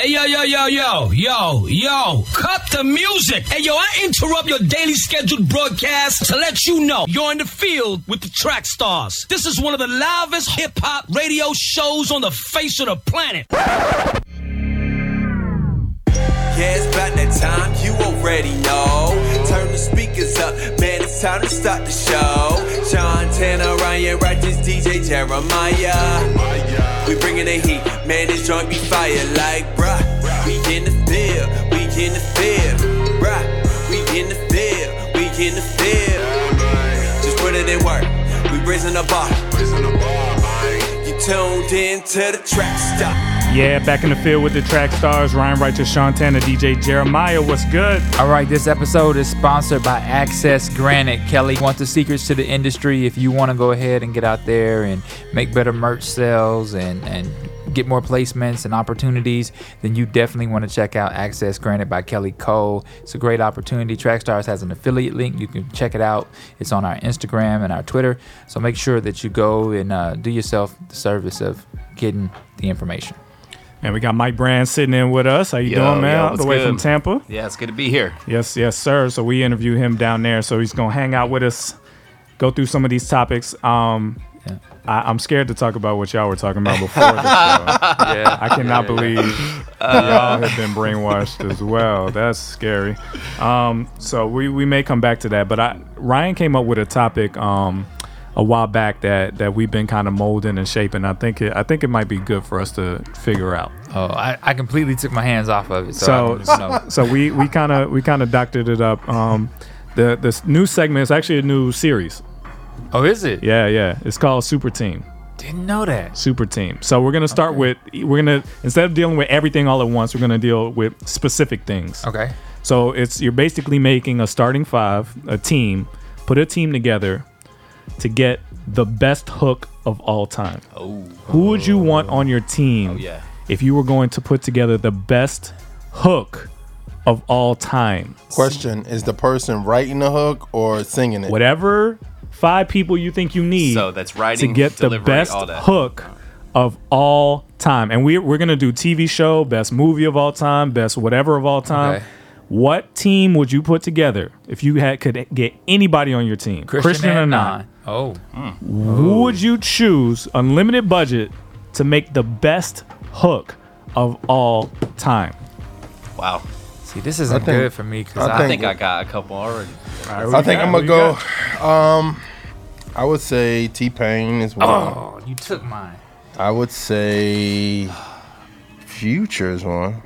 Hey, yo, yo, yo, yo, yo, yo, cut the music. Hey, yo, I interrupt your daily scheduled broadcast to let you know you're in the field with the track stars. This is one of the loudest hip hop radio shows on the face of the planet. Yeah, it's about that time, you already know. Speakers up, man, it's time to start the show. Sean Tanner, Ryan Righteous, DJ Jeremiah. We bringing the heat, man, this joint be fire like, bruh. We in the field, we in the field, bruh. We in the field, we in the field. Just put it in work, we raising the bar. You tuned in to the track stop. Yeah, back in the field with the track stars, Ryan Righteous, Sean Tanner, DJ Jeremiah. What's good? All right, this episode is sponsored by Access Granted. Kelly, want the secrets to the industry? If you want to go ahead and get out there and make better merch sales and and get more placements and opportunities, then you definitely want to check out Access Granted by Kelly Cole. It's a great opportunity. Trackstars has an affiliate link. You can check it out. It's on our Instagram and our Twitter. So make sure that you go and uh, do yourself the service of getting the information. And we got Mike Brand sitting in with us. How you Yo, doing, man? yo, All the way good? from Tampa. Yeah, it's good to be here. Yes, yes, sir. So we interview him down there. So he's gonna hang out with us, go through some of these topics. Um, Yeah. I, I'm scared to talk about what y'all were talking about before the show. Yeah. I cannot believe y'all have been brainwashed as well. That's scary. Um, so we, we may come back to that, but I Ryan came up with a topic um, a while back that that we've been kind of molding and shaping. I think it I think it might be good for us to figure out. Oh, I, I completely took my hands off of it. So, So don't even know. so we we kind of we kind of doctored it up. Um, the this new segment is actually a new series. Oh, is it? Yeah, yeah. It's called Super Team. Didn't know that. Super Team. So we're gonna start with we're gonna instead of dealing with everything all at once, we're gonna deal with specific things. Okay. So it's you're basically making a starting five, a team, put a team together to get the best hook of all time. Oh, Who would you want on your team? oh yeah. If you were going to put together the best hook of all time, Question: Is the person writing the hook or singing it? whatever five people you think you need So that's writing, to get the best all that. hook of all time. And we're, we're going to do TV show, best movie of all time, best whatever of all time. Okay. What team would you put together if you had could get anybody on your team, Christian, or and not? Non. Oh, Who would you choose, unlimited budget, to make the best hook of all time? Wow. see, this isn't think- good for me because I I, I think- think I got a couple already. I think I'm gonna go. Um, I would say T Pain is one. Oh, you took mine. I would say Future is one.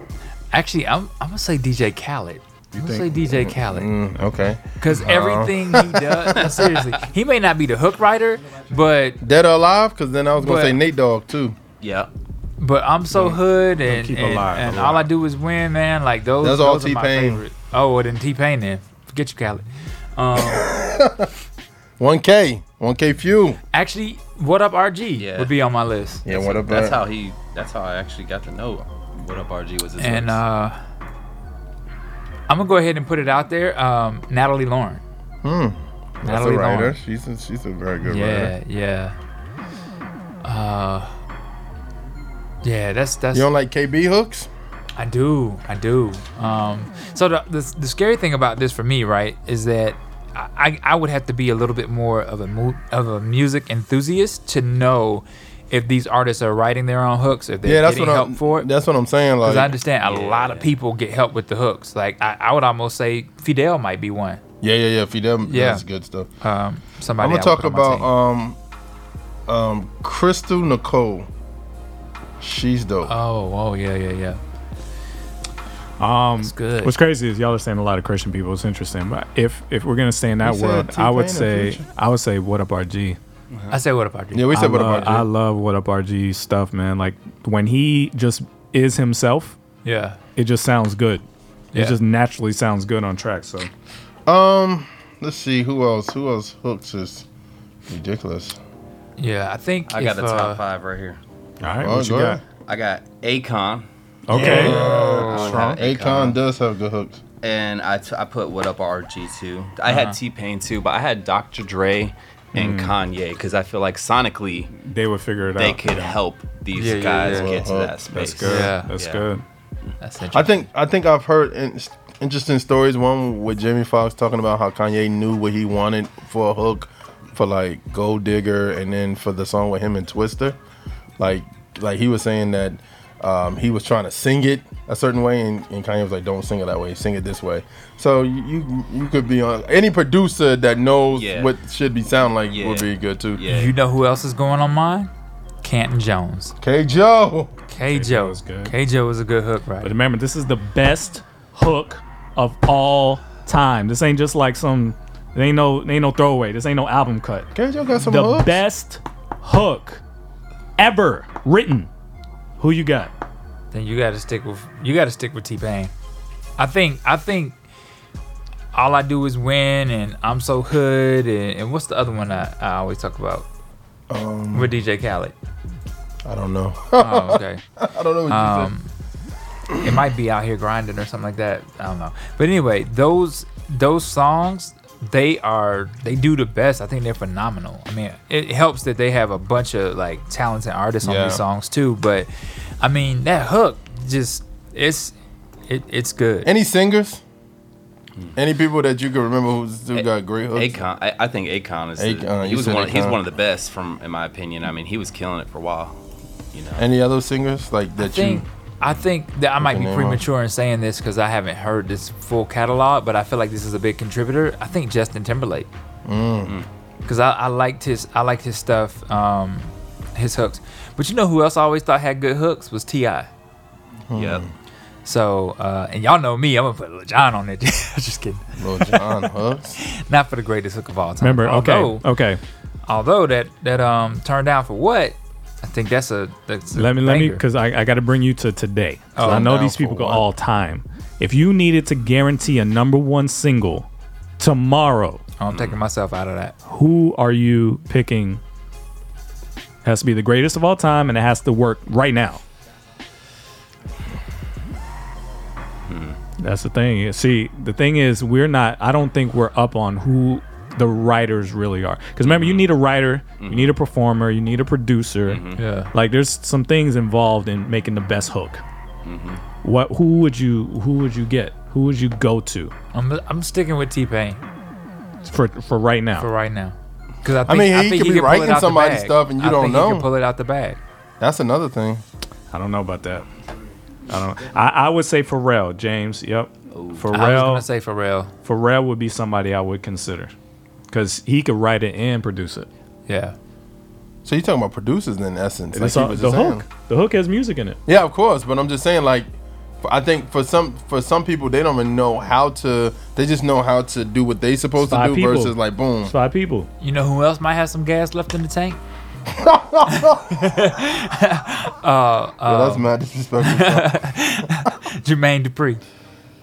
Actually, I'm, I'm gonna say DJ Khaled. I'm gonna say DJ Khaled Mm, okay. because everything he does. no, seriously, he may not be the hook writer, but Dead or alive? Because then I was gonna But- say Nate Dogg too. Yeah. but I'm so hood and keep and, alive, and alive. all I do is win, man. Like those. That's all those are my T-Pain. favorite. Oh, well then T Pain then. Forget you, Khaled. Um, One K. One K Phew. actually, what up RG Yeah. would be on my list. Yeah. What about? That's how he. That's how I actually got to know what up RG was. His name. And lyrics. uh, I'm gonna go ahead and put it out there. Um, Natalie Lauren. That's a Natalie writer. Lauren. She's a, she's a very good Yeah, writer. yeah. Uh, yeah. That's that's. You don't like KB hooks? I do, I do. Um, so the, the the scary thing about this for me, right, is that I I would have to be a little bit more of a mu- of a music enthusiast to know if these artists are writing their own hooks, if they're Yeah, that's getting what help I'm. for it. That's what I'm saying. Because Like, I understand a lot of people get help with the hooks. Like I, I would almost say Fidel might be one. yeah, yeah, yeah. Fidel, Yeah. that's good stuff. Um, somebody I'm gonna I talk put on my about um, um, Crystal Nicole. She's dope. Oh, oh yeah, yeah, yeah. Um, That's good. What's crazy is y'all are saying a lot of Christian people. It's interesting, but if if we're gonna stay in that You world, I T-Pain would say Future. I would say what up RG. I say what about you? yeah, we I said what love, about I love what up RG stuff, man. Like when he just is himself, Yeah. it just sounds good. Yeah. It just naturally sounds good on track. So Um, let's see who else. Who else hooks is ridiculous. Yeah, I think I if, got the top uh, five right here. all right, Oh, what you go got? ahead. I got Akon. Okay, I would strong. have Akon does have good hooks. and I, t- I put what up RG too. I had Uh-huh. T Pain too, but I had Dr. Dre and Mm. Kanye because I feel like sonically They would figure it they out. They could help these Yeah, yeah, guys yeah. get to that space. That's good. Yeah. That's Yeah. good. That's I think I think I've heard in, interesting stories. One with Jamie Foxx talking about how Kanye knew what he wanted for a hook for like Gold Digger, and then for the song with him and Twista. Like like he was saying that um, he was trying to sing it a certain way, and, and Kanye was like, "Don't sing it that way. Sing it this way." So you you, you could be on any producer that knows Yeah. what should be sound like Yeah. would be good too. Yeah. You know who else is going on mine? Canton Jones. K Joe. K Joe Joe is good. K Joe was a good hook, right? But remember, this is the best hook of all time. This ain't just like some. It ain't no. It ain't no throwaway. This ain't no album cut. K Joe got some the hooks. best hook ever written. Who you got? then you got to stick with you got to stick with T Pain. I think I think all I do is win, and I'm so hood, and, and what's the other one I, I always talk about Um, with DJ Khaled? I don't know. Oh, okay. I don't know what Um, it might be out here grinding or something like that. I don't know. But anyway, those those songs they are they do the best. I think they're phenomenal. I mean, it helps that they have a bunch of like talented artists on Yeah. these songs too. But I mean, that hook just it's it, it's good. Any singers? Hmm. Any people that you can remember who still got great hooks? Akon, I, I think Akon is. the- he was said one. He's Akon. one of the best, from in my opinion. I mean, he was killing it for a while. You know. Any other singers like I that think you? I think that I might be premature in saying this because I haven't heard this full catalog, but I feel like this is a big contributor. I think Justin Timberlake, Mm. because I, I liked his I liked his stuff, um, his hooks. But you know who else I always thought had good hooks was Ti. Yep. So uh, and y'all know me, I'm gonna put Lil Jon on it. Just kidding. Lil Jon hooks. Not for the greatest hook of all time. Remember? Okay. Although, Okay. although that that um turned down for what? I think that's a that's a Let me let me because I, I got to bring you to today. Oh. I know these people go what? all time. If you needed to guarantee a number one single tomorrow, Oh, I'm taking myself out of that. who are you picking? Has to be the greatest of all time, and it has to work right now. Hmm. That's the thing. See, the thing is, we're not. I don't think we're up on who the writers really are. Because remember, you need a writer, you mm-hmm. need a performer, you need a producer. Mm-hmm. Yeah. Like, there's some things involved in making the best hook. Mm-hmm. What? Who would you? Who would you get? Who would you go to I'm I'm sticking with T Pain. for for right now? for right now. Because I think mean, I he think could be can pull it writing out the somebody's bag. stuff and you I don't think know. He can pull it out the bag. That's another thing. I don't know about that. I don't. I, I would say Pharrell, James. Yep. I was Pharrell. gonna say Pharrell. Pharrell would be somebody I would consider, because he could write it and produce it. Yeah. So you're talking about producers in essence? Like all- the saying. hook. The hook has music in it. Yeah, of course, but I'm just saying like. I think for some for some people they don't even know how to they just know how to do what they supposed to do people. versus like boom It's five people. You know who else might have some gas left in the tank? Uh, yeah, that's um, mad disrespectful. Jermaine Dupri.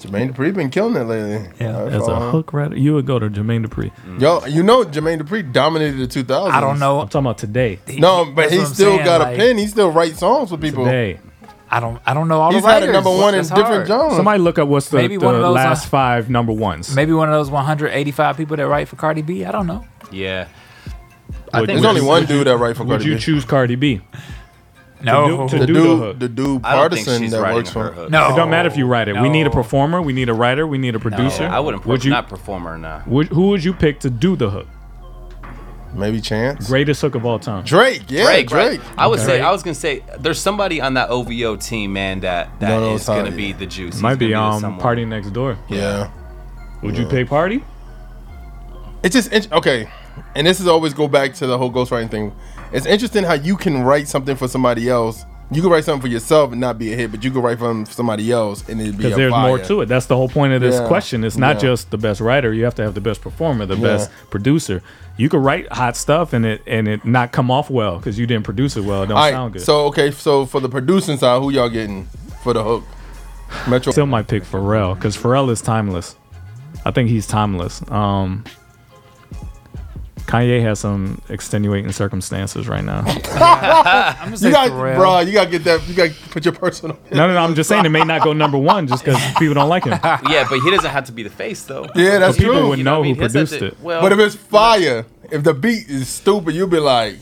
Jermaine Dupri been killing it lately. Yeah. I As a follow him. hook writer, you would go to Jermaine Dupri. Yo, you know Jermaine Dupri dominated the 2000s. I don't know. I'm talking about today. No, but That's he what I'm still saying, got like, a pen. He still writes songs with people. Today. I don't. I don't know all He's the had writers. a number one in That's different hard. genres. Somebody look up what's the, Maybe the one of those, last uh, five number ones. Maybe one of those 185 people that write for Cardi B. I don't know. Yeah. Would- I think There's would only you- one dude that write for Cardi B. Would Cardi you B. choose Cardi B? No. to the do the hook. the dude I think partisan she's that writing works her for. hook. no. It don't matter if you write it. We need a performer. We need a writer. We need a producer. I wouldn't. Would Would you? not performer now. Would, who would you pick to do the hook? Maybe Chance. Greatest hook of all time. Drake, yeah, Drake, Drake. right? I would Okay. say I was gonna say there's somebody on that OVO team, man, that that No, no, is gonna be the juice. He's Might be gonna the um someone. PartyNextDoor. Yeah. Would you pick Party? It's just okay, and this is always go back to the whole ghostwriting thing. It's interesting how you can write something for somebody else. You can write something for yourself and not be a hit, but you can write for somebody else and it'd be a Because there's more to it. That's the whole point of this Yeah. question. It's not Yeah. just the best writer. You have to have the best performer, the Yeah. best producer. You could write hot stuff and it and it not come off well because you didn't produce it well. It don't All sound right, good. so okay, so for the producing side, who y'all getting for the hook? Metro. Still might pick Pharrell because Pharrell is timeless. I think he's timeless. Um, Kanye has some extenuating circumstances right now. I'm you got, bro. You got to get that. You got to put your personal. No, no, no. I'm just saying it may not go number one just because people don't like him. Yeah, but he doesn't have to be the face though. Yeah, that's People true. would You know what I who mean? He has to- produced it. Well, But if it's fire, if the beat is stupid, you'll be like,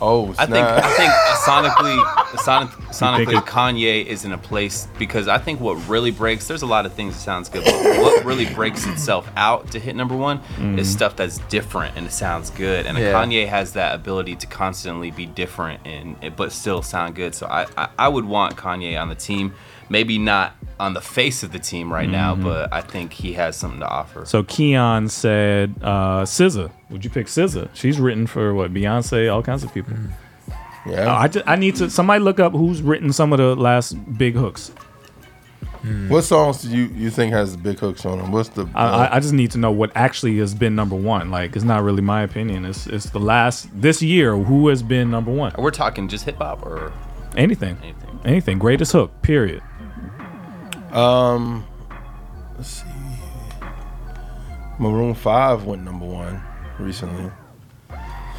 "Oh I think I think sonically, Sonic, sonically, Kanye is in a place because I think what really breaks. There's a lot of things that sounds good, but what really breaks itself out to hit number one Mm-hmm. is stuff that's different and it sounds good. And Yeah. Kanye has that ability to constantly be different and but still sound good. So I, I I would want Kanye on the team. Maybe not on the face of the team right now, Mm-hmm. but I think he has something to offer. So Keon said, uh, SZA. Would you pick SZA? She's written for what Beyonce, all kinds of people. Yeah. Uh, I, ju- I need to somebody look up who's written some of the last big hooks. What songs do you you think has the big hooks on them? What's the? I, I, I just need to know what actually has been number one. Like it's not really my opinion. It's it's the last this year who has been number one. We're talking just hip hop or Anything, anything. anything. Greatest hook. Period. Um, let's see. Maroon Five went number one recently.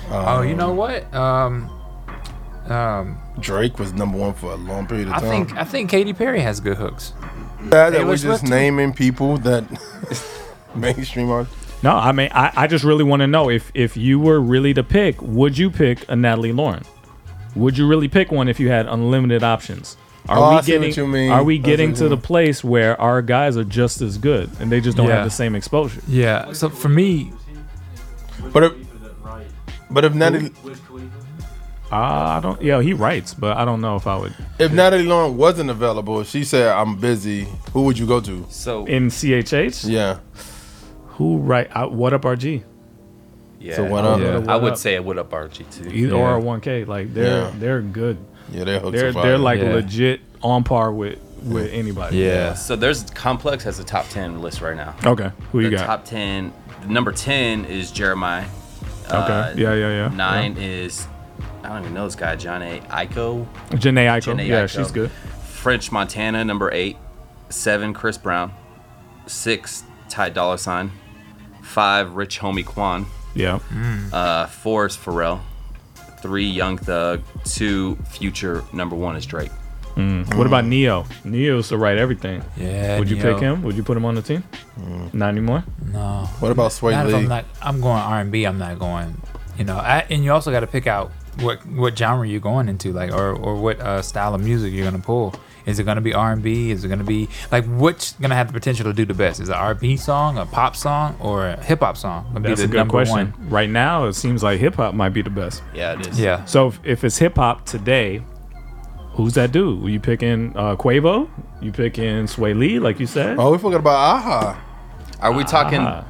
Oh, you know what? Um, um, Drake was number one for a long period of I time. I think I think Katy Perry has good hooks. Bad that Taylor we're just naming people that mainstream artists. No, I mean I, I just really want to know if if you were really to pick, would you pick a Natalie Lauren? Would you really pick one if you had unlimited options? Are Oh, I we see what getting you mean. are we see getting what to the mean. place where our guys are just as good and they just don't Yeah. have the same exposure? Yeah. So for me, But if, but if Natalie Uh, I don't yeah, he writes, but I don't know if I would if Natalie Lauren wasn't available, if she said I'm busy, who would you go to? So in CHH. Yeah. Who write uh, what up RG? yeah, So what up? Yeah. I would say what up RG too. Either Yeah. or 1K. Like they're Yeah. they're good. Yeah, their hooks They're are fire. they're like Yeah. legit on par with with anybody. yeah. So there's Complex has a top ten list right now. Okay. Who you the got? top ten, number ten is Jeremiah. okay. yeah, yeah, yeah. Nine is I don't even know this guy, John A. Iko. Yeah. Jhené Aiko. Jhené yeah, Aiko. she's good. French Montana, number eight. Seven, Chris Brown. Six, Ty Dolla Sign. Five, Rich Homie Quan. Yeah. Uh, four is Pharrell. Three, Young Thug. Two, Future. Number one is Drake. What about Ne-Yo? Ne-Yo's to write everything. Yeah. Would you Ne-Yo. pick him? Would you put him on the team? Mm. Not anymore. No. What about Sway Not if Lee? I'm not. I'm going R and B. I'm not going. You know, I, and you also got to pick out what what genre you're going into, like, or or what uh, style of music you're gonna pull. Is it gonna be R and B? Is it gonna be like what's gonna have the potential to do the best? Is it R and B song, a pop song, or a hip hop song? Gonna be That's the a good number question. one. Right now, it seems like hip hop might be the best. Yeah, it is. Yeah. So if, if it's hip hop today, who's that dude? Were you picking uh, Quavo? You picking Swae Lee, like you said? oh, we forgot about Aha. Are we talking Ah.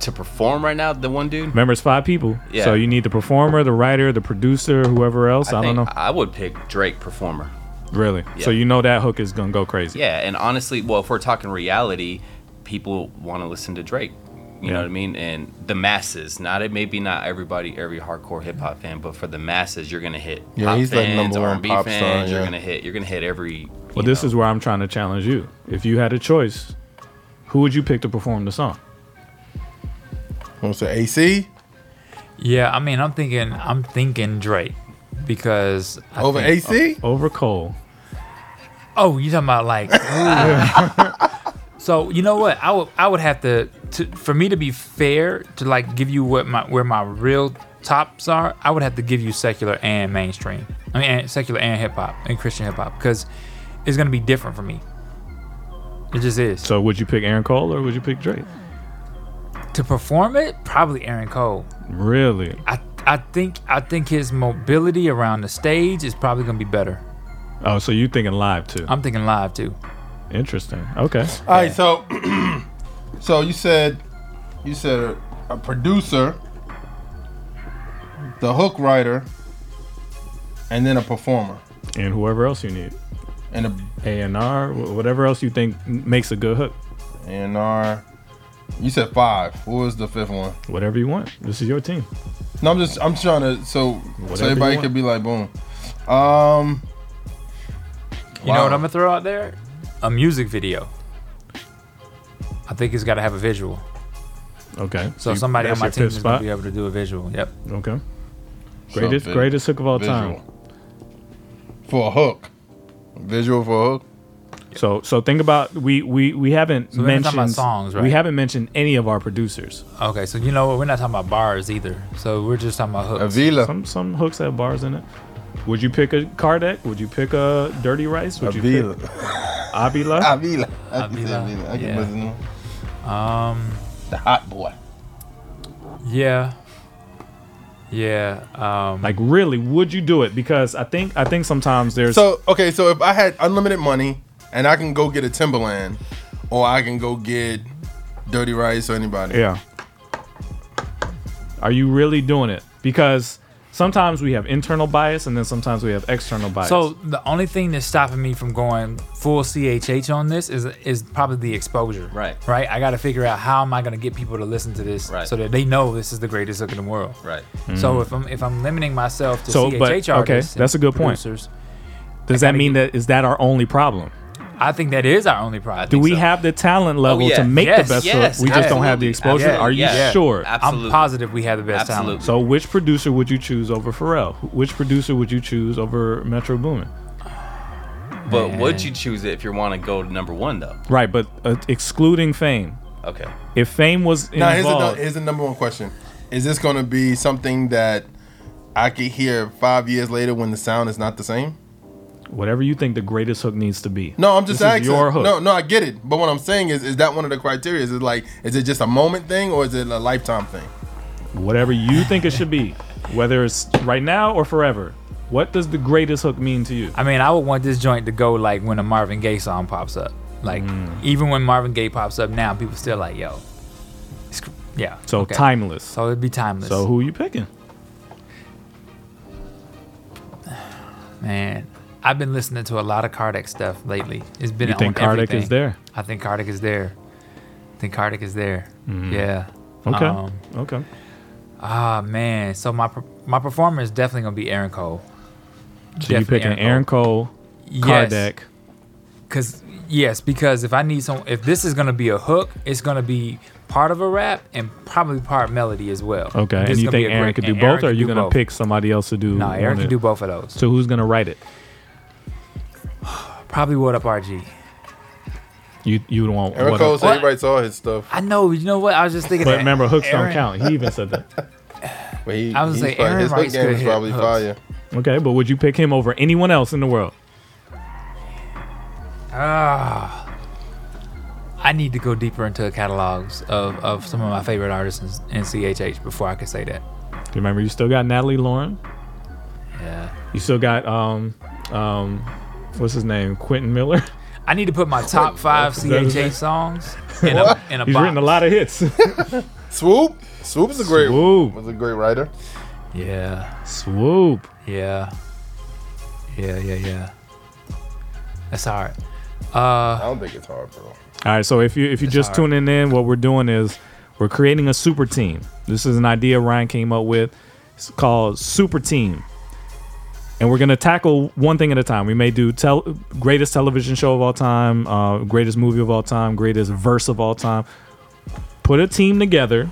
to perform right now? The one dude. Remember, it's five people. Yeah. So you need the performer, the writer, the producer, whoever else. I, don't know. I would pick Drake performer. Really. So you know that hook is gonna go crazy. Yeah, and honestly, well, if we're talking reality, people want to listen to Drake. You know what I mean? And the masses, not it maybe not everybody, every hardcore hip hop fan, but for the masses, you're gonna hit Yeah, pop he's like fans, number one R&B pop fans. star, You're gonna hit, you're gonna hit every. Well, this know. is where I'm trying to challenge you. If you had a choice, who would you pick to perform the song? I want to say AC Yeah, I mean, I'm thinking, I'm thinking Drake because I over think- AC? Over Cole. Oh, you talking about like? so you know what? I would I would have to, to for me to be fair to like give you what my where my real tops are. I would have to give you secular and mainstream. I mean, and secular and hip hop and Christian hip hop because it's gonna be different for me. It just is. So would you pick Aaron Cole or would you pick Drake? to perform it, probably Aaron Cole. Really? I I think I think his mobility around the stage is probably gonna be better. Oh, so you thinking live too? I'm thinking live too. Interesting. Okay. All right, so so you said you said a, a producer, the hook writer, and then a performer, And whoever else you need, and a A and R, whatever else you think makes a good hook, and R. You said five. What was the fifth one? whatever you want. This is your team. No, I'm just I'm trying to so Whatever so everybody want. could be like boom. Um, You know what I'm gonna throw out there? A music video. I think he's got to have a visual. Okay. So you- somebody on my team fifth is gonna be able to do a visual. Yep. Okay. Greatest vi- greatest hook of all time. for a hook. Visual for a hook. So so think about we we we haven't So we're not talking mentioned about songs, We haven't mentioned any of our producers. Okay, so you know what? We're not talking about bars either. So we're just talking about hooks. Avila. Some some hooks have bars in it. Would you pick a Cardiak? Would you pick a Dirty Rice? Would you Avila. pick Avila? Avila. I can Avila, Avila. I can yeah. listen to him. Um, The hot boy. yeah, yeah. Um, Like really, would you do it? Because I think I think sometimes there's So okay, so if I had unlimited money and I can go get a Timbaland, or I can go get Dirty Rice or anybody. yeah. Are you really doing it? Because sometimes we have internal bias and then sometimes we have external bias. So the only thing that's stopping me from going full CHH on this is is probably the exposure. Right. Right. I got to figure out how am I going to get people to listen to this Right. so that they know this is the greatest hook in the world. Right. So if I'm if I'm limiting myself to Mm. So, CHH but- artists, okay, that's a good point. does that gotta mean that is that our only problem? I think that is our only problem. Do we so. have the talent level yeah. to make Yes, the best yes, hook? We just don't have the absolutely, exposure. Are you yeah. sure? Absolutely. I'm positive we have the best Absolutely. talent. So which producer would you choose over Pharrell? Which producer would you choose over Metro Boomin? But Man. would you choose it if you want to go to number one though? Right, but uh, excluding Fame. Okay. If Fame was Now here's the, here's the number one question: Is this going to be something that I could hear five years later when the sound is not the same? Whatever you think the greatest hook needs to be. No, I'm just This is asking. your hook. No, no, I get it. But what I'm saying is, is that one of the criteria? Is it like, is it just a moment thing or is it a lifetime thing? Whatever you think it should be, whether it's right now or forever. What does the greatest hook mean to you? I mean, I would want this joint to go like when a Marvin Gaye song pops up. Like Mm. even when Marvin Gaye pops up now, people still like, yo. It's, cr- yeah. So okay. timeless. So it'd be timeless. So who are you picking? Man, I've been listening to a lot of Cardiak stuff lately. It's been You think on Cardiak everything. is there? I think Cardiak is there. I think Cardiak is there. Yeah. Mm-hmm. Okay. Um, okay. ah man, so my my performer is definitely gonna be Aaron Cole. So you picking Aaron Cole, Cardiak. Cause yes, because if I need some, if this is gonna be a hook, it's gonna be part of a rap and probably part melody as well. Okay. This And you think Aaron great- could do both, Aaron or are you gonna both. pick somebody else to do? No, Aaron can do both of those. So who's gonna write it? Probably what up RG. You you don't want. Aaron what Cole up- said he What? writes all his stuff. I know. You know what? I was just thinking. But that remember, hooks Aaron- don't count. He even said that. But he, I was he's gonna say, probably- Aaron his hook writes game good is hit probably hooks. fire. Okay, but would you pick him over anyone else in the world? Ah. I need to go deeper into the catalogs of, of some of my favorite artists in, in CHH before I can say that. Remember, you still got Natalie Lauren. Yeah. You still got um um what's his name? Quentin Miller. I need to put my top five Is that his name? CHH songs in a, in a He's box. written a lot of hits. Swoop. Swoop is a great. Swoop. Was a great writer. Yeah. Swoop. Yeah. Yeah, yeah, yeah. That's hard. I Uh, don't think it's hard, bro. All right, so if you if you It's just hard. tuning in, what we're doing is we're creating a super team. This is an idea Ryan came up with. It's called Super Team. And we're gonna tackle one thing at a time. We may do tel- greatest television show of all time, uh, greatest movie of all time, greatest verse of all time. Put a team together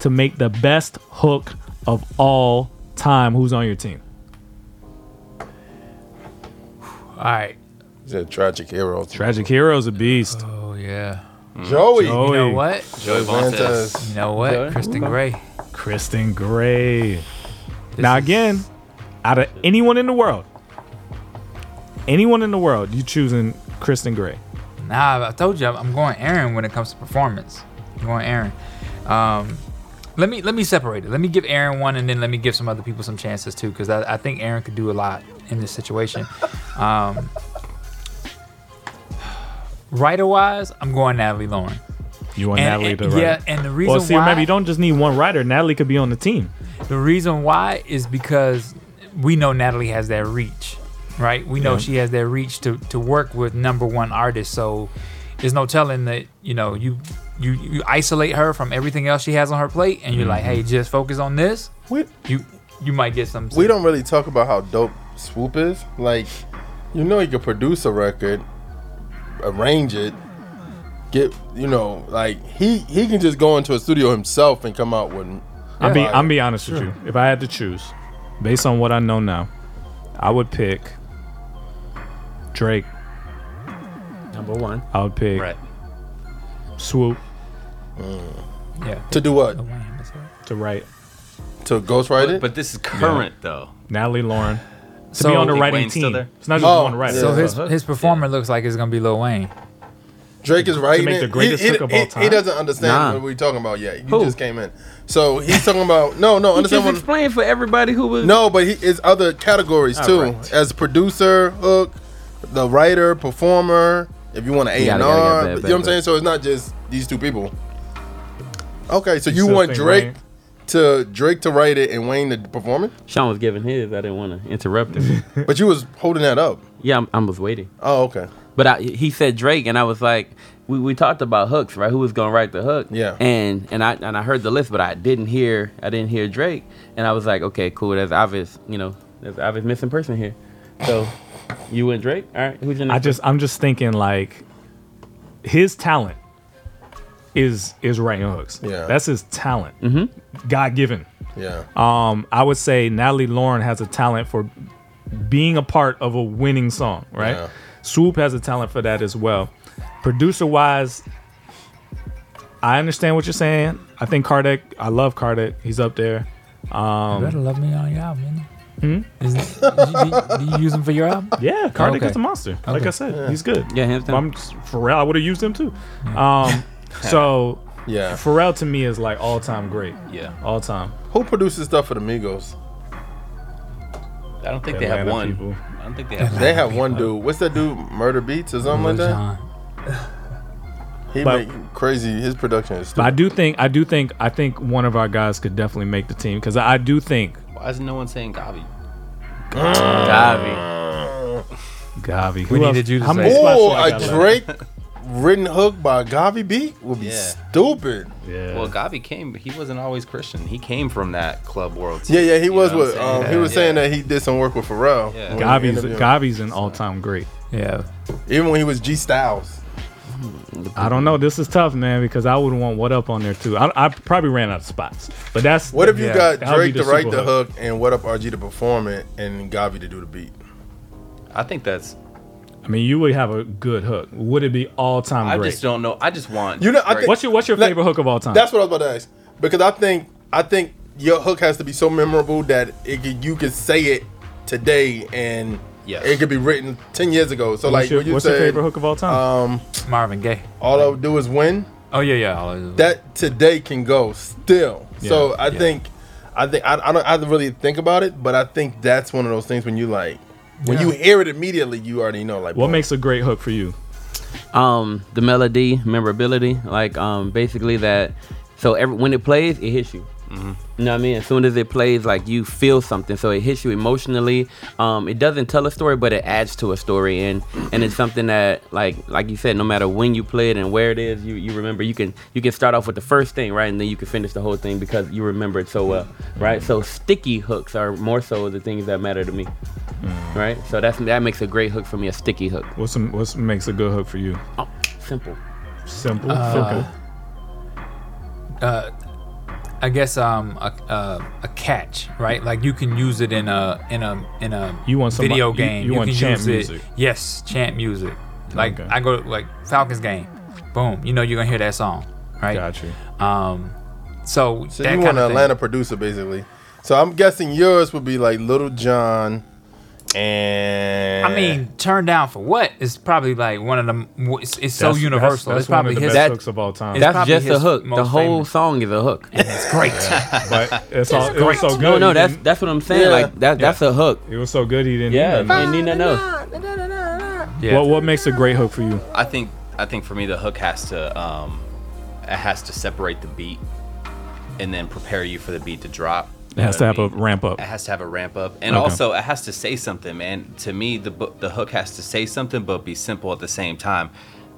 to make the best hook of all time. Who's on your team? all right. He's a tragic hero. Tragic Hero's a beast. Oh yeah. Joey. Joey. You know what? Joey Vantes. Vantas. You know what? Christon Gray. Christon Gray. This now is- again, out of anyone in the world, anyone in the world, you choosing Christon Gray. Nah, I told you I'm- going Aaron when it comes to performance. I'm going Aaron. Um, let me let me separate it. Let me give Aaron one, and then let me give some other people some chances too, because I, I think Aaron could do a lot in this situation. Um, writer wise, I'm going Natalie Lauren. You want And- Natalie to write. yeah, and the reason well, see, why remember, you don't just need one writer. Natalie could be on the team. the reason why is because we know Natalie has that reach, right? We know Yeah. she has that reach to to work with number one artists. So there's no telling that you know you you you isolate her from everything else she has on her plate, and you're like, hey, mm-hmm. just focus on this. We, You you might get some. we don't really talk about how dope Swoop is. Like, you know, he could produce a record, arrange it, get, you know, like he he can just go into a studio himself and come out with. I'm be. I'm be honest with you. If I had to choose, based on what I know now, I would pick Drake. Number one. I would pick Right. Swoop mm. yeah. to do what? The Wayne, that's right. to write. To ghostwrite But, it. but this is current though. Natalie Lauren. to be on the Think writing Wayne's still team. there? It's not just Oh, one writer. yeah. So his his performer looks like it's gonna be Lil Wayne. Drake is writing make it. the greatest he, hook of all he- time? He doesn't understand Nah. what we're talking about yet. You Who? just came in, so he's talking about no, no. He Understand just what? explained for everybody who was. No, but he is other categories too, right. as producer, hook, the writer, performer. If you want an A Got and it, got it, got R, you know what I'm saying. So it's not just these two people. Okay, so you still want Drake Wayne- to Drake to write it and Wayne to perform it, Sean was giving his. I didn't want to interrupt him. but you was holding that up. yeah, I'm, I was waiting. Oh, okay. But I, he said Drake, and I was like, we, we talked about hooks, right? Who was gonna write the hook? Yeah. And and I and I heard the list, but I didn't hear I didn't hear Drake, and I was like, okay, cool. There's obvious, you know, there's obvious missing person here. So you went Drake. All right, who's your next? I just I'm just thinking like his talent is is writing hooks. Yeah. That's his talent. Mm-hmm. God given. Yeah. Um, I would say Natalie Lauren has a talent for being a part of a winning song, right? Yeah. Swoop has a talent for that as well. Producer wise, I understand what you're saying. I think Cardiak, I love Cardiak. He's up there. you better love me on your album. You Hmm? Is do, you, do you use him for your album? Yeah, Cardiak Okay. is a monster. Like I said, he's good. Yeah, hands down. I'm Pharrell. I would have used him too. Um, so Yeah. Pharrell to me is like all time great. Yeah. All time. Who produces stuff for the Migos? I don't think they have one. people. I don't think they have. They have one dude. What's that dude? Murda Beatz or something like that. Jon. He But- make crazy. His production is. But I do think I do think I think one of our guys could definitely make the team because I do think Why is no one saying GAWVI? GAWVI. GAWVI. We who else- needed you to How say many Oh, do I a got left? Drake written hook by GAWVI B would be Yeah. stupid. Yeah. Well, GAWVI came. He wasn't always Christian. He came from that club world. Yeah, yeah, he was with. I'm Um, saying? he was Yeah. saying that he did some work with Pharrell. Yeah. when GAWVI's. GAWVI's an all time great. Yeah. Even when he was G Styles. I don't know. This is tough, man, because I would want what up on there too. I, I probably ran out of spots, but that's What if you yeah, got that would be Drake to write the hook and What Up RG to perform it and GAWVI to do the beat? I think that's. I mean, you would have a good hook. Would it be all time I great? just don't know. I just want. You know, I think- What's your What's your Like, favorite hook of all time? That's what I was about to ask because I think I think your hook has to be so memorable that it you can say it today and Yes. it could be written ten years ago. So what's like your, when you what's said, your favorite hook of all time? um, Marvin Gaye. all I would do is win. Oh yeah, yeah. all of- That today can go still. so Yeah, I think I think I, I don't I have to really think about it, but I think that's one of those things when you like when you hear it immediately, you already know like what boom. makes a great hook for you? um the melody memorability like um basically that so every when it plays it hits you you know what I mean? As soon as it plays, like you feel something, so it hits you emotionally. Um, it doesn't tell a story, but it adds to a story, and and it's something that, like like you said, no matter when you play it and where it is, you you remember. You can you can start off with the first thing, right, and then you can finish the whole thing because you remember it so well, right? So sticky hooks are more so the things that matter to me, right? So that's that makes a great hook for me, a sticky hook. What's some, what makes a good hook for you? Oh, simple. Simple. Uh, uh, I guess um a, a a catch, right? Like you can use it in a in a in a You want somebody- video you- game. you want can chant use music. It. Yes, chant music. Like Okay. I go like Falcons game, boom. You know you're gonna hear that song, right? Got you. Um, so, So that you kind want an. Atlanta producer basically. So I'm guessing yours would be like Little John and I mean, turn down for what? It's probably like one of the It's, it's so universal. That's, it's that's one probably of the his. best That- hooks of all time. That's just a his hook. The whole famous. song is a hook. And It's great. but it's all, it was so good. No, no, that's that's what I'm saying. Yeah. Like that that's a hook. it was so good he didn't. Yeah, need nothing. you need nothing else. yeah. What What makes a great hook for you? I think I think for me the hook has to um, it has to separate the beat and then prepare you for the beat to drop. It has to have a a ramp up. It has to have a ramp up, and Okay. also it has to say something, man. To me, the the hook has to say something, but be simple at the same time.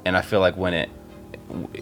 And I feel like when it,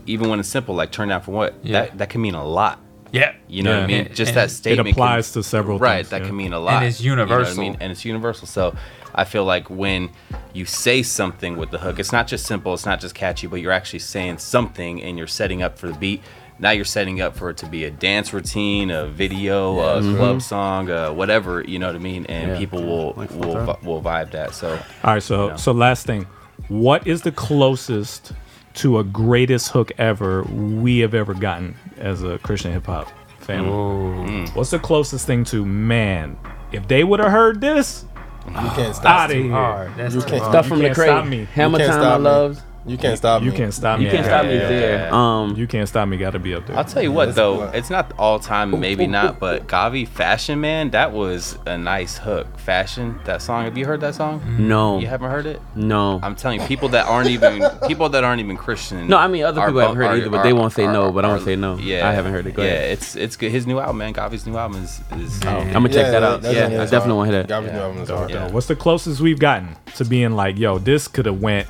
even when it's simple, like turn down for what, Yeah. that that can mean a lot. yeah. You know what I mean? And- Just and that it statement. can- applies to several Right, things, that yeah. can mean a lot. And it's You know what I universal. mean? And it's universal. So I feel like when you say something with the hook, it's not just simple, it's not just catchy, but you're actually saying something and you're setting up for the beat. Now you're setting up for it to be a dance routine, a video, a mm-hmm. club song, uh, whatever. You know what I mean? And Yeah. people will will vi- will vibe that. So All right, so know. so last thing, what is the closest to a greatest hook ever we have ever gotten as a Christian hip hop family? Oh. What's the closest thing to man? If they would have heard this, You can't ah, stop Outta me. here. Hard. That's You can't hard. Stuff you from the can't crate. stop me. Hammer time, I stop me. loves. You can't stop me. You can't stop me. You can't stop me there. Um, You can't stop me. Got to be up there. I'll tell you what though, it's not all time, maybe not, but GAWVI Fashion Man, that was a nice hook. Fashion, that song. Have you heard that song? no, You haven't heard it? no. I'm telling you, people that aren't even people that aren't even Christian. No, I mean, other people haven't heard are- either, but they won't say no, but I'm are- gonna say no. Yeah, I haven't heard it. Go yeah, it's it's good. His new album, man. GAWVI's new album is. is I'm gonna check that out. Yeah, I definitely hard. want to hear that. GAWVI's new album is hard. What's the closest we've gotten to being like, yo, this could have went.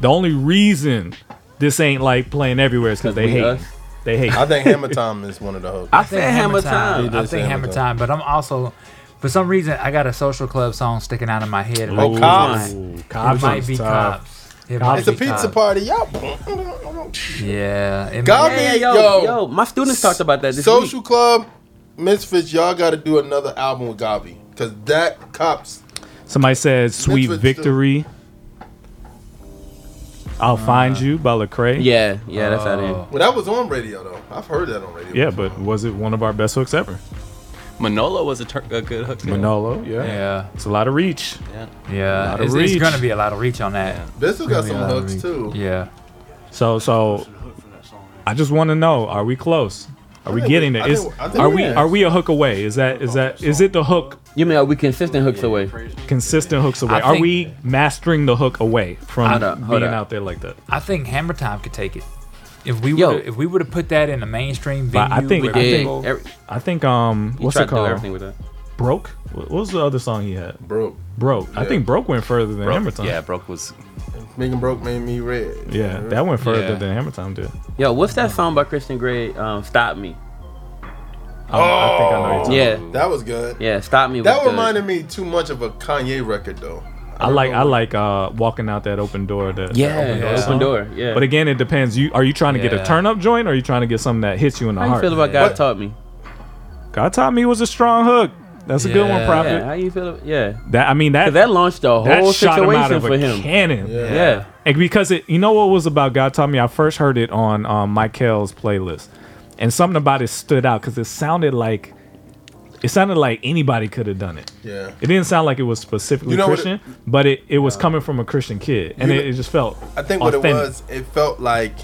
The only reason this ain't like playing everywhere is because they we hate. us. They hate. I think Hammer Time is one of the hooks. I said Hammer Time. I think Hammer Hammer Time. Time, but I'm also, for some reason, I got a social club song sticking out of my head. Oh, Like, Cops. Ooh, It might be tough. cops. It might It's a pizza Cops. party. Y'all. Yeah. It God, might- Yeah, Hey, yo, yo. yo, my students talked about that this Social week. Club, Misfits, y'all got to do another album with GAWVI. Because that Cops. Somebody said "Sweet Misfits Victory." I'll find you by Lecrae. Yeah, yeah, that's out Oh. there. Well, that was on radio, though. I've heard that on radio. Yeah, but was it one of our best hooks ever? Manolo was a, tur- a good hook. too. Manolo. Yeah. Yeah. It's a lot of reach. Yeah. Lot of It's, it's reach. gonna be a lot of reach on that. This has got Gonna some a lot of hooks, reach. too. Yeah. So so I just want to know, are we close? Are we think getting we- there? I Is, think- I think are we we are. are we a hook away? Is that is that is it the hook You mean are we consistent hooks away? consistent hooks away? I Are think- we mastering the hook away from Hold up, hold being up. out there like that? I think Hammer Time could take it. If we Yo. would if we would have put that in a mainstream But venue, I think- with I Yeah, think- every, I think um he what's tried it to do called? everything with that. Broke. What was the other song he had? Broke. Broke. I Yeah. think Broke went further than Broke- Hammer Time. Yeah, broke was. Making Broke made me red. Yeah, that went further Yeah. than Hammer Time did. Yo, what's that song by Christon Gray? Um, Stop Me. Um, I think I know you're talking Yeah, That was good. yeah, Stop Me. Was That good. reminded me too much of a Kanye record, though. I don't like know I like uh walking out that open door. That Yeah, that open, song. door. Yeah. But again, it depends. You are you trying to get a turn up joint, or are you trying to get something that hits you in the how you heart? feel about God But- taught me? God taught me was a strong hook. That's a good one, Prophet. Yeah, how you feel? Yeah, That I mean that that launched the that whole shot him out situation of for a him. cannon. Yeah. Yeah. And because it, you know what was about God taught me. I first heard it on um, Michael's playlist, and something about it stood out because it sounded like it sounded like anybody could have done it. Yeah. It didn't sound like it was specifically You know what Christian, but it, it was coming from a Christian kid, and You it, it just felt. I think what authentic. it was, it felt like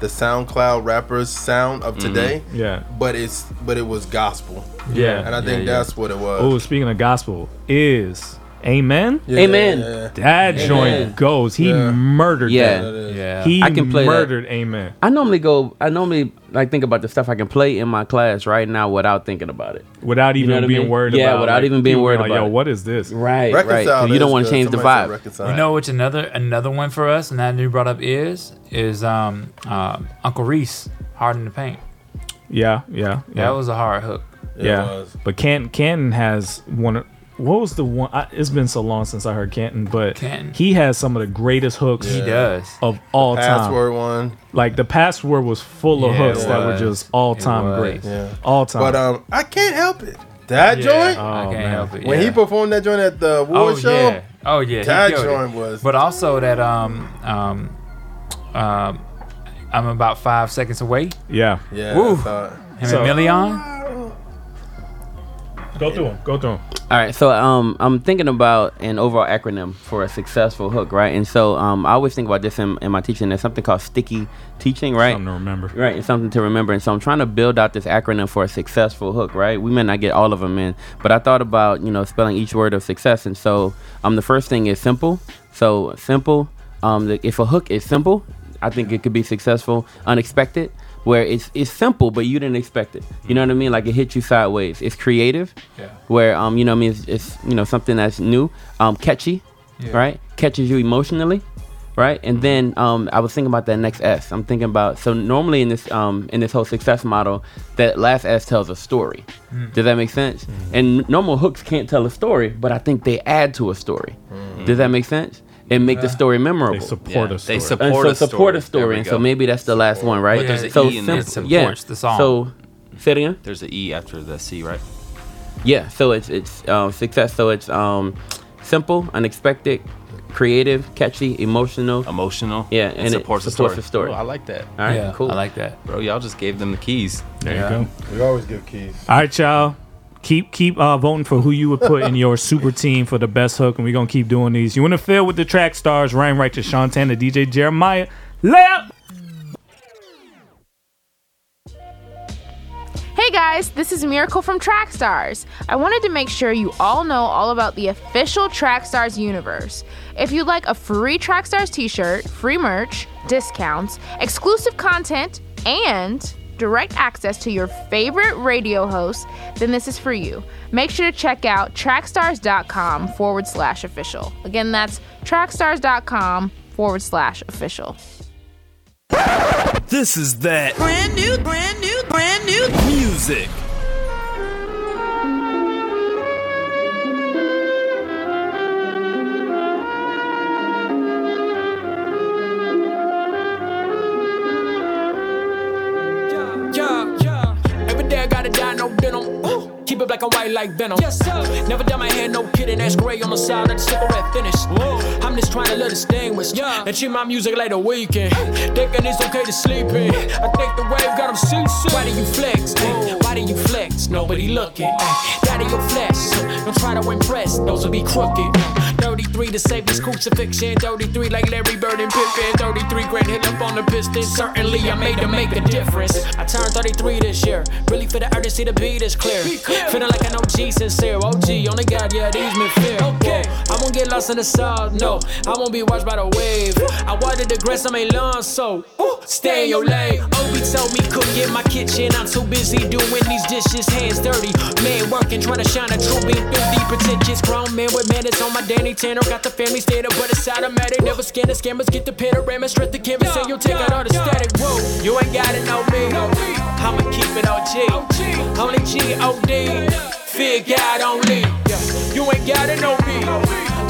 the SoundCloud rappers sound of mm-hmm. today. Yeah. But it's but it was gospel. Yeah. And I think yeah. that's what it was. Oh, speaking of gospel, is Amen. Yeah, Amen. yeah. That Amen. joint goes. He Yeah. murdered Yeah. That that. is. Yeah. He I can play that. murdered Amen. I normally go. I normally like think about the stuff I can play in my class right now without thinking about it. Without even know what I being mean? worried Yeah, about without like, even being people worried like, about Yo, it. what is this? Right, right. Reconcile 'Cause you don't want to change the Somebody vibe. You know which another another one for us, and that you brought up is is um um Uncle Reece, Hard in the Paint. Yeah, yeah, yeah. That was a hard hook. It yeah. was. But Canton, Canton has one. of- What was the one? I, it's been so long since I heard Canton, but Canton. he has some of the greatest hooks He does. of all time. Password one. Like the password was full of Yeah, hooks that were just all time great. Yeah. All time. But um, I can't help it. That Yeah, joint. I Oh, can't man. help it. when yeah. he performed that joint at the award oh show, yeah, oh yeah, he that killed it. joint was. But also that um um um I'm about five seconds away. yeah. yeah, Woo. that's Him So- and Million. Go through them. Go through them. All right, so um, I'm thinking about an overall acronym for a successful hook, right? And so um, I always think about this in, in my teaching. There's something called sticky teaching, right? Something to remember. Right, it's something to remember. And so I'm trying to build out this acronym for a successful hook, right? We may not get all of them in, but I thought about, you know, spelling each word of success. And so um, the first thing is simple. So simple, um, the, if a hook is simple, I think it could be successful. Unexpected, where it's it's simple, but you didn't expect it. You know what I mean? Like it hit you sideways. It's creative, Yeah. where, um, you know what I mean? It's, it's, you know, something that's new. Um, catchy, Yeah. right? Catches you emotionally right? And then um, I was thinking about that next S. I'm thinking about so normally in this um, in this whole success model, that last S tells a story. Does that make sense? And normal hooks can't tell a story, but I think they add to a story. Does that make sense? And make the story memorable. They support Yeah, story. they support, and support so a support a story. There story, and so maybe that's the last one, right? But there's an so E in there. It simple- supports the song. So, say it again. There's an E after the C, right? Yeah, so it's it's um, success. So it's um, simple, unexpected, creative, catchy, emotional. Emotional. Yeah, and, and it supports, supports the the story. story. Oh, I like that, All right, yeah, cool. I like that. bro. Y'all just gave them the keys. There Yeah. you go. We always give keys. All right, y'all. Keep keep uh, voting for who you would put in your super team for the best hook, and we're gonna keep doing these. You want to fill with the track stars Ryan Righteous, Sean Tanner, DJ Jeremiah. Layup. Hey guys, this is Miracle from Track Stars. I wanted to make sure you all know all about the official Track Stars universe. If you'd like a free Track Stars t shirt, free merch, discounts, exclusive content, and direct access to your favorite radio hosts, then this is for you. Make sure to check out trackstars.com forward slash official. Again, that's trackstars.com forward slash official. This is that brand new, brand new, brand new music. Keep it black and white like venom. Yes, sir. Never done my hair, no kidding. That's gray on the side of the cigarette finish. Whoa. I'm just trying to look distinguished. Yeah. And treat my music like the weekend. Thinking it's okay to sleep in. I think the wave got them seasick. Why do you flex? Why do you flex? Nobody looking. Daddy, your flesh. Don't try to impress. Those will be crooked. 33 to save this crucifixion. 33 like Larry Bird and Pippen. 33 grand hit up on the piston. Certainly I made to make a difference. I turned 33 this year. Really for the urgency to be this clear. Feeling like I know G sincere. OG, only God, yeah, these men fear. Okay. I won't get lost in the sauce, no. I won't be watched by the wave. I watered the grass on my lawn, so ooh, stay in your lane. Obi told me cook in my kitchen. I'm too busy doing these dishes, hands dirty. Man working, trying to shine a true beam through the pretentious. Grown man with manners on my Danny Tanner. Got the family up, but it's automatic. Never scan the scammers, get the panorama, straight the canvas, and you'll take out all the static. Whoa, you ain't gotta know me. I'ma keep it OG. Only G O D. Fear God only. Yeah. You ain't gotta know me.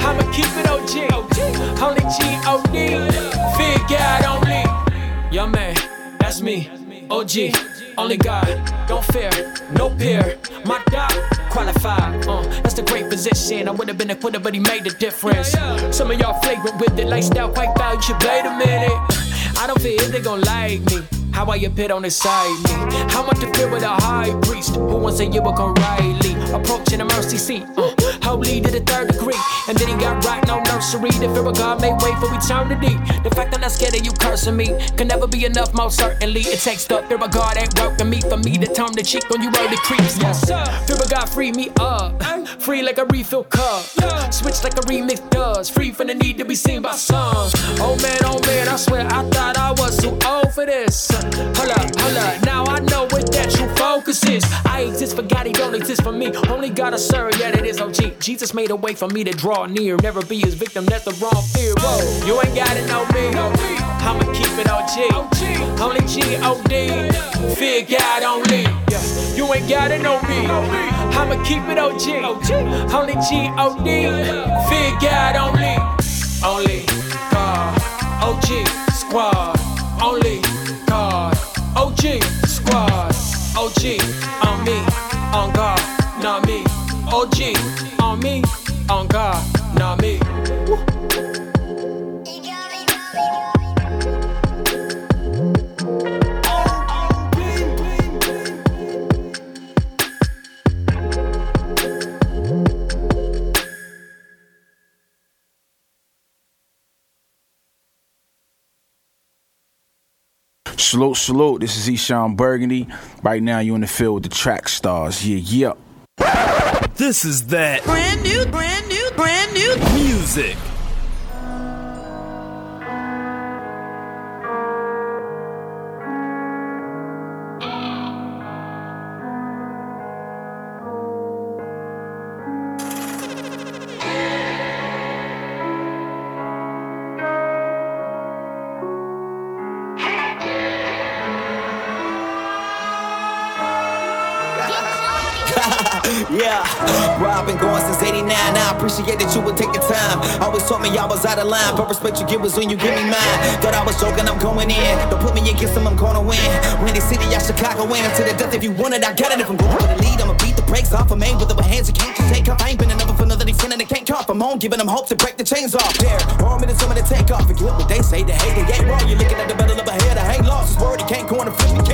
I'ma keep it OG. Only G O D. Fear God only. Yeah, man, that's me. OG. Only God, don't fear, no peer. My dog, qualified. Uh, that's the great position. I would have been a quitter, but he made the difference. Some of y'all flagrant with it, lifestyle quite foul. You should wait a minute. I don't if they gon' like me. How I appeared on the side me? How much to fear with a high priest who wants to you come Riley? Approaching the mercy seat, uh, holy to the third degree. And then he got right no nursery. The fear of God made way for eternity. The fact I'm not scared of you cursing me can never be enough, most certainly. It takes the fear of God ain't working me for me to turn the cheek on you early creeps. Yes, sir. Fear of God free me up. Free like a refill cup. Switch like a remix does. Free from the need to be seen by some. Oh man, oh man, I swear I thought I was too old for this. Hold up, hold up. Now I know what that true focus is. I exist for God, He don't exist for me. Only God I serve, yeah, it is OG. Jesus made a way for me to draw near. Never be his victim, that's the wrong fear. Whoa, you ain't gotta know me. I'ma keep it OG. Only G O D. Fear God only. You ain't gotta know me. I'ma keep it OG. Only G O D. Fear God only. Only God. OG squad. Only God. OG squad. OG On me. On God. Not me. Salute, salute. This is Eshon Burgundy. Right now, you're in the field with the track stars. Yeah, yeah. This is that brand new, brand new, brand new music. Appreciate that you would take the time. Always told me I was out of line, but respect you give was when you give me mine. Thought I was joking, I'm going in. Don't put me against them, I'm gonna win. Windy City, I Chicago win. To the death, if you want it, I got it. If I'm going for the lead, I'ma beat the brakes off of me. With the hands you can't just take off. I ain't been another for another defender that can't cough. I'm on, giving them hope to break the chains off. There, all minutes, I'm gonna take off. Forget what they say, they hate, they ain't wrong. You're looking at the battle of a head, I ain't lost. His word, he can't go on the flip, he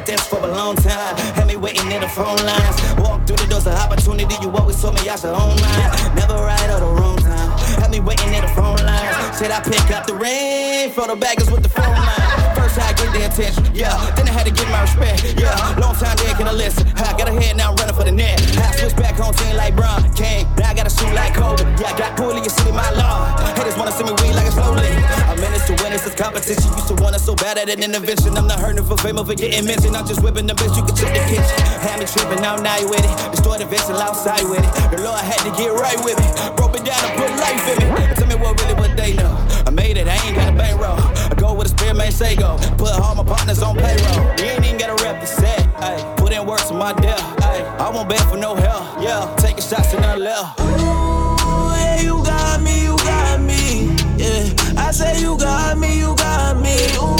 a dance for a long time. Had me waiting in the phone lines. Walk through the doors of opportunity. You always told me I should own mine. Never right or the wrong time. Had me waiting in the phone lines. Said I pick up the ring for the baggers with the phone line. First I get the attention, yeah. Then I had to get my respect, yeah. Long time there, can I listen? I got a head now, I'm running for the net. I switch back home, team like Bron King. Now I gotta shoot like Kobe. Yeah, I got Cooley, you see my law. Haters wanna see me win like a slowly. I'm in this to win, it's this competition. Used to want it so bad at an intervention. I'm not hurting for fame for getting mentioned. I'm just whipping the bitch, you can check the kitchen. Had me tripping, now now you with it. Destroy the vessel outside with it. The Lord had to get right with me. Broke it down and put life in me. Tell me what really what they know. I made it, I ain't got a bankroll. Where the spirit may say go. Put all my partners on payroll. Ain't even gotta rep set. Ay, put in work to my death. Ay, I won't beg for no help. Yeah, taking shots left. Ooh, yeah, you got me, you got me. Yeah, I say you got me, you got me. Ooh,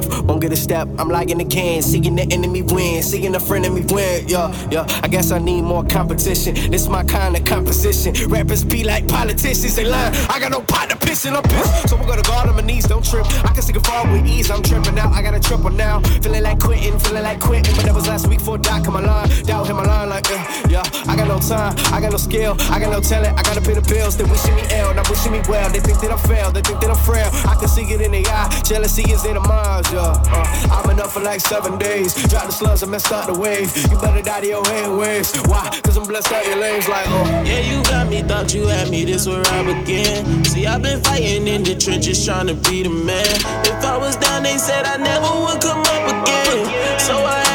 breath, won't get a step. I'm the can, seeing the enemy win, seeing a friend of me win. Yeah, yeah. I guess I need more competition. This my kind of composition. Rappers be like politicians, they lie. I got no pot to piss and I'm pissed. So we're gonna guard on my knees, don't trip. I can sing a fall with ease, I'm tripping out. I got a triple now. Feeling like quitting, feeling like quitting. But that was last week for Doc come line. Doubt hit my line like, uh, yeah. I got no time, I got no skill, I got no talent, I gotta pay the bills. They wishing me ill, not wishing me well. They think that I failed, they think that I'm frail. I can see it in their eye. Jealousy is in the minds, Uh, I've been up for like seven days. Drop the slugs, I messed up the wave. You better die to your airways. Why? Cause I'm blessed out your lanes like, oh. Yeah, you got me, thought you had me, this where I begin. See, I've been fighting in the trenches, trying to be the man. If I was down, they said I never would come up again. So I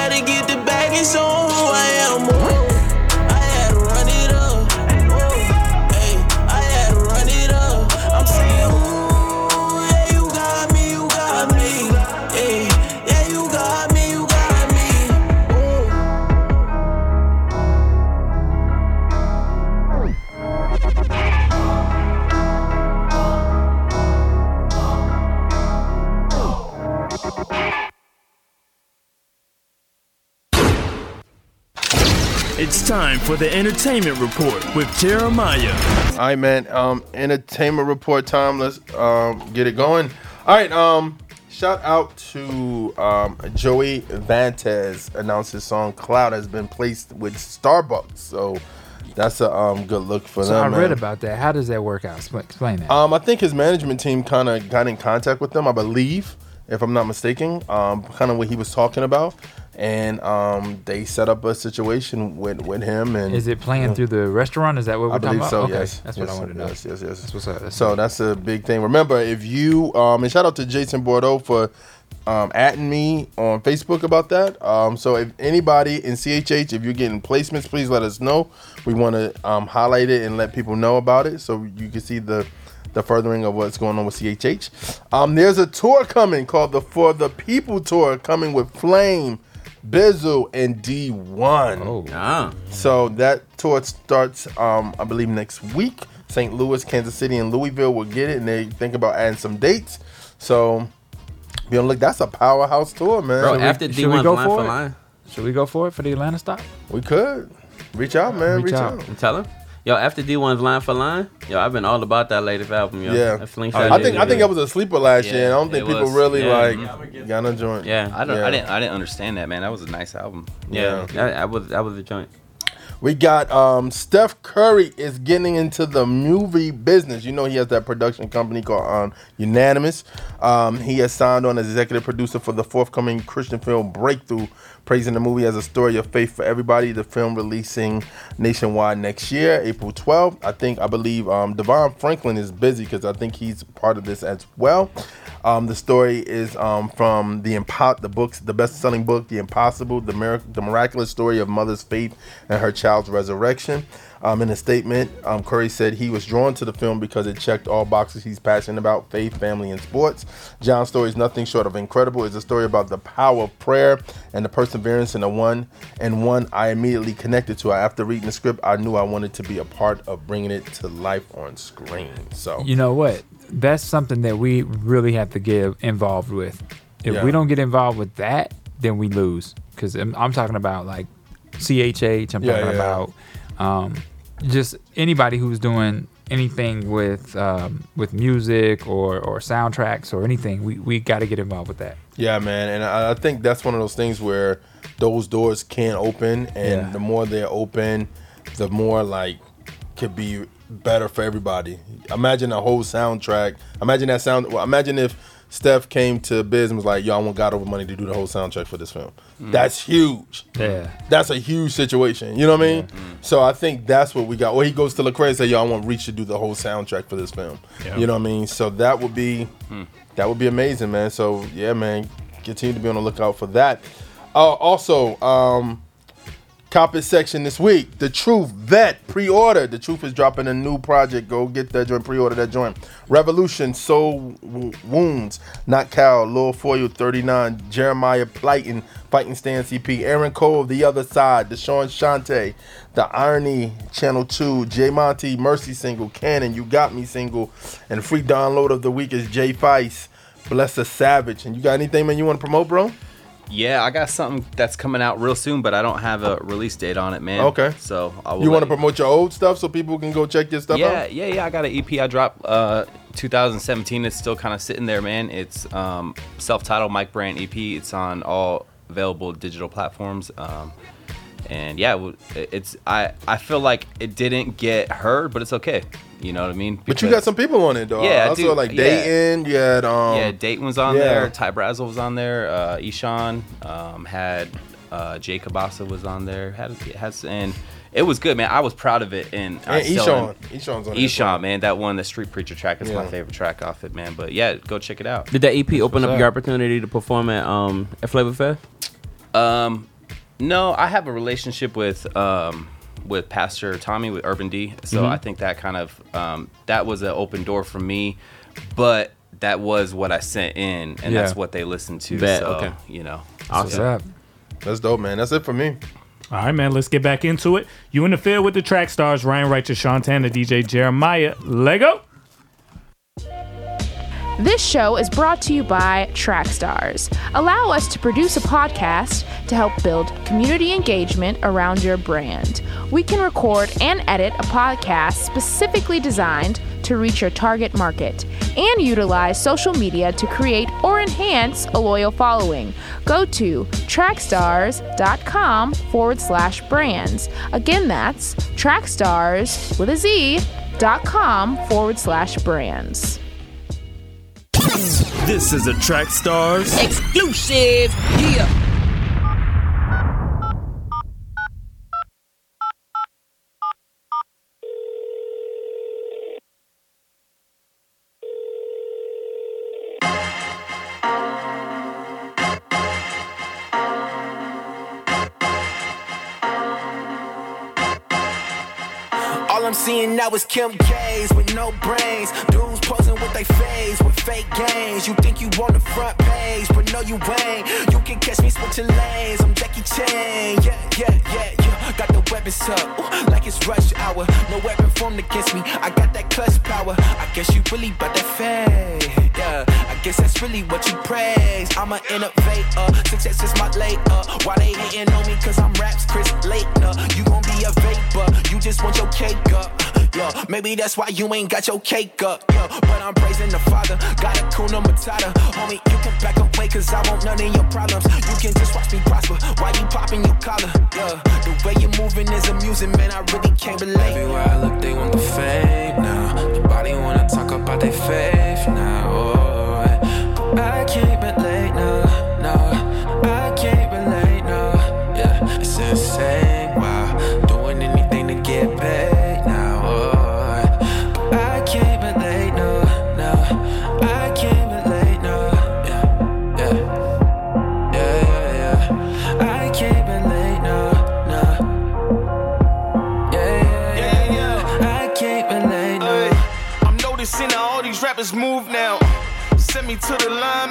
time for the entertainment report with Jeremiah. All right, man. Um, entertainment report time. Let's um get it going. All right. Um, shout out to um Joey Vantes announced his song "Cloud" has been placed with Starbucks. So that's a um good look for So them. I read man. about that. How does that work out? Explain that. Um, I think his management team kind of got in contact with them. I believe, if I'm not mistaken, um, kind of what he was talking about, and um, they set up a situation with with him. And Is it playing through the restaurant? Is that what we're I believe talking so. about? Okay, Yes, that's what I wanted to know. Yes, yes, yes. That's what's up. That's so that's a big thing. Remember, if you um, and shout out to Jason Bordeaux for um, atting me on Facebook about that. Um, so if anybody in CHH, if you're getting placements, please let us know. We want to um, highlight it and let people know about it, so you can see the the furthering of what's going on with CHH. Um, there's a tour coming called the For the People Tour, coming with Flame. Bizzle and D1. Oh, So that tour starts, um, I believe, next week. St. Louis, Kansas City, and Louisville will get it, and they think about adding some dates. So, be on the look. That's a powerhouse tour, man. Bro, Should we- after Should we Dee-1's go line for for it? line. Should we go for it for the Atlanta stop? we could reach out, man. Reach Reach, out. out. I'm telling. Yo, after Dee-1's line for line, yo, I've been all about that latest album, yo. Yeah, Slingshot I think is- I think that was a sleeper last Yeah, year. and I don't think it people was. really Yeah. like got a joint. Yeah, I don't. Yeah. I didn't. I didn't understand that, man. That was a nice album. yeah. That, that was that was a joint. We got um, Steph Curry is getting into the movie business. You know he has that production company called um, Unanimous. Um, he has signed on as executive producer for the forthcoming Christian film Breakthrough, praising the movie as a story of faith for everybody. The film releasing nationwide next year, April 12th. I think I believe um, DeVon Franklin is busy because I think he's part of this as well. Um, the story is um, from the impo- the books, the best-selling book, The Impossible: The, Mirac- the Miraculous Story of Mother's Faith and Her Child's Resurrection. Um, in a statement, um, Curry said he was drawn to the film because it checked all boxes he's passionate about: faith, family, and sports. John's story is nothing short of incredible. It's a story about the power of prayer and the perseverance in the one and one I immediately connected to. After reading the script, I knew I wanted to be a part of bringing it to life on screen. So You know what? That's something that we really have to get involved with. If Yeah. we don't get involved with that, then we lose. because I'm, I'm talking about like CHH. I'm Yeah, talking yeah. about um, just anybody who's doing anything with um, with music or or soundtracks or anything. We we got to get involved with that. Yeah, man, and I I think that's one of those things where those doors can open, and Yeah. the more they're open, the more like could be better for everybody. Imagine a whole soundtrack. Imagine that sound. Well, imagine if Steph came to Biz and was like, "Yo, I want God over money to do the whole soundtrack for this film." Mm. That's huge. Yeah. That's a huge situation. You know what I mean? So I think that's what we got. Or he goes to Lecrae and say, "Yo, I want Reach to do the whole soundtrack for this film." Yeah. You know what I mean? So that would be that would be amazing, man. So yeah, man, continue to be on the lookout for that. Uh, also, um, Copy section this week. The Truth Vet pre-order. The Truth is dropping a new project. Go get that joint. Pre-order that joint. Revolution. Soul W- Wounds. Not Cal. Lil Foyle 39. Jeremiah Plighton. Fighting Stance CP. Aaron Cole. The Other Side. Deshaun Shante. The Irony Channel 2. J Monty. Mercy single. Cannon. You Got Me single. And free download of the week is Jay Feist. Bless the Savage. And you got anything, man, you want to promote, bro? Yeah, I got something that's coming out real soon, but I don't have a release date on it, man. Okay. So I will You want to promote your old stuff so people can go check your stuff yeah, out? Yeah, yeah, yeah. I got an EP I dropped uh 2017. It's still kind of sitting there, man. It's um self-titled Mike Brand EP. It's on all available digital platforms. Um and yeah, it's I I feel like it didn't get heard, but it's okay. You know what I mean? But you got some people on it though. Yeah, I I do. saw like Yeah. Dayton. You had um. yeah, Dayton was on yeah. there. Ty Brazel was on there. Uh, Ishan um, had uh, Jay Kabasa was on there. Had has and it was good, man. I was proud of it. And, I And still Eshon. am- Eshon's on there. Eshon, man, that one, the Street Preacher track is my favorite track off it, man. But yeah, go check it out. Did that EP open What's up up? your opportunity to perform at um at Flavor Fest? Um, no, I have a relationship with um with Pastor Tommy with Urban D, so Mhm. I think that kind of um that was an open door for me, but that was what I sent in, and that's what they listened to. Bet, so okay. you know, Awesome. so- That's dope, man. That's it for me. All right, man. Let's get back into it. You in the field with the track stars Ryan Righteous, Sean Tanner, DJ Jeremiah. Lego. This show is brought to you by Trackstars. Allow us to produce a podcast to help build community engagement around your brand. We can record and edit a podcast specifically designed to reach your target market and utilize social media to create or enhance a loyal following. Go to trackstars.com forward slash brands. Again, that's trackstars with a Z dot com forward slash brands. This is a Track Stars Exclusive. Yeah. Seeing now is Kim K's with no brains. Dudes posing with their face with fake games. You think you on the front page, but no, you ain't. You can catch me switching lanes. I'm Jackie Chan. Yeah, yeah, yeah, yeah. Got the weapons up like it's rush hour. No weapon formed against me. I got that clutch power. I guess you really about that fade. Yeah, I guess that's really what you praise. I'm an innovator. Success is my later. Why they hating on me? Cause I'm raps Chris Later. You gon' be a vapor. You just want your cake up. Yeah, maybe that's why you ain't got your cake up. Yeah, but I'm praising the Father. Got a kuna matata. Homie, you can back away cause I want none of your problems. You can just watch me prosper. Why you popping your collar? Yeah, the way you're moving is amusing, man. I really can't believe. Everywhere I look, they want the fame now. Nobody wanna talk about their faith now. Oh, I can't relate now, no. I can't relate now. Yeah, it's insane.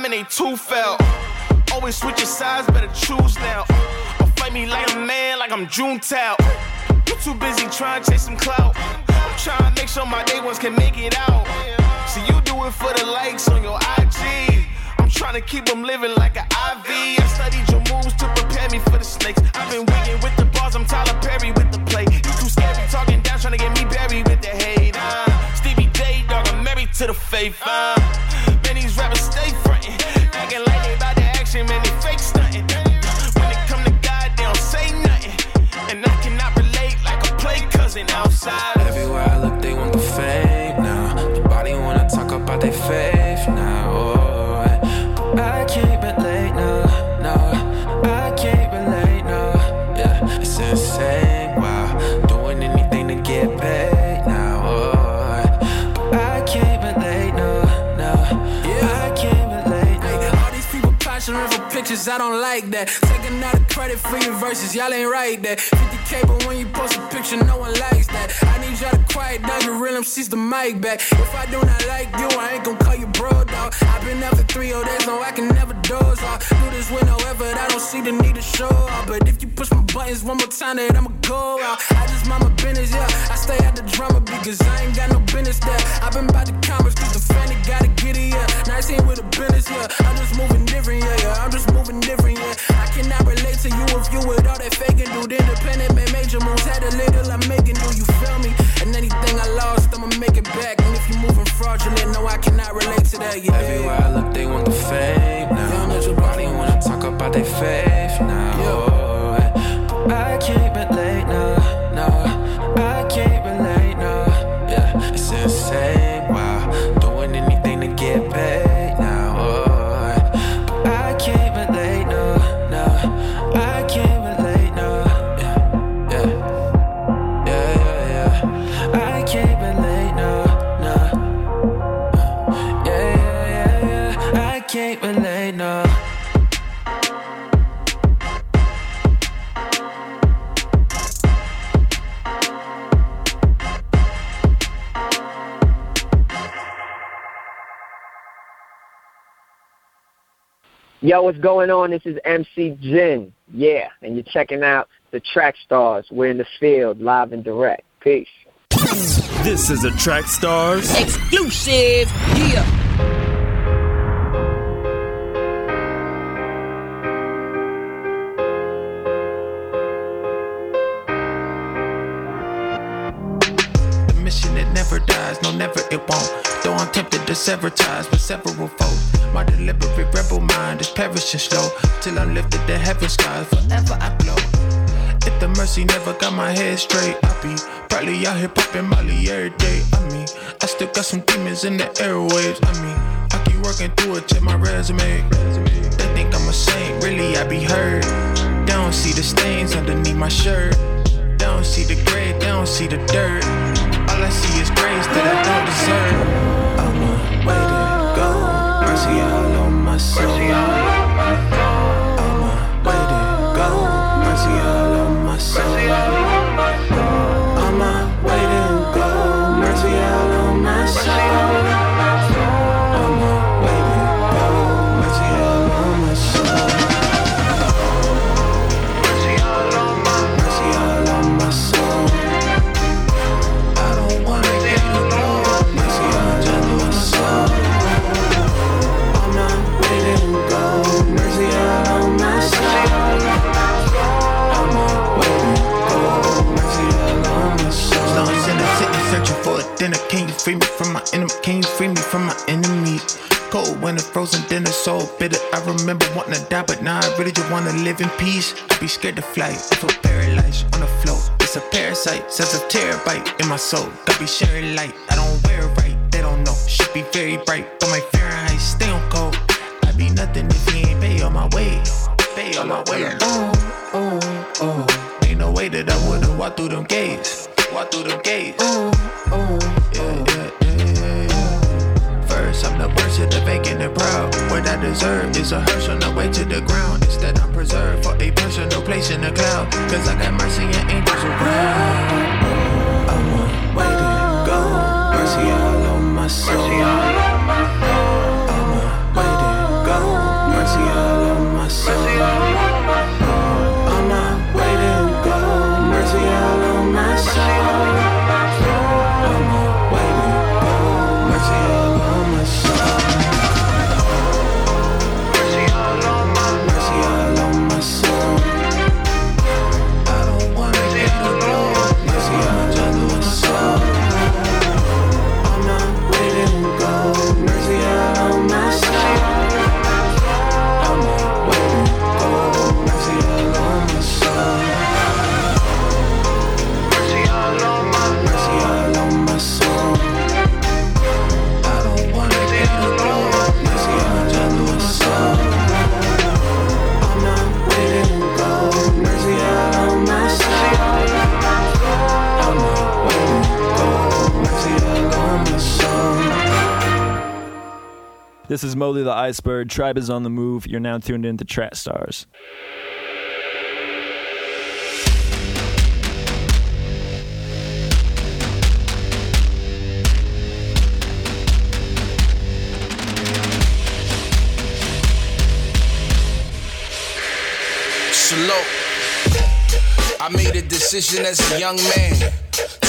Line, man, they too foul. Always switching sides, better choose now. Or fight me like a man, like I'm Junetao. You too busy trying to chase some clout. I'm trying to make sure my day ones can make it out. So you do it for the likes on your IG. I'm Trying to keep them living like an IV. I studied your moves to prepare me for the snakes. I've been waiting with the bars, I'm Tyler Perry with the play. You too scary talking down, trying to get me buried with the hate. Uh, Stevie J, dog, I'm married to the faith. Uh, pictures, I don't like that. Taking out the credit for your verses, y'all ain't right that. 50k, but when you post a picture, no one likes that. I need y'all to quiet down your real MCs the mic back. If I do not like you, I ain't gon' call you bro, dog. I've been out for three old days, no, I can never doze off. Do this no effort, I don't see the need to show off. But if you push my buttons one more time, then I'ma go out. I just mind my business, yeah. I stay out the drama because I ain't got no business there. I've been by the commas, cause the family gotta get it, yeah. Nice here with the business, yeah. I'm just moving different, yeah, yeah. I'm just moving different, yeah. I cannot relate to you if you with all that faking, dude. Independent, made major moves, had a little I'm making, do you feel me? And anything I lost, I'ma make it back. And if you moving fraudulent, no, I cannot relate to that, yeah. Everywhere I look, they want the fame now. Your body wanna talk about their faith now. Oh, I can't relate, no, no. Yo, what's going on? This is MC Jin. Yeah, and you're checking out the Track Stars. We're in the field, live and direct. Peace. This is a Track Stars Exclusive. Yeah. Never dies, no never it won't. Though I'm tempted to sever ties with several foes. My deliberate rebel mind is perishing slow. Till I'm lifted to heaven skies, forever I glow. If the mercy never got my head straight, I be probably out here popping Molly every day. I mean, I still got some demons in the airwaves. I mean, I keep working through it, check my resume. They think I'm a saint, really I be hurt. They don't see the stains underneath my shirt. They don't see the gray, they don't see the dirt. All I see is grace that I don't deserve. I'm a way to go. Mercy all on my soul. Can you free me from my enemies? Cold when winter, frozen dinner, so bitter. I remember wanting to die, but now I really just wanna live in peace. I be scared to fly, I feel paralyzed on the floor. It's a parasite, sense of terabyte in my soul. Got be sharing light, I don't wear it right, they don't know. Should be very bright, but my Fahrenheit stay on cold. I be nothing if he ain't pay all my way. Pay all my way. Oh, oh, oh. Ain't no way that I would've walked through them gates. Walked through them gates. Oh, oh, oh. yeah, yeah, yeah, yeah, yeah. I'm the worst of the vacant and the proud. What I deserve is a hearse on the way to the ground. Instead, I'm preserved for a personal place in the cloud. Cause I got mercy and angels around. I'm a way to go. Mercy all on my soul. I'm a way to go. Mercy all This is Moley the Iceberg. Tribe is on the move. You're now tuned in to Track Stars. Slow. I made a decision as a young man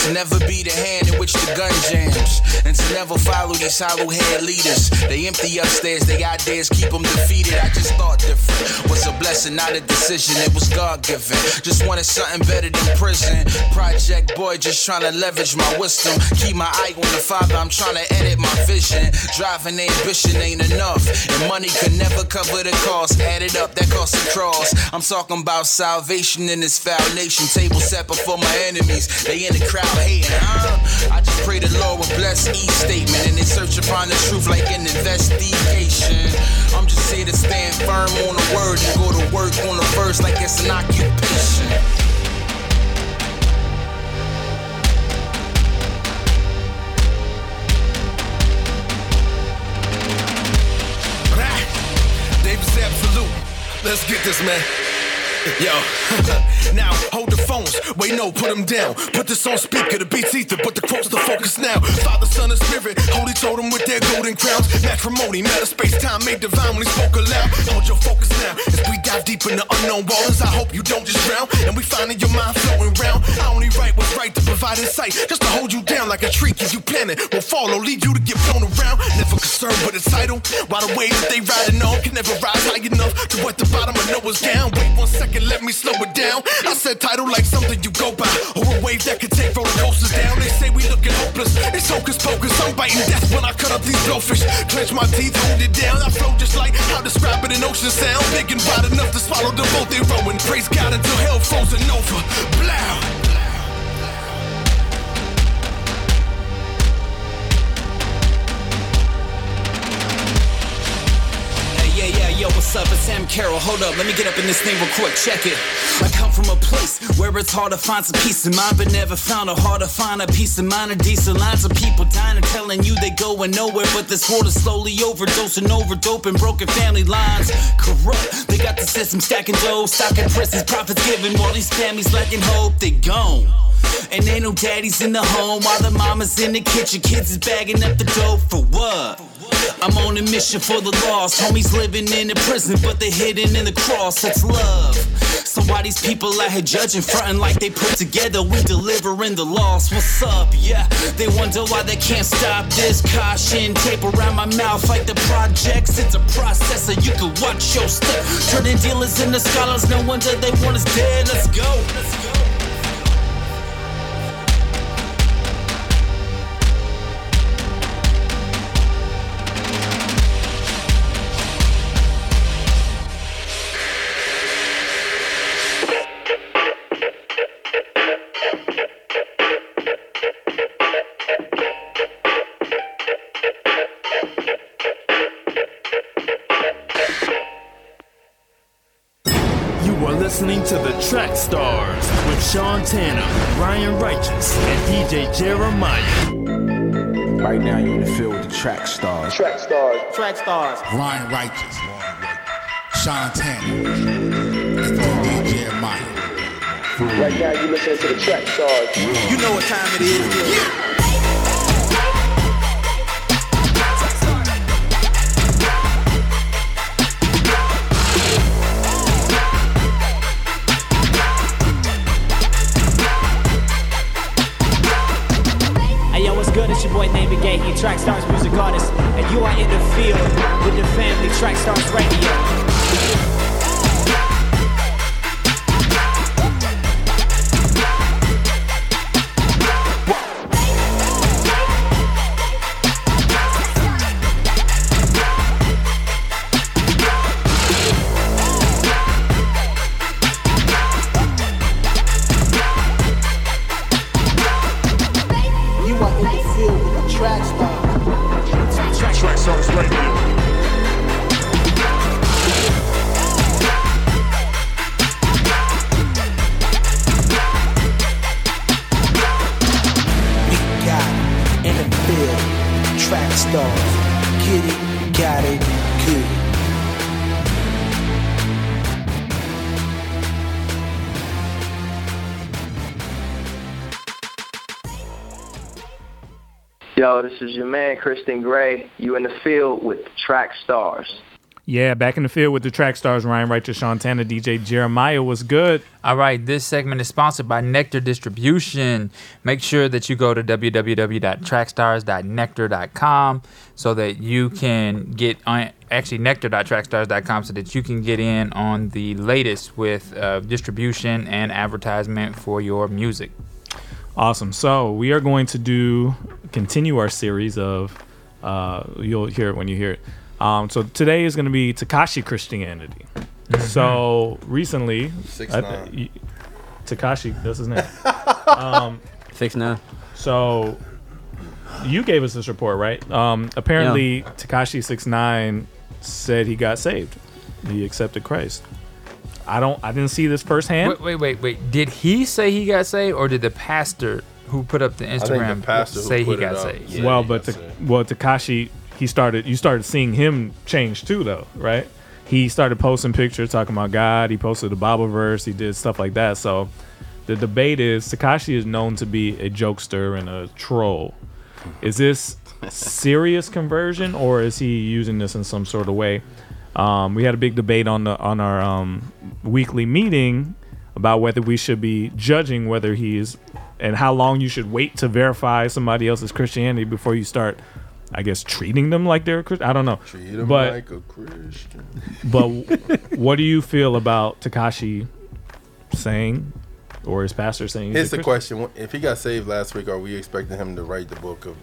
to never be the hand in which the gun jams, and to never follow these hollow head leaders. They empty upstairs, they ideas keep them defeated. I just thought different. Was a blessing, not a decision. It was God given. Just wanted something better than prison. Project boy, just trying to leverage my wisdom. Keep my eye on the father, I'm trying to edit my vision. Driving ambition ain't enough, and money could never cover the cost. Add it up, that cost a cross. I'm talking about salvation in this foul nation. Table set before my enemies. They in the crowd hating, huh? I just pray the Lord will bless each statement and they search find the truth like an investigation. I'm just here to stand firm on the word and go to work on the verse like it's an occupation. David's absolute. Let's get this, man. Yo, now hold the phones. Wait, no, put them down. Put this on speaker. The beats ether, but the quotes the focus now. Father, Son, and Spirit. Holy told them with their golden crowns. Matrimony, matter, space, time made divine when he spoke aloud. Hold your focus now. As we dive deep in the unknown waters, I hope you don't just drown. And we finding your mind flowing round. I only write what's right to provide insight. Just to hold you down like a tree. Keep you planted. Will follow, lead you to get blown around. Never concerned with the title. While the wave that they riding on can never rise high enough to what the bottom of Noah's down. Wait one second, let me slow it down. I said title like something you go by, or a wave that could take roller coasters down. They say we looking hopeless. It's hocus pocus. I'm biting death when I cut up these blowfish. Clench my teeth, hold it down. I flow just like how describe it in ocean sound. Big and wide enough to swallow the boat they rowing. Praise God until hell frozen over. Blow. Yo, what's up? It's Sam Carroll. Hold up, let me get up in this thing real quick. Check it. I come from a place where it's hard to find some peace of mind, but never found it hard to find a peace of mind. A decent lines of people dying and telling you they going nowhere, but this world is slowly overdosing over dope and broken family lines. Corrupt, they got the system stacking dough, stocking prisons, profits giving while these families lacking hope. They gone. And ain't no daddies in the home while the mama's in the kitchen. Kids is bagging up the dough for what? I'm on a mission for the lost. Homies living in the prison, but they're hidden in the cross. That's love. So why these people out here judging, fronting like they put together? We delivering the loss. What's up? Yeah, they wonder why they can't stop this. Caution tape around my mouth like the projects. It's a processor. You can watch your step. Turning dealers into scholars. No wonder they want us dead. Let's go. Let's go. With Sean Tanner, Ryan Righteous, and DJ Jeremiah. Right now, you're in the field with the Track Stars. Track stars. Track stars. Ryan Righteous, Sean Tanner, and DJ Jeremiah. Right now you're listening to the track stars. You know what time it is. Hey family Track Stars Radio. You Yo, this is your man, Christon Gray. You in the field with Track Stars. Yeah, back in the field with the track stars Ryan Righteous, Sean Tanner, DJ Jeremiah was good. All right, this segment is sponsored by Nectar Distribution. Make sure that you go to www.trackstars.nectar.com so that you can get on actually nectar.trackstars.com so that you can get in on the latest with uh, distribution and advertisement for your music. Awesome. So we are going to do continue our series of uh, you'll hear it when you hear it. Um, so today is going to be Tekashi Christianity. So recently, Six nine. Tekashi, that's his name. um, Six nine. So you gave us this report, right? Um, apparently, Tekashi Six Nine said he got saved. He accepted Christ. I don't. I didn't see this firsthand. Wait, wait, wait, wait. Did he say he got saved or did the pastor who put up the think the Instagram pastor say he got up. saved? well, but Ta- well, Tekashi, he started. You started seeing him change too, though, right? He started posting pictures talking about God. He posted a Bible verse. He did stuff like that. So, the debate is Tekashi is known to be a jokester and a troll. Is this serious conversion, or is he using this in some sort of way? Um, we had a big debate on the on our um, weekly meeting about whether we should be judging whether he is and how long you should wait to verify somebody else's Christianity before you start, I guess, treating them like they're a Christian. I don't know. Treat him but like a Christian. but what do you feel about Tekashi saying, or his pastor saying? Here's the question: If he got saved last week, are we expecting him to write the book of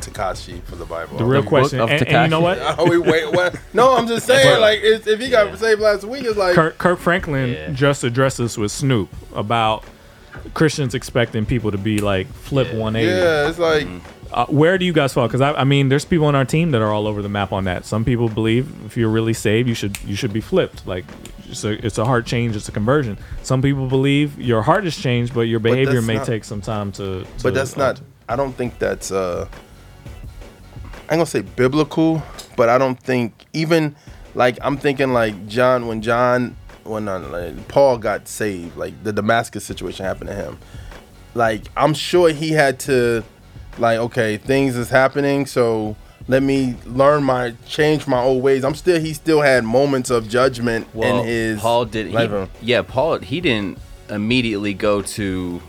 Tekashi for the Bible? The real question, and, and you know what? Are we wait? What? No, I'm just saying. Like, if, if he got saved last week, it's like Kirk, Kirk Franklin just addressed this with Snoop about Christians expecting people to be like flip 180. Yeah, it's like Uh, where do you guys fall? Because I, I mean, there's people on our team that are all over the map on that. Some people believe if you're really saved, you should you should be flipped. Like it's a, it's a heart change, it's a conversion. Some people believe your heart has changed, but your behavior that's may not- take some time to. to But that's not. I don't think that's. uh I ain't gonna say biblical, but I don't think even like I'm thinking like John when John when uh, like, Paul got saved, like the Damascus situation happened to him. Like I'm sure he had to, like okay, things is happening, so let me learn my change my old ways. I'm still he still had moments of judgment Well, in his Paul did. He, yeah, Paul. He didn't immediately go to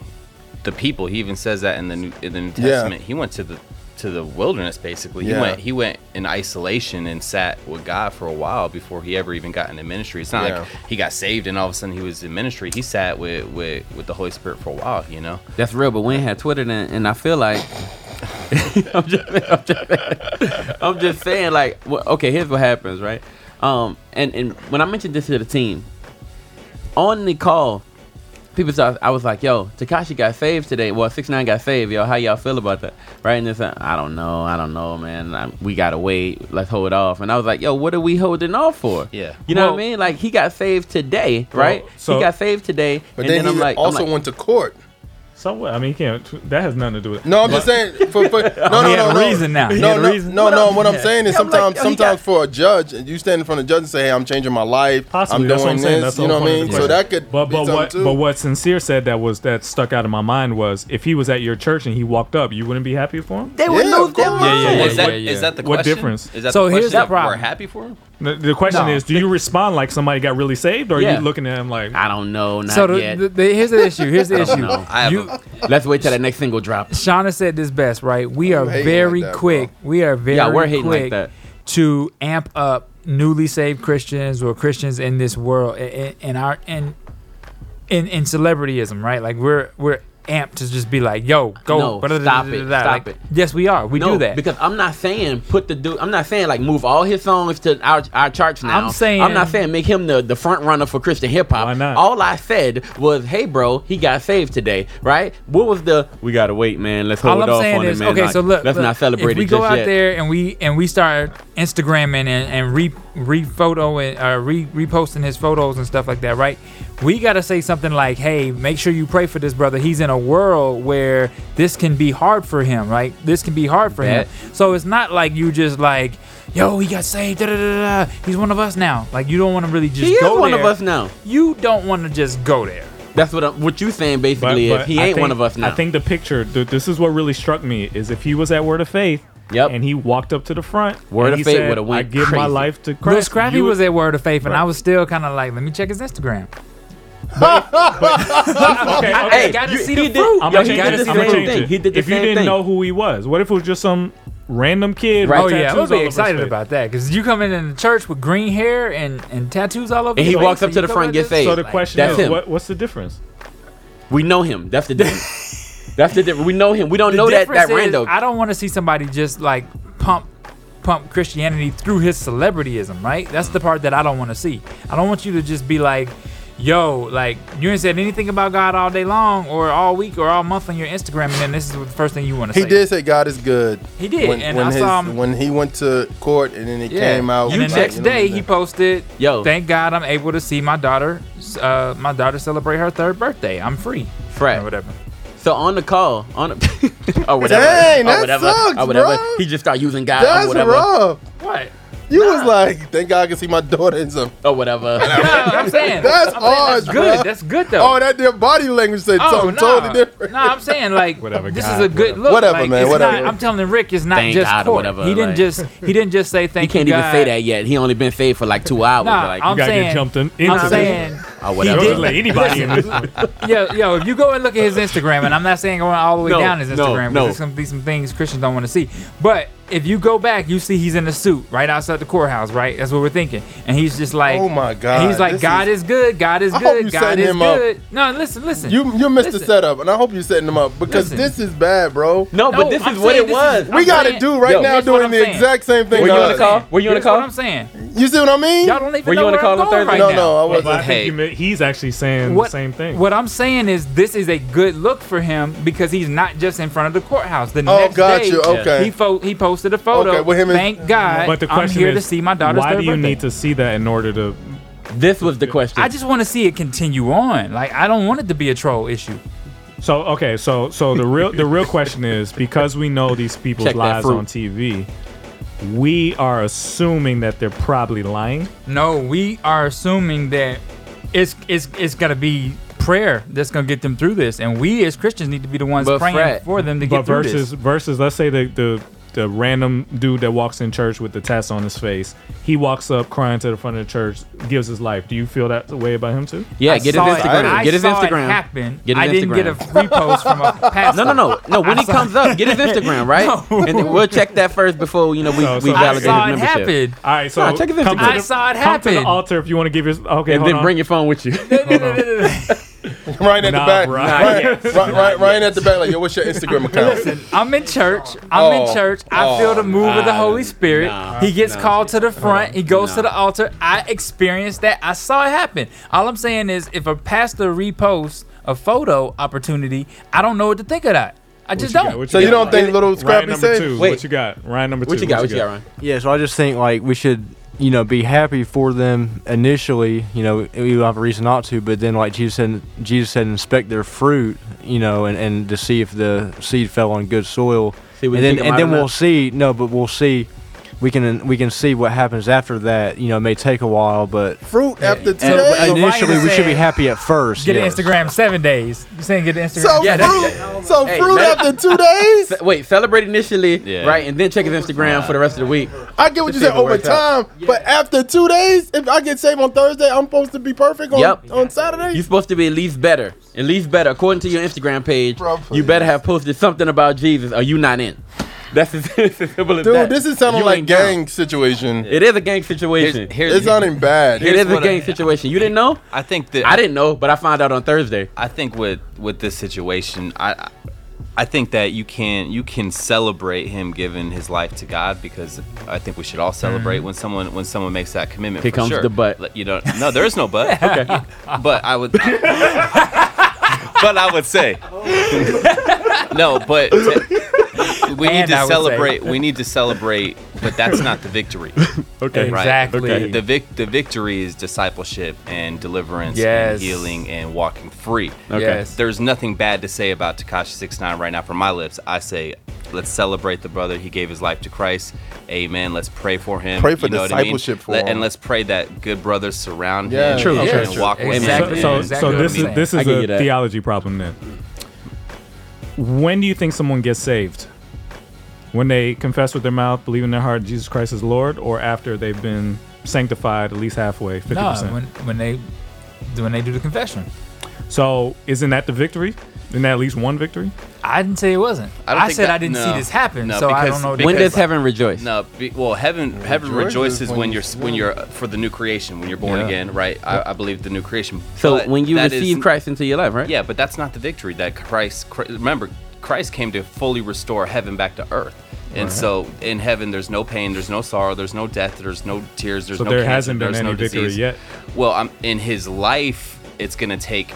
the people. He even says that in the New, in the New Yeah. Testament. He went to the to the wilderness basically. He went he went in isolation and sat with God for a while before he ever even got into ministry. It's not Yeah. like he got saved and all of a sudden he was in ministry. He sat with with with the Holy Spirit for a while. You know. That's real, but we ain't had Twitter then, and I feel like I'm, just, I'm, just, I'm just saying, like, well, okay, here's what happens, right? Um, and and when I mentioned this to the team on the call, people thought I was like, "Yo, Tekashi got saved today." Well, six nine got saved, yo. How y'all feel about that? Right? And it's like, I don't know, I don't know, man. I, we gotta wait. Let's hold off. And I was like, "Yo, what are we holding off for?" Yeah. You know Well- what I mean? Like he got saved today, right? so- he got saved today, But and then, then, he I'm like, I'm also like, went to court. So what? I mean, you can't. That has nothing to do with. No, I'm just saying. For, for, no, no, no, no. reason now. No, no, reason. no, What no. What I'm saying is Yeah, I'm like, sometimes, oh, yo, sometimes for a judge, and you stand in front of the judge and say, "Hey, I'm changing my life. Possibly, I'm that's doing what I'm saying. this." That's you know what I mean? So that could But be but something what too. but what sincere said that was that stuck out in my mind was if he was at your church and he walked up, you wouldn't be happy for him. They would Yeah, lose of their course. mind. Yeah, yeah, yeah, is that the question? What difference? Is that So the here's question the that we're problem. happy for him? The, the question No. is, do you respond like somebody got really saved, or are Yeah. you looking at him like I don't know, not So the, yet. the, the, here's the issue. Here's the I don't issue. know. I have You, Let's wait till that next single drop. Shauna said this best, right? We are hating very like that, quick. We are very Yeah, we're hating like quick that. to amp up newly saved Christians or Christians in this world in, in our in in in celebrityism, right? Like we're we're amped to just be like, "Yo, go, no, stop it, stop like, it." Yes, we are. We no, do that because I'm not saying put the dude. I'm not saying like move all his songs to our, our charts now. I'm saying I'm not saying make him the, the front runner for Christian hip hop. Why not? All I said was, "Hey, bro, he got saved today, right?" What was the? We gotta wait, man. Let's hold all off on is, it, man. Okay, like, so look, let's look, not celebrate. If we go out yet. there and we and we start Instagramming and, and re re-photo uh, re- reposting his photos and stuff like that, right? We gotta say something like, "Hey, make sure you pray for this brother. He's in a world where this can be hard for him, right? This can be hard for him. So it's not like you just like." Yo, he got saved. Da, da, da, da. He's one of us now. Like you don't want to really just. He go is one of us now. You don't want to just go there. That's what I'm, what you saying basically but, but is he ain't think, one of us now. I think the picture. Th- this is what really struck me is if he was at Word of Faith, Yep. And he walked up to the front. Word of Faith said, would've went I give my life to Christ. Well, Scrappy was at Word of Faith, and I was still kind of like, let me check his Instagram. okay, okay. Hey, gotta see the he. I'm gonna change the same thing. He did the if you same didn't thing. know who he was, what if it was just some random kid? Right. Oh yeah, I would be excited about that because you come in in the church with green hair and, and tattoos all over. And he walks up to the front and gets this? So the Like, question is, what, what's the difference? We know him. That's the difference. That's the difference. We know him. We don't the know that That rando. I don't want to see somebody just like pump pump Christianity through his celebrityism, right? That's the part that I don't want to see. I don't want you to just be like, yo, like you ain't said anything about God all day long or all week or all month on your Instagram, and then this is the first thing you want to say. He did say God is good. He did, when, and when I his, saw him when he went to court, and then it yeah. came out. And the like, next you know day, he posted, "Yo, thank God I'm able to see my daughter, uh, my daughter celebrate her third birthday. I'm free, Fred, or whatever." So on the call, on the, or oh, whatever, Dang, or that whatever, sucks, or whatever, bro. he just started using guys That's or whatever. rough. What? You nah. was like, thank God I can see my daughter in some. Oh, whatever. no, I'm saying. That's I'm ours, saying that's good. That's good, though. Oh, that damn body language said oh, something nah. totally different. No, nah, I'm saying, like, whatever, this God, is a good look. Whatever, like, man. Whatever. Not, I'm telling Rick, it's not thank just God court. Whatever, he didn't just He didn't just say thank He can't even say that yet. He only been fed for like two hours. Nah, like, I'm saying. jumped in, I'm saying. Or whatever. He didn't let anybody in. Yo, yo, if you go and look at his Instagram, and I'm not saying going all the way down his Instagram, because there's going to be some things Christians don't want to see. But if you go back, you see he's in a suit right outside the courthouse, right? That's what we're thinking. And he's just like, oh my god, he's like, God is, is, good, God is I good, God is good. Up. No, listen, listen. You you missed listen. the setup, and I hope you're setting him up because listen. this is bad, bro. No, but this I'm is what it was. Is, we got to do right yo, now doing the saying. exact same thing. Were you on the call? Were you on the call? I'm saying. You see what I mean? Y'all don't even Were you on the call on Thursday? No, no, I wasn't. Hey, he's actually saying the same thing. What I'm saying is this is a good look for him because he's not just in front of the courthouse. The oh, next day, he he posted posted a photo. Okay, with him and- Thank God. But the question I'm here is, to see my daughter's why do you need to see that in order to? This was the question. I just want to see it continue on. Like I don't want it to be a troll issue. So okay, so so the real the real question is because we know these people's Check lives on TV, we are assuming that they're probably lying. No, we are assuming that it's it's it's gonna be prayer that's gonna get them through this, and we as Christians need to be the ones But praying Fred- for them to get but through versus this. versus let's say the the the random dude that walks in church with the tats on his face. He walks up crying to the front of the church, gives his life. Do you feel that way about him too? Yeah, I get his Instagram. It, get his Instagram. happen. Get his I didn't Instagram. get a repost from a pastor. No, no, no, no. When he comes up, get his Instagram right, no. and we'll check that first before you know we, so, so we validate his membership. Happen. All right, so no, check his Instagram. I saw it happen. Come to the altar if you want to give your okay, and then on. bring your phone with you. Ryan at nah, the back. Right, right, right, Ryan at the back. Like, yo, what's your Instagram account? Listen, I'm in church. I'm oh, in church. I oh, feel the move nah, of the Holy Spirit. Nah, he gets called to the front. He goes to the altar. I experienced that. I saw it happen. All I'm saying is, if a pastor reposts a photo opportunity, I don't know what to think of that. I what just don't. You so you, don't right? think little scrappy Ryan number? Two. Wait, what you got? Ryan number two. What you got, what you got Ryan? Yeah, so I just think like we should you know, be happy for them initially, you know, you have a reason not to, but then like Jesus said, Jesus said inspect their fruit, you know, and, and to see if the seed fell on good soil. See, and then, and then we'll see, no, but we'll see we can we can see what happens after that. You know, it may take a while, but fruit after yeah. initially, we should be happy at first. Get yes. Instagram seven days. You saying get Instagram? So yeah, fruit, so hey, fruit after two days. Wait, celebrate initially, yeah. right, and then check his Instagram for the rest of the week. I get what you said over time, but after two days, if I get saved on Thursday, I'm supposed to be perfect on, yep. on Saturday. You're supposed to be at least better, at least better according to your Instagram page. Bro, you better have posted something about Jesus, or you not in. That's as, simple as Dude, that. this is sounding you like gang situation. It is a gang situation. Here's, here's, it's sounding bad. It is a gang I, situation. You didn't know? I think that I didn't know, but I found out on Thursday. I think with with this situation, I I think that you can you can celebrate him giving his life to God because I think we should all celebrate mm-hmm. when someone when someone makes that commitment. Here comes sure. the butt. You don't. No, there is no butt. okay. But I would. but I would say. no, but. To, we need And to would say- celebrate. We need to celebrate, but that's not the victory. Okay. Right? Exactly. Okay. The vic- the victory is discipleship and deliverance Yes. and healing and walking free. Okay. Yes. There's nothing bad to say about Tekashi 69 right now from my lips. I say let's celebrate the brother. He gave his life to Christ. Amen. Let's pray for him. Pray for You know what I mean? discipleship for Let- him. And let's pray that good brothers surround Yeah. him. True, and, true, and true. walk with Exactly. him. So, and- so this is this is give you a theology problem then. When do you think someone gets saved? When they confess with their mouth, believe in their heart Jesus Christ is Lord, or after they've been sanctified at least halfway, fifty No, percent. when when they when they do the confession. So isn't that the victory? Isn't that at least one victory? I didn't say it wasn't. I I, don't think said that- I didn't no. see this happen, No, so I because- don't know. because- When does heaven rejoice? No, be, well, heaven heaven Rejoices rejoices when when you- you're when you're for the new creation, when you're born Yeah. again, right? I, I believe the new creation. So But when you that receive is- Christ into your life, right? yeah, but that's not the victory that Christ. Chri- Remember, Christ came to fully restore heaven back to earth. And so in heaven, there's no pain, there's no sorrow, there's no death, there's no tears, there's So no there cancer, hasn't been there's no any victory disease. yet. Well, I'm, in his life, it's going to take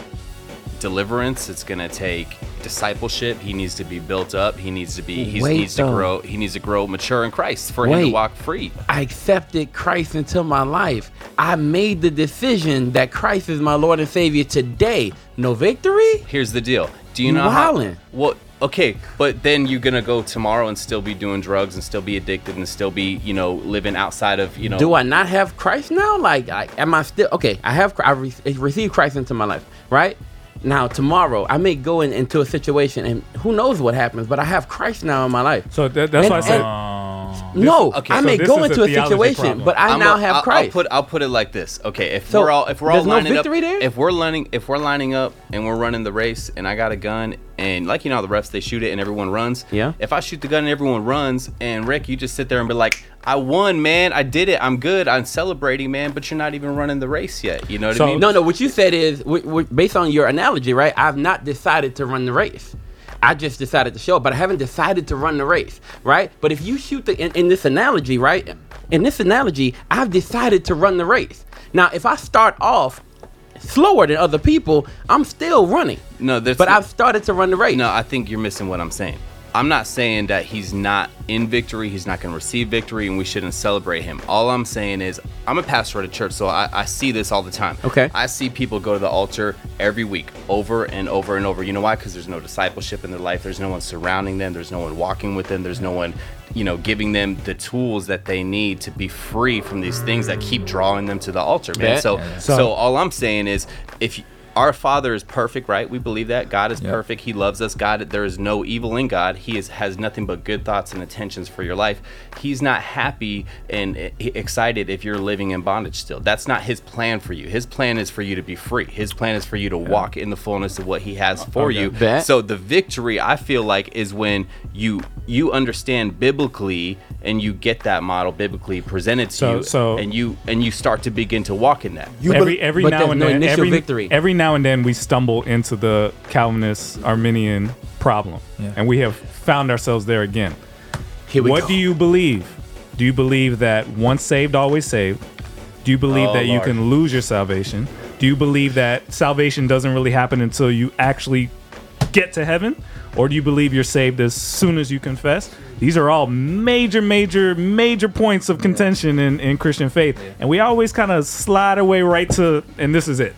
deliverance. It's going to take discipleship. He needs to be built up. He needs to be. He Wait, needs to grow. He needs to grow mature in Christ for him to walk free. I accepted Christ into my life. I made the decision that Christ is my Lord and Savior today. No victory? Here's the deal. Do you know how? wildin'. Well, okay, but then you're gonna go tomorrow and still be doing drugs and still be addicted and still be, you know, living outside of, you know. Do I not have Christ now? Like, I, am I still okay? I have I re- received Christ into my life, right? Now tomorrow I may go in, into a situation and who knows what happens, but I have Christ now in my life. So that, that's And- why I said. and- no, okay, I so may go is a into a, situation, problem. but I I'm now a- have I'll- Christ. I'll put I'll put it like this. Okay, if So, we're all if we're all there's no lining victory up, there? if we're lining if we're lining up and we're running the race and I got a gun and like you know the refs they shoot it and everyone runs. Yeah. If I shoot the gun and everyone runs and Rick, you just sit there and be like, I won, man. I did it. I'm good. I'm celebrating, man. But you're not even running the race yet. You know what I mean? No, no. What you said is, w- w- based on your analogy, right? I've not decided to run the race. I just decided to show up, but I haven't decided to run the race, right? But if you shoot the in, in this analogy, right? In this analogy, I've decided to run the race. Now, if I start off slower than other people, I'm still running. No, that's But I've started to run the race. No, I think you're missing what I'm saying. I'm not saying that he's not in victory, he's not going to receive victory, and we shouldn't celebrate him. All I'm saying is, I'm a pastor at a church, so I, I see this all the time. Okay. I see people go to the altar every week, over and over and over. You know why? Because there's no discipleship in their life. There's no one surrounding them. There's no one walking with them. There's no one, you know, giving them the tools that they need to be free from these things that keep drawing them to the altar, man. Yeah. So, Yeah. so, So- all I'm saying is, if you, our Father is perfect, right? We believe that God is Yep. perfect. He loves us. God, there is no evil in God. He is, has nothing but good thoughts and intentions for your life. He's not happy and excited if you're living in bondage still. That's not His plan for you. His plan is for you to be free. His plan is for you to walk in the fullness of what He has oh, for Okay. you. Bet. So the victory, I feel like, is when you you understand biblically and you get that model biblically presented to So- you, so- and you and you start to begin to walk in that. every every but now and no then, every, victory. every now and then we stumble into the Calvinist Arminian problem, Yeah. and we have found ourselves there again. Here we what go. do you believe? Do you believe that once saved, always saved? Do you believe Oh, that you can lose your salvation? Do you believe that salvation doesn't really happen until you actually get to heaven? Or do you believe you're saved as soon as you confess? These are all major, major, major points of contention in, in Christian faith. And we always kind of slide away right to, and this is it.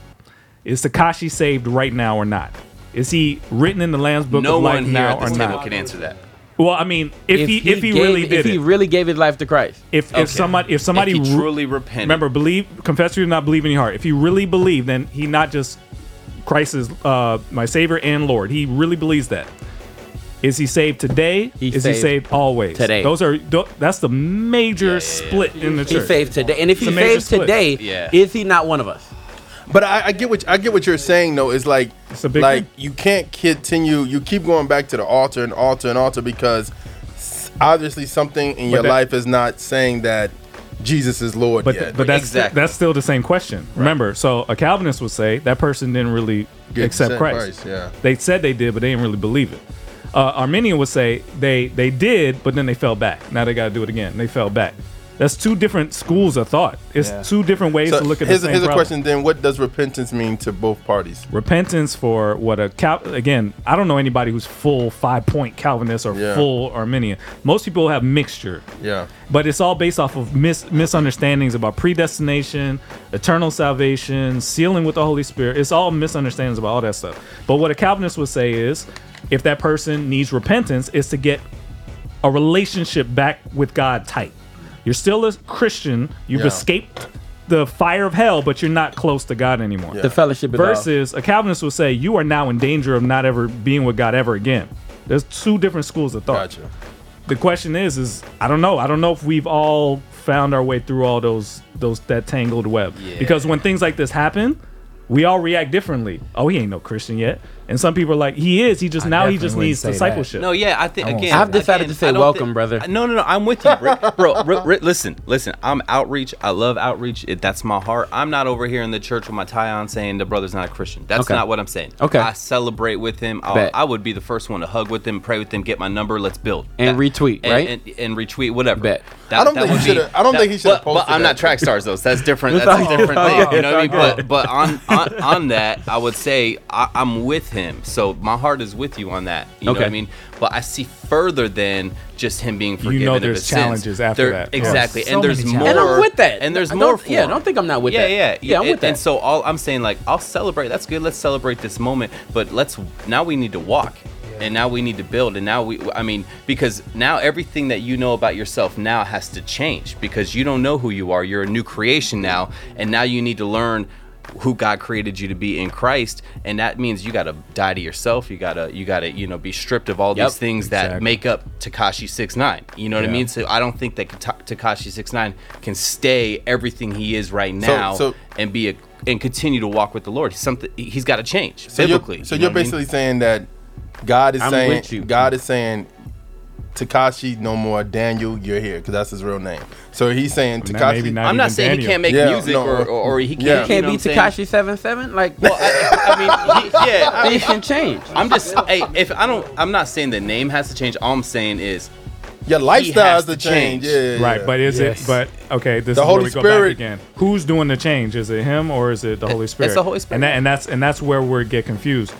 Is Tekashi saved right now or not? Is he written in the Lamb's Book no of Life one here now at or this table not? can answer that. Well, I mean, if, he, if he gave- really did if he it, really gave his life to Christ, if Okay. if somebody if somebody If he re- truly repented. remember believe confess you do not believe in your heart. If he really believed, then he not just Christ is uh, my Savior and Lord. He really believes that. Is he saved today? He's is saved he saved always? today. Those are tho- that's the major split in the he's church. saved today. And if It's a major saved split. today, Yeah. is he not one of us? But I, I get what I get what you're saying though. Is like a big like thing. you can't continue. You keep going back to the altar and altar and altar because obviously something in But your that- life is not saying that Jesus is Lord But yet. th- but that's Exactly. that's still the same question. Remember, so a Calvinist would say that person didn't really Get accept accept Christ. Christ, yeah. They said they did, but they didn't really believe it. Uh, Arminian would say they they did, but then they fell back. Now they got to do it again. They fell back. That's two different schools of thought. It's Yeah. two different ways So to look at here's, the same here's a question then: What does repentance mean to both parties? repentance for what a Cal- again i don't know anybody who's full five point calvinist or Yeah. full arminian most people have mixture Yeah. but it's all based off of mis- misunderstandings about predestination eternal salvation sealing with the holy spirit it's all misunderstandings about all that stuff but what a calvinist would say is if that person needs repentance is to get a relationship back with god tight you're still a christian you've Yeah. escaped the fire of hell, but you're not close to God anymore. The fellowship. Versus a Calvinist will say you are now in danger of not ever being with God ever again. There's two different schools of thought. The question is, is I don't know. I don't know if we've all found our way through all those those that tangled web. Because when things like this happen, we all react differently. Oh, he ain't no Christian yet. And some people are like, he is. He just now he just needs discipleship. No, yeah, I think again. I've decided again, to say welcome, thi- brother. No, no, no. I'm with you, Rick. bro. Rick, Rick, listen, listen. I'm outreach. I love outreach. It, that's my heart. I'm not over here in the church with my tie on saying the brother's not a Christian. That's Okay. not what I'm saying. Okay. I celebrate with him. I'll, Bet. I would be the first one to hug with him, pray with him, get my number. Let's build And retweet, and, right? And, and retweet whatever. Bet. That, I don't that think he shoulda- I don't that- think he shoulda but- But posted I'm not track stars though. So that's different. That's a different thing. You know what I mean? But but on, on on that, I would say I, I'm with him. So my heart is with you on that. You know what I mean? But I see further than just him being forgiven. know of there's his sins. challenges after There- that. Exactly. Yes. So and there's more. And I'm with that. And there's I more. For yeah, him. don't think I'm not with yeah, that. Yeah, Yeah, I'm and, with that. And so all I'm saying, like, I'll celebrate. That's good. Let's celebrate this moment. But let's now we need to walk. And now we need to build. And now we, I mean, because now everything that you know about yourself now has to change because you don't know who you are. You're a new creation now. And now you need to learn who God created you to be in Christ, and that means you got to die to yourself. You gotta, you gotta, you know, be stripped of all Yep. these things that make up Tekashi Six Nine. You know what I mean? So I don't think that Tekashi Six Nine can stay everything he is right now so- and be a and continue to walk with the Lord. Something. He's got to change So biblically. you're, so you know you're what I mean? basically saying that God is I'm saying you. God is saying Tekashi no more Daniel you're here because that's his real name. So he's saying Well, now Tekashi. I'm not saying he can't make music or, or, or he can't. Yeah. you Can't know be what I'm saying? Tekashi seven seven. Like, Well, I, I mean, he, yeah, I things can change. I'm just, hey, if I don't, I'm not saying the name has to change. All I'm saying is Your lifestyle has has to change. Yeah, yeah, Right, yeah. but is Yes. it? But okay, this The is Holy where we go Spirit- back again. Who's doing the change? Is it him or is it the Holy Spirit? the Holy Spirit. And that, and that's and that's where we get confused.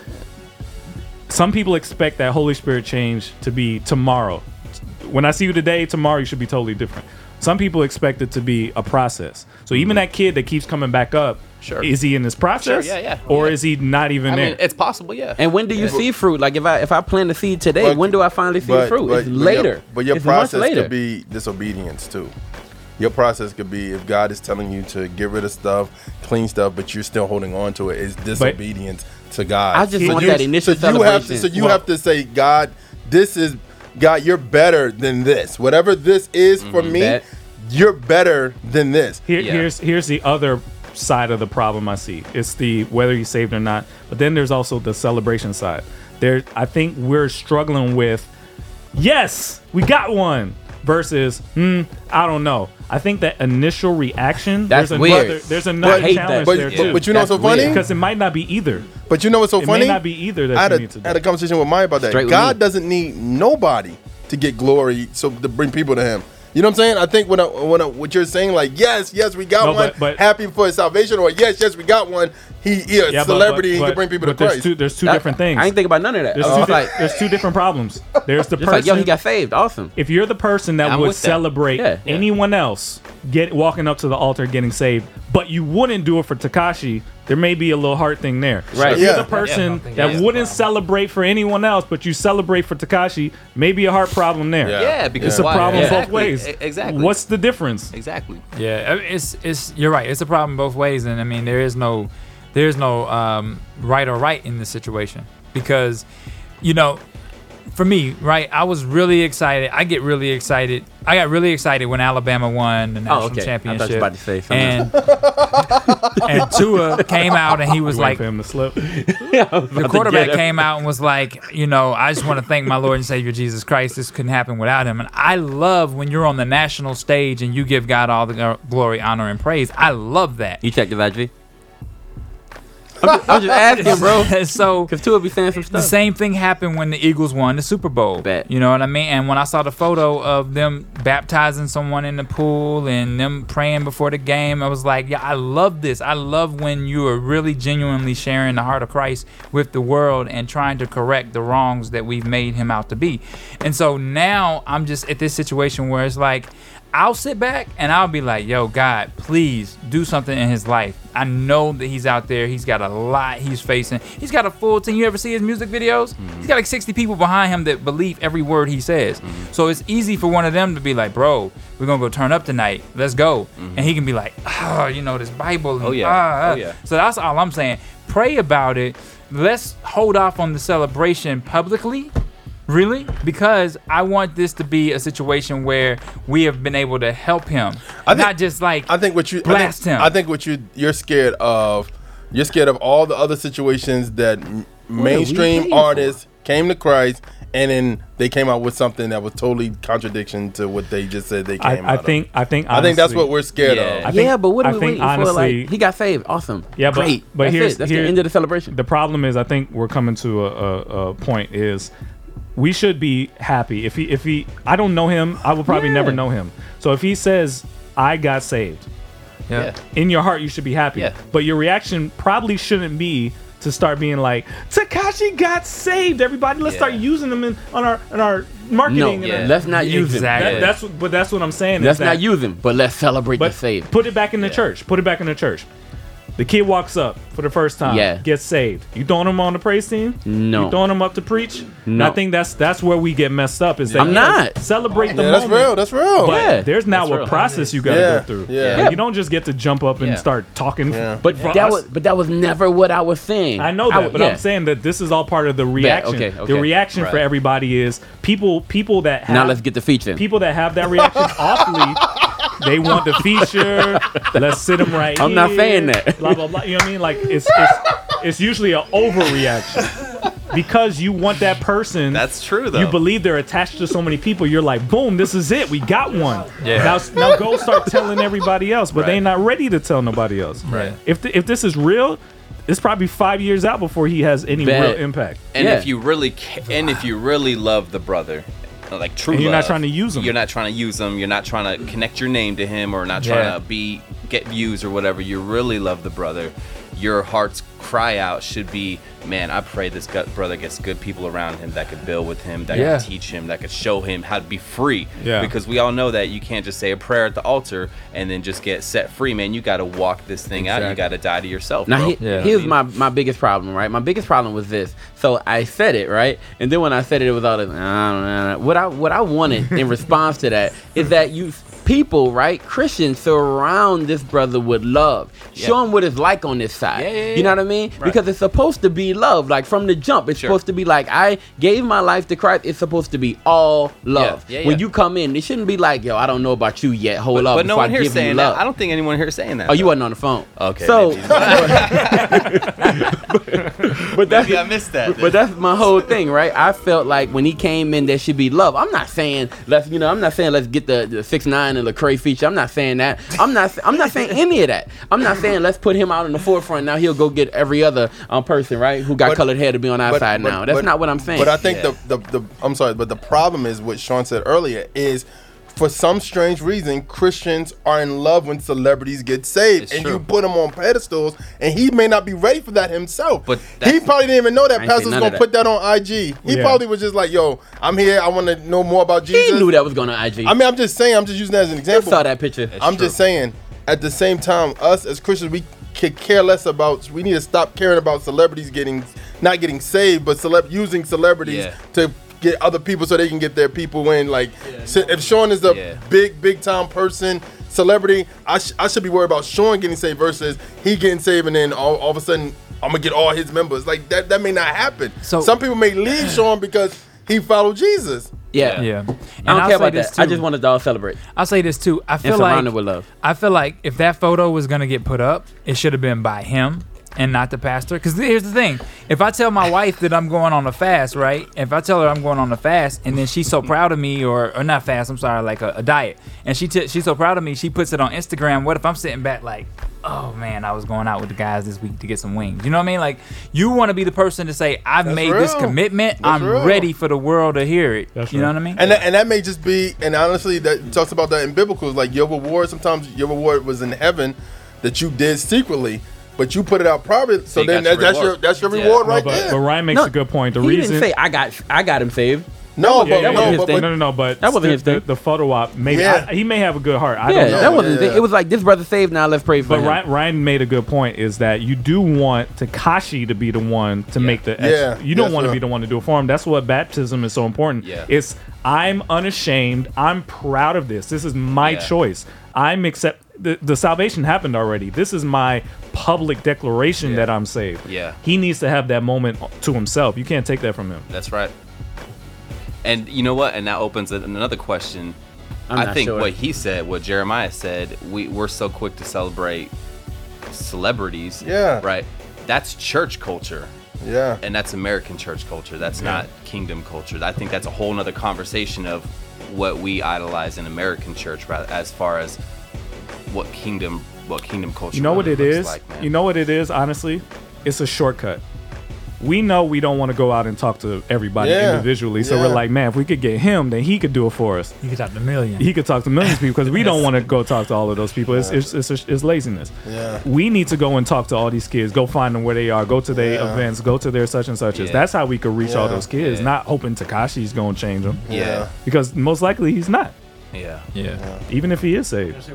Some people expect that Holy Spirit change to be tomorrow. When I see you today, tomorrow you should be totally different. Some people expect it to be a process. So even that kid that keeps coming back up, Mm-hmm. Sure. is he in this process? yeah, yeah, Or yeah. is he not even I there? mean, it's possible, yeah. And when do you see fruit? Like if I if I plant the seed today, But- when do I finally see but- fruit? but- it's but your- later. But your It's process later. could be disobedience too. Your process could be if God is telling you to get rid of stuff, clean stuff, but you're still holding on to it. It's disobedience to God. I just want you, that initial so you have to, so you Well- have to say, God, this is God. You're better than this. Whatever this is for mm-hmm. me, Bet. you're better than this. Here, Here's here's the other side of the problem I see. It's the whether you're saved or not. But then there's also the celebration side. There, I think we're struggling with. Yes, we got one. Versus, hmm, I don't know. I think that initial reaction. That's there's weird. Another, there's another I hate that. challenge But- there but- too. but you know what's so funny? Because it might not be either. But you know what's so funny? It funny? may not be either that I had, you a, need to do. had a conversation with Maya about that. Straight with God me. doesn't need nobody to get glory, so to bring people to Him. You know what I'm saying? I think when I, when I, what you're saying, like yes, yes, we got No, one, but- but- happy for salvation, or yes, yes, we got one. He, he a Yeah, celebrity, but- he but- can bring people but to there's Christ. two, there's two I- different things. I ain't think about none of that. There's, I two, di- like, there's two different problems. There's the person. like, yo, he got saved. Awesome. if you're the person that I'm would with that. celebrate Yeah. anyone else get walking up to the altar getting saved, but you wouldn't do it for Tekashi, there may be a little heart thing there. Right. If you're Yeah. the person Yeah, I don't that wouldn't celebrate for anyone else, but you celebrate for Tekashi, maybe a heart problem there. Yeah. yeah, because It's a why? problem both ways. Exactly. What's the difference? exactly? Yeah, it's it's you're right. It's a problem both ways, and I mean there is no there is no um, right or right in this situation because you know for me right I was really excited. I get really excited. I got really excited when Alabama won the national Oh, okay. I thought you championship. were about to say something and and Tua came out and he was You like for him to slip. the quarterback came out and was like, you know, I just want to thank my Lord and Savior Jesus Christ. This couldn't happen without him. And I love when you're on the national stage and you give God all the glory, honor, and praise. I love that. You checked the IG? I'm just, I'm just asking, bro. so because Tua will be saying some stuff. The same thing happened when the Eagles won the Super Bowl. Bet. You know what I mean? And when I saw the photo of them baptizing someone in the pool and them praying before the game, I was like, yeah, I love this. I love when you are really genuinely sharing the heart of Christ with the world and trying to correct the wrongs that we've made him out to be. And so now I'm just at this situation where it's like, I'll sit back and I'll be like, yo, God, please do something in his life. I know that he's out there. He's got a lot he's facing. He's got a full team. You ever see his music videos? He's got like 60 people behind him that believe every word he says. So it's easy for one of them to be like, bro, we're going to go turn up tonight. Let's go. And he can be like, oh, you know, this Bible. And, Oh, yeah. ah, ah." Oh, yeah. So that's all I'm saying. Pray about it. Let's hold off on the celebration publicly. Really? Because I want this to be a situation where we have been able to help him, not just like I think what you blast I think, him. I think what you you're scared of. You're scared of all the other situations that m- What mainstream paying for? artists came to Christ and then they came out with something that was totally contradiction to what they just said they came I out think of. I think I think that's what we're scared of. I think- yeah, but what are I we think waiting for? honestly, Like he got saved. Awesome. Yeah, but great. but that's here's it. That's here- the end of the celebration. The problem is, I think we're coming to a, a, a point is we should be happy if he if he I don't know him. I will probably Yeah. never know him. So if he says I got saved, Yeah. in your heart you should be happy. Yeah. But your reaction probably shouldn't be to start being like Tekashi got saved. Everybody, let's start using them in on our on our marketing. No, and let's not use him. That- that's what, but that's what I'm saying. is Let's that- not use him, but let's celebrate but the saved. Put it back in the church. Put it back in the church. The kid walks up for the first time. Yeah. Gets saved. You throwing him on the praise team? No. You throwing him up to preach? No. I think that's that's where we get messed up. Is that I'm not. celebrate the Yeah, that's real, that's real. But Yeah. there's now That's a real. process you got to Yeah, go through. yeah. Like, you don't just get to jump up and Yeah. start talking. Yeah. But for that us- was but that was never what I was saying. I know that, w- but yeah. I'm saying that this is all part of the reaction. okay, okay. The okay. reaction for everybody is people people that have Now let's get the feature. people that have that reaction awfully. They want the feature. Let's sit them right I'm not saying that. Blah blah blah. You know what I mean? Like it's it's, it's usually an overreaction because you want that person. That's true, though. You believe they're attached to so many people. You're like, boom, this is it. We got one. Yeah. Now now go start telling everybody else, but they Right. not ready to tell nobody else. Right. If the, if this is real, it's probably five years out before he has any Bet. real impact. And if you really, ca- and if you really love the brother, like true, And you're not trying to use him. You're not trying to use him. You're not trying to connect your name to him, or not Yeah. trying to be get views or whatever. You really love the brother. Your heart's cry out should be, man. I pray this gut brother gets good people around him that could build with him, that Yeah. could teach him, that could show him how to be free. Yeah. Because we all know that you can't just say a prayer at the altar and then just get set free, man. You got to walk this thing out. You got to die to yourself. Now bro. he- here's my my biggest problem, right? My biggest problem was this. So I said it, right? And then when I said it, it was all this. "Ah, nah, nah." What I what I wanted in response to that is that you people, right? Christians surround this brother with love. Show him what it's like on this side. Yeah, yeah, You know what I mean? Right. Because it's supposed to be love. Like from the jump, it's Sure. supposed to be like I gave my life to Christ. It's supposed to be all love. When you come in, it shouldn't be like, yo, I don't know about you yet. Hold But, up. but no one I here saying that. I don't think anyone here saying that. Oh, you wasn't on the phone. Okay. So, maybe. but that's Maybe I missed that. But that's my whole thing, right? I felt like when he came in, there should be love. I'm not saying let's, you know, I'm not saying let's get the, the six nine and Lecrae feature. I'm not saying that. I'm not. I'm not saying any of that. I'm not saying let's put him out in the forefront. Now he'll go get every other um, person, right, who got But- colored hair to be on our but- side but- now. That's but- not what I'm saying. But I think the, the the I'm sorry, but the problem is what Sean said earlier is for some strange reason Christians are in love when celebrities get saved, and you put them on pedestals, and he may not be ready for that himself. But he probably didn't even know that I ain't say pastor's gonna of put that on IG. He Yeah. probably was just like, "Yo, I'm here. I want to know more about Jesus." he knew that was going to IG. I mean, I'm just saying. I'm just using that as an example. saw that picture. I'm just saying. At the same time, us as Christians, we could care less about. We need to stop caring about celebrities getting, not getting saved, but celeb using celebrities Yeah. to get other people so they can get their people in. Like, so if Sean is a Yeah. big, big time person, celebrity, I, sh- I should be worried about Sean getting saved versus he getting saved, and then all, all of a sudden I'm gonna get all his members. Like that, that may not happen. So- some people may leave Sean because he followed Jesus. yeah, Yeah. I don't I'll care about this that. I too. just wanted to all celebrate. I'll say this too. I feel surround like with love. I feel like if that photo was gonna get put up, it should have been by him and not the pastor. Because here's the thing: if I tell my wife that I'm going on a fast, right? If I tell her I'm going on a fast, and then she's so proud of me, or or not fast, I'm sorry, like a, a diet, and she t- she's so proud of me, she puts it on Instagram. What if I'm sitting back like? oh man, I was going out with the guys this week to get some wings. You know what I mean? Like you want to be the person to say, I've That's made this commitment. That's I'm real. ready for the world to hear it. you know what I mean? And that, and that may just be, and honestly, that talks about that in biblical. Like your reward, sometimes your reward was in heaven that you did secretly, but you put it out private. So You then got that, your that's your reward. that's your Yeah. reward No, right but, there. but Ryan makes a good point. The he reason didn't say I got I got him saved. No, but- wasn't- that no, wasn't but- no, no, no, but that wasn't the, his thing. the, the photo op. Maybe Yeah. I, he may have a good heart. I yeah, don't know. that wasn't his thing. It was like this brother saved. Now let's pray for But him. Ryan, Ryan made a good point. Is that you do want Tekashi to be the one to make the. Ex- Yeah, you don't yeah, want to sure. be the one to do it for him. That's what baptism is so important. Yeah. It's I'm unashamed. I'm proud of this. This is my Yeah. choice. I'm accept. The, the salvation happened already. This is my public declaration that I'm saved. Yeah. He needs to have that moment to himself. You can't take that from him. That's right. And you know what? And that opens a- another question. I'm I not think sure. what he said, what Jeremiah said, we, we're so quick to celebrate celebrities. Yeah. Right. That's church culture. Yeah. And that's American church culture. That's Yeah. not kingdom culture. I think that's a whole nother conversation of what we idolize in American church as far as what kingdom what kingdom culture You know what really it looks is? like, you know what it is, honestly? It's a shortcut. We know we don't want to go out and talk to everybody Yeah. individually. So Yeah. we're like, man, if we could get him, then he could do it for us. He could talk to millions. He could talk to millions of people because we don't want to go talk to all of those people. It's, it's, it's, it's laziness. Yeah. We need to go and talk to all these kids, go find them where they are, go to their Yeah. events, go to their such and such. Yeah. That's how we could reach all those kids, Yeah. not hoping Tekashi's going to change them. Yeah. Because most likely he's not. Yeah. Yeah. Even if he is saved.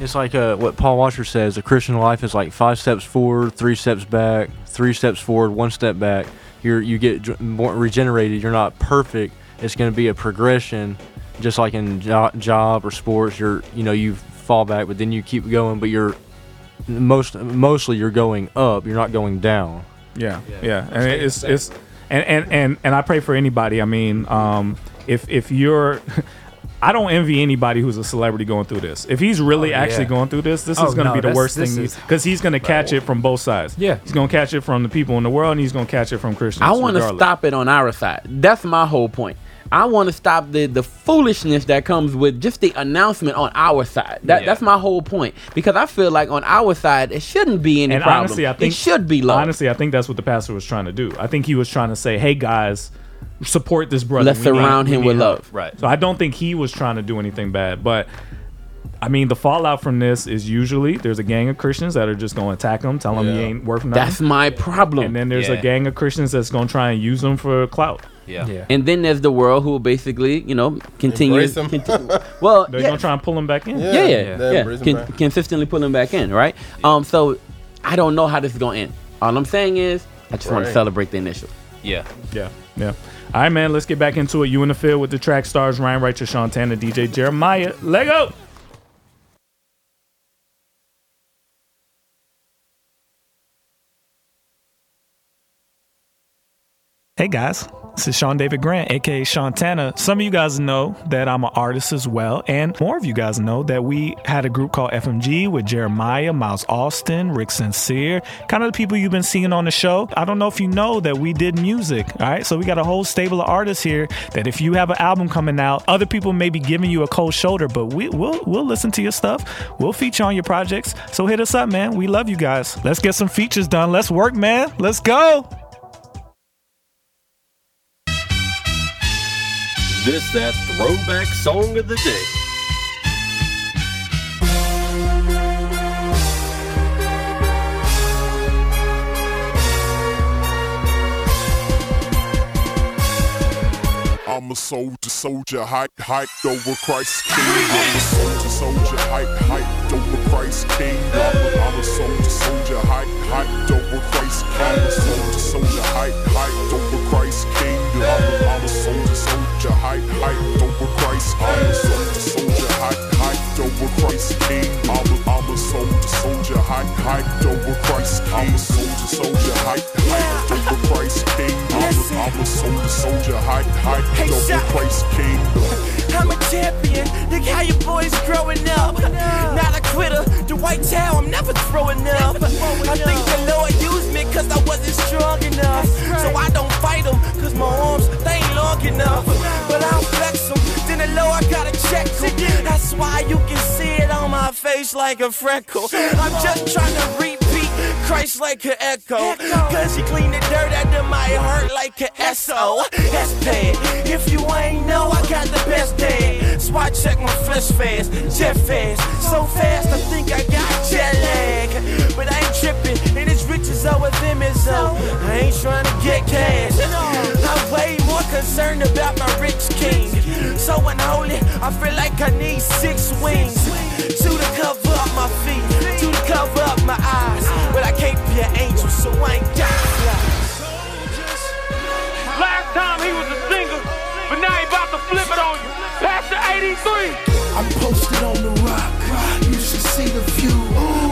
It's like uh, what Paul Washer says: the Christian life is like five steps forward, three steps back, three steps forward, one step back. You're you get more regenerated. You're not perfect. It's going to be a progression, just like in jo- job or sports. You're you know you fall back, but then you keep going. But you're most mostly you're going up. You're not going down. Yeah, yeah, and it's it's and, and and and I pray for anybody. I mean, um, if if you're, I don't envy anybody who's a celebrity going through this. If he's really Oh, yeah. actually going through this, this Oh, is going to no, be the worst thing because he's going to catch it from both sides. Yeah. he's going to catch it from the people in the world, and he's going to catch it from Christians. I want to stop it on our side. That's my whole point. I want to stop the the foolishness that comes with just the announcement on our side. That Yeah. that's my whole point because I feel like on our side it shouldn't be any And problem. honestly, I think it should be love. Honestly, I think that's what the pastor was trying to do. I think he was trying to say, "Hey guys, support this brother. Let's surround him with help." love. Right. So I don't think he was trying to do anything bad, but I mean, the fallout from this is usually there's a gang of Christians that are just going to attack him, tell him he ain't worth nothing. That's my problem. And then there's a Yeah. gang of Christians that's going to try and use him for clout. Yeah. And then there's the world who will basically, you know, continue. Embrace him. continue- well, They're yeah, going to try and pull him back in. yeah, yeah, yeah. Con- consistently pull him back in, right? Um, so I don't know how this is gonna end. All I'm saying is, I just want to Right. celebrate the initial. Yeah. Yeah. Yeah. All right, man. Let's get back into it. You in the field with the track stars Ryan Sean Tanner, DJ Jeremiah. Let go. Hey guys, this is Sean David Grant, aka Shantana. Some of you guys know that I'm an artist as well, and more of you guys know that we had a group called FMG with Jeremiah, Miles Austin, Rick Sincere, kind of the people you've been seeing on the show. I don't know if you know that we did music, all right? So we got a whole stable of artists here that if you have an album coming out, other people may be giving you a cold shoulder, but we, we'll we'll listen to your stuff. We'll feature on your projects. So hit us up, man. We love you guys. Let's get some features done. Let's work, man. Let's go. This that throwback song of the day. I'm a soldier, soldier, hype, hyped over Christ King. I'm a soldier, soldier, hype, hyped over Christ King. I'm a soldier, soldier, hype, hyped over Christ King. I'm a soldier, soldier, hype, hyped over soldier, hype, hyped over Christ. I'm a soldier, soldier, hype, hyped over Christ King. I'm a, I'm a soldier, soldier, hype, hyped over Christ King. I'm a soldier, soldier, hype, hyped over Christ King. I'm a, I'm a soldier, soldier, hype, hyped Hey, over Shaq. Christ King. I'm a champion. Look how your boys growing up. Not a quitter. The white towel, I'm never throwing up. I think the face. like a freckle. I'm just trying to repeat Christ like an echo. Cause he cleaned the dirt out of my heart like an SO. That's bad. If you ain't know, I got the best dad. I check my flesh fast, jet fast. So fast, I think I got jet lag. But I ain't tripping, and it's riches over them is so. I ain't trying to get cash. Way more concerned about my rich king. So unholy, I feel like I need six wings. Two to cover up my feet, two to cover up my eyes. But I can't be an angel, so I ain't got fly. Last time he was a singer, but now he about to flip it on you. Pastor 83. I'm posted on the rock. You should see the view.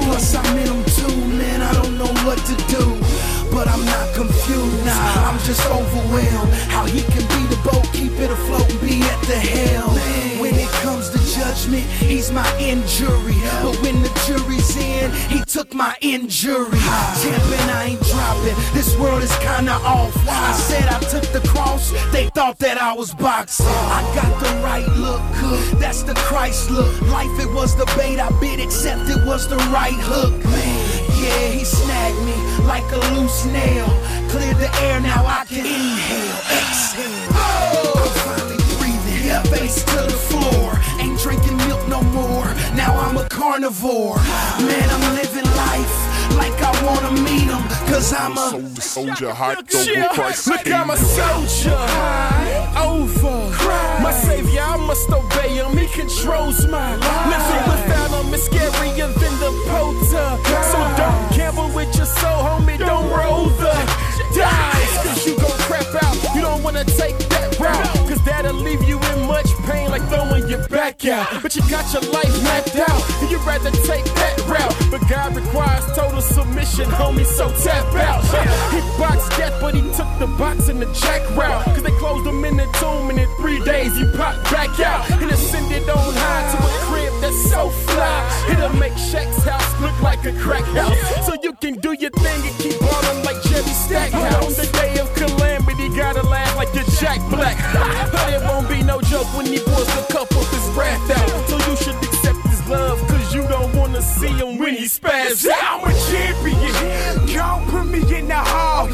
Plus I'm in them too, man. I don't know what to do. But I'm not confused. Nah, I'm just overwhelmed. How he can be the boat, keep it afloat, and be at the helm. When it comes to judgment, he's my injury. But when the jury's in, he took my injury. Champion, I ain't dropping. This world is kinda off. I said I took the cross, they thought that I was boxing. I got the right look. That's the Christ look. Life, it was the bait I bit, except it was the right hook. Man, yeah, he snagged me like a loose nail. Clear the air, now I can inhale, exhale. I'm finally breathing, face to the floor. Ain't drinking milk no more. Now I'm a carnivore. Man, I'm living life like I wanna meet him. Cause I'm a Soldier, hot over Christ look, I'm a soldier. over. Christ. My savior, I must obey him. He controls my life. Living without him is scarier than the poter. So don't gamble with your soul, homie. Don't roll the dice. Cause you gon' crap out. You don't wanna take that route. Cause that'll leave you like throwing your back out. But you got your life mapped out. And you'd rather take that route. But God requires total submission, homie. So tap out. He boxed death, but he took the box and the jack route. Cause they closed him in the tomb, and in three days he popped back out. And ascended on high to a crib that's so fly. It'll make Shaq's house look like a crack house. So you can do your thing and keep ballin' like Jerry Stackhouse. On the day of calamity, gotta laugh like you're Jack Black. but it won't be no joke when he pours the cup of his wrath out. So you should accept his love, cause you don't wanna see him when he spaz out. I'm a champion. Don't put me in the hall.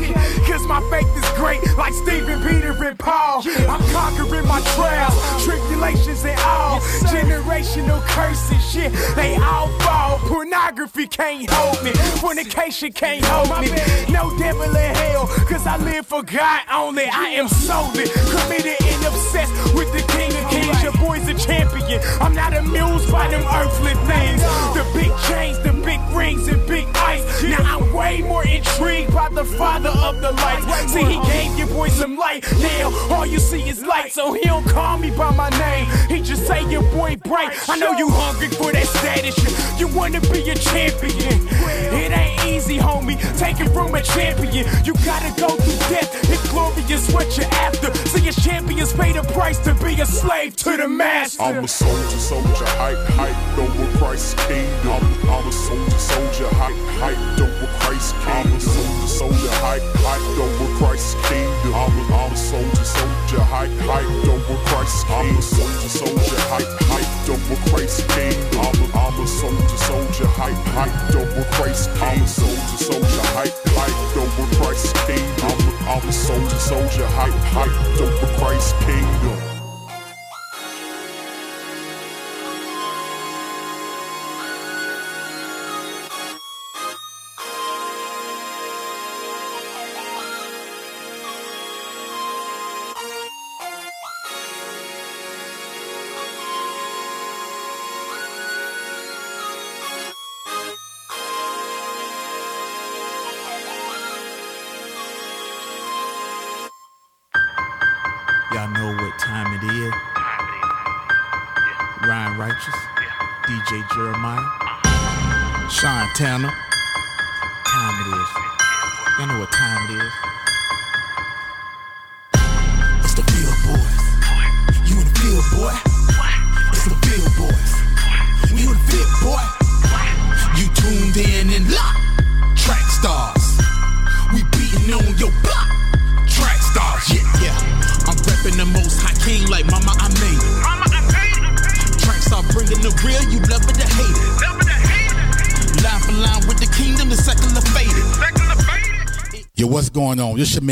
Cause my faith is great, like Stephen, Peter, and Paul. I'm conquering my trials, tribulations, and all. Generational curses, shit, they all fall. Pornography can't hold me, fornication can't hold me. No devil in hell, cause I live for God only. I am solely committed and obsessed with the King of Kings. Your boy's a champion. I'm not amused by them earthly things. The big chains, the big rings, and big ice. Now I'm way more intrigued by the father of the lights. See, he gave your boy some light. Now all you see is light, so he don't call me by my name. He just say your boy bright. I know you hungry for that status. You, wanna be a champion. It ain't easy, homie. Take it from a champion. You gotta go through death. If glory is what you're after. See, as champions pay the price to be a slave to the master. I'm a soldier, soldier, hype, hype Christ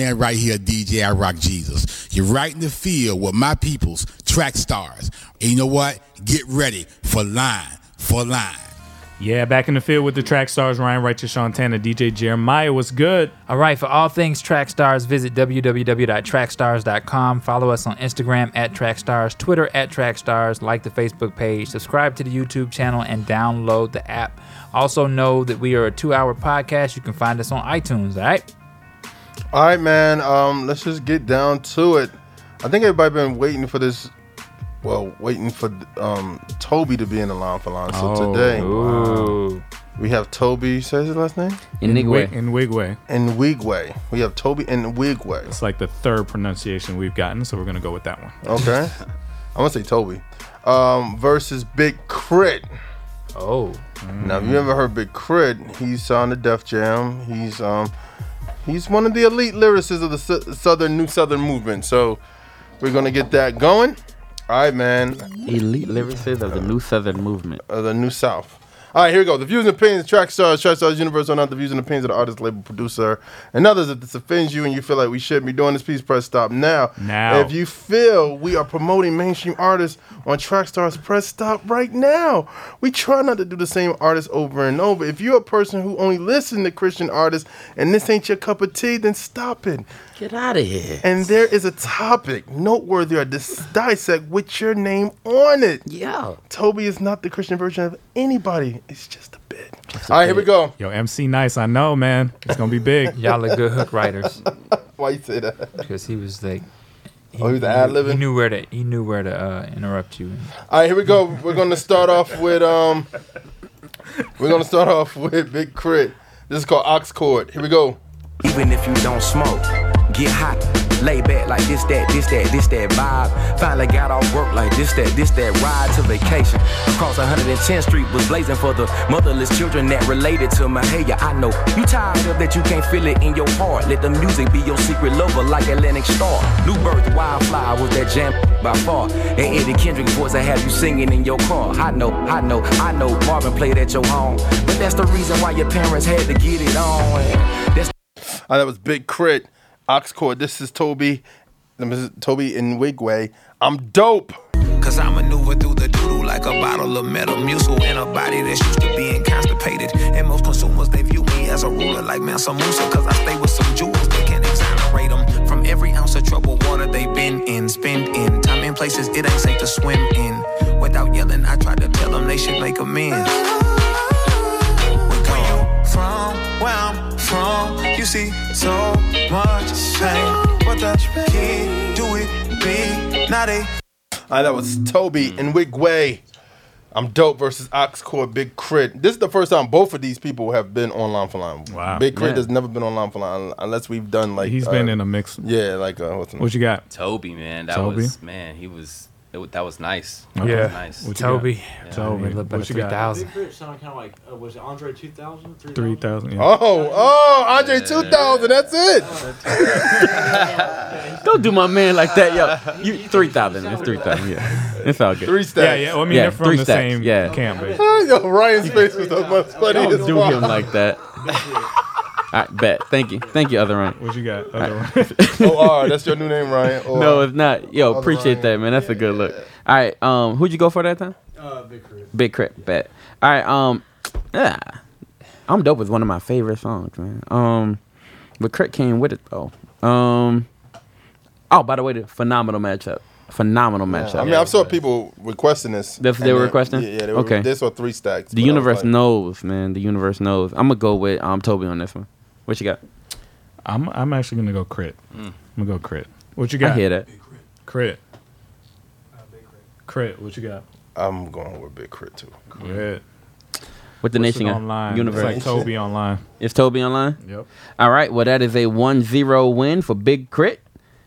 man right here, DJ I Rock Jesus. You're right in the field with my peoples, track stars. And you know what? Get ready for line for line. Yeah, back in the field with the track stars, Ryan Righteous, Sean Tanner, DJ Jeremiah. What's good? All right, for all things Track Stars, visit www.trackstars.com. Follow us on Instagram at Trackstars, Twitter at Trackstars, like the Facebook page, subscribe to the YouTube channel, and download the app. Also, know that we are a two hour podcast. You can find us on iTunes, all right? All right, man. Um, let's just get down to it. I think everybody been waiting for this. Well, waiting for um Toby to be in the line for line. So Oh, today, Ooh. we have Toby. Says his last name. Inigwe. In Wigway. In Wigway. We have Toby in Wigway. It's like the third pronunciation we've gotten, so we're gonna go with that one. Okay. I'm gonna say Toby. Um, versus Big Crit. Oh. Now, if you ever heard Big K.R.I.T., he's on the Def Jam. He's um, he's one of the elite lyricists of the Sou- Southern New Southern movement. So we're gonna get that going. All right, man. Elite lyricist of the New Southern Movement. Of the New South. All right, here we go. The views and opinions, track stars, track stars, universe are not the views and opinions of the artist, label, producer, and others. If this offends you and you feel like we shouldn't be doing this, please press stop now. Now. If you feel we are promoting mainstream artists on track stars, press stop right now. We try not to do the same artists over and over. If you're a person who only listens to Christian artists and this ain't your cup of tea, then stop it. Get out of here. And there is a topic noteworthy or dis- dissect with your name on it. Yeah. Toby is not the Christian version of anybody. It's just a bit. All right, here we go. Yo, MC Nice, I know, man. It's gonna be big. Y'all are good hook writers. Why you say that? Because he was like. Oh, he was knew- ad-libbing? He knew where to. He knew where to uh, interrupt you. All right, here we go. We're gonna start off with um. We're gonna start off with Big Crit. This is called Aux Cord. Here we go. Even if you don't smoke, get hot. Lay back like this, that, this, that, this, that vibe. Finally got off work like this, that, this, that ride to vacation. Across 110th Street was blazing for the motherless children that related to my yeah, I know. You tired of that you can't feel it in your heart. Let the music be your secret lover like Atlantic Starr. New Birth, Wildflower was that jam by far. And Eddie Kendrick's voice I have you singing in your car. I know, I know, I know Marvin played at your home. But that's the reason why your parents had to get it on. That's Uh, that was Big Crit. Aux Cord. This is Toby. This is Toby in Wigway. I'm dope. Cause I maneuver through the doodle like a bottle of Metamucil in a body that's used to being constipated. And most consumers, they view me as a ruler like Mansa Musa. Cause I stay with some jewels that can exonerate them from every ounce of troubled water they've been in. Spend in time in places it ain't safe to swim in. Without yelling, I tried to tell them they should make amends. Where you from? Where I'm from, you see so much pain. What the kid do it be? Now they All right, that was Toby and Wigway. I'm dope versus Aux Cord Big Crit. This is the first time both of these people have been on line for line. Wow. Big K.R.I.T. Yeah. has never been on line for line unless we've done like He's uh, been in a mix. Yeah, like uh, what's the What you got? Toby, man, that Toby? was man. He was it, that was nice. Okay. That Yeah. was nice. What you? Toby. Yeah. Toby. A little bit What of you got? 3,000. Big K.R.I.T. sound kind of like uh, was it Andre 2000? 3,000. Yeah. Oh, oh, Andre 2000. That's it. Don't do my man like that, yo. You three thousand. It's three thousand. Yeah, it's all good. Three stacks. Yeah, yeah. Well, I mean, they're from three the stacks, same yeah. camp, baby. Yo, Ryan's face was the most funny Don't do him like that. I bet. Thank you. Thank you, other Ryan. What you got? Other right. Oh, all right, that's your new name, Ryan. Or- no, it's not. Yo, Other appreciate Ryan. that, man. That's a good look. All right. Um, who'd you go for that time? Uh, Big Crit. Big Crit. Bet. All right. Um, yeah. I'm dope is one of my favorite songs, man. Um, but K.R.I.T. came with it though. Um. Oh, by the way, the phenomenal matchup. Phenomenal matchup. I mean, I've saw people requesting this. They, they were then- requesting. Yeah, yeah they were, okay. This or three stacks. The but I was universe like- knows, man. The universe knows. I'm gonna go with um Toby on this one. What you got? I'm I'm actually gonna go crit. I'm gonna go crit. What you got? I got? hear that. Crit. Crit. What you got? I'm going with Big K.R.I.T. too. Crit. What the What's nation it online? Universe. It's like Toby online. Is Toby online? Yep. All right. Well, that is a 1-0 win for Big Crit.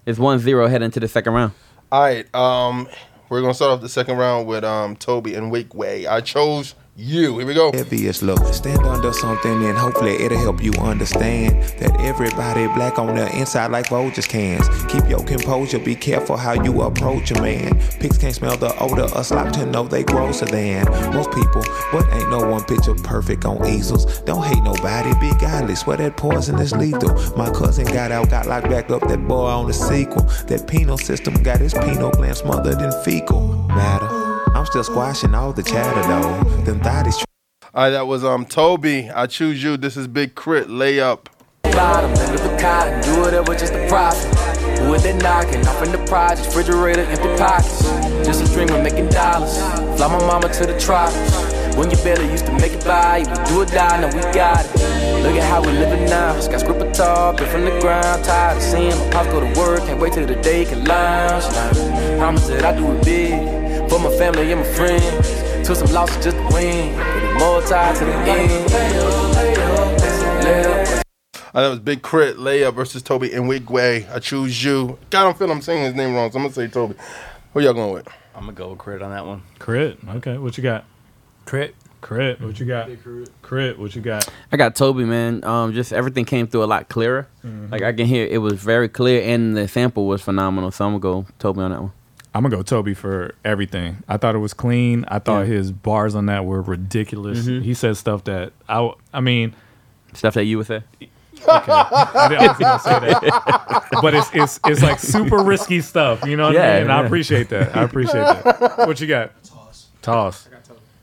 It's 1-0 heading to the second round. All right, um, we're gonna start off the second round with um Toby and Wake Way. I chose you. Here we go. Heaviest look. Stand under something and hopefully it'll help you understand that everybody black on the inside like Folgers cans. Keep your composure, be careful how you approach a man. Pigs can't smell the odor of slop to know they grosser than most people. But ain't no one picture perfect on easels. Don't hate nobody, be godly. Swear that poison is lethal. My cousin got out, got locked back up. That boy on the sequel. That penal system got his penal gland smothered in fecal matter. I'm still squashing all the chatter though. Them thotties. All right, that was um Toby. I choose you. This is Big K.R.I.T. layup. bottom, live the cotton, do whatever, just a profit. Who is they knocking? Off in the projects, refrigerator, empty pockets. Just a dream of making dollars. Fly my mama to the tropics. When you better used to make it by, you do or die, now we got it. Look at how we living now. Skyscraper tall, built from the ground, tired of seeing my pops go to work. Can't wait till the day can lounge. Now, promise that I do it big for my family and my friends. Took some losses just to win, but it's more tied to the end. Layup. Uh, that was Big K.R.I.T. layup versus Toby and Wigway. I choose you. God, I don't feel I'm saying his name wrong, so I'm gonna say Toby. Who y'all going with? I'm gonna go with K.R.I.T. on that one. Crit. Okay, what you got? Crit. Crit. What you got? Crit. What you got? I got Toby, man. Um, just everything came through a lot clearer. Mhm. Like I can hear it was very clear, and the sample was phenomenal. So I'm gonna go Toby on that one. I'm gonna go Toby for everything. I thought it was clean. I thought his bars on that were ridiculous. Mhm. He said stuff that I, I mean, stuff that you would say. Okay, I didn't I was gonna say that, but it's it's it's like super risky stuff. You know what I Yeah, mean? And I appreciate that. I appreciate that. What you got? Toss. Toss.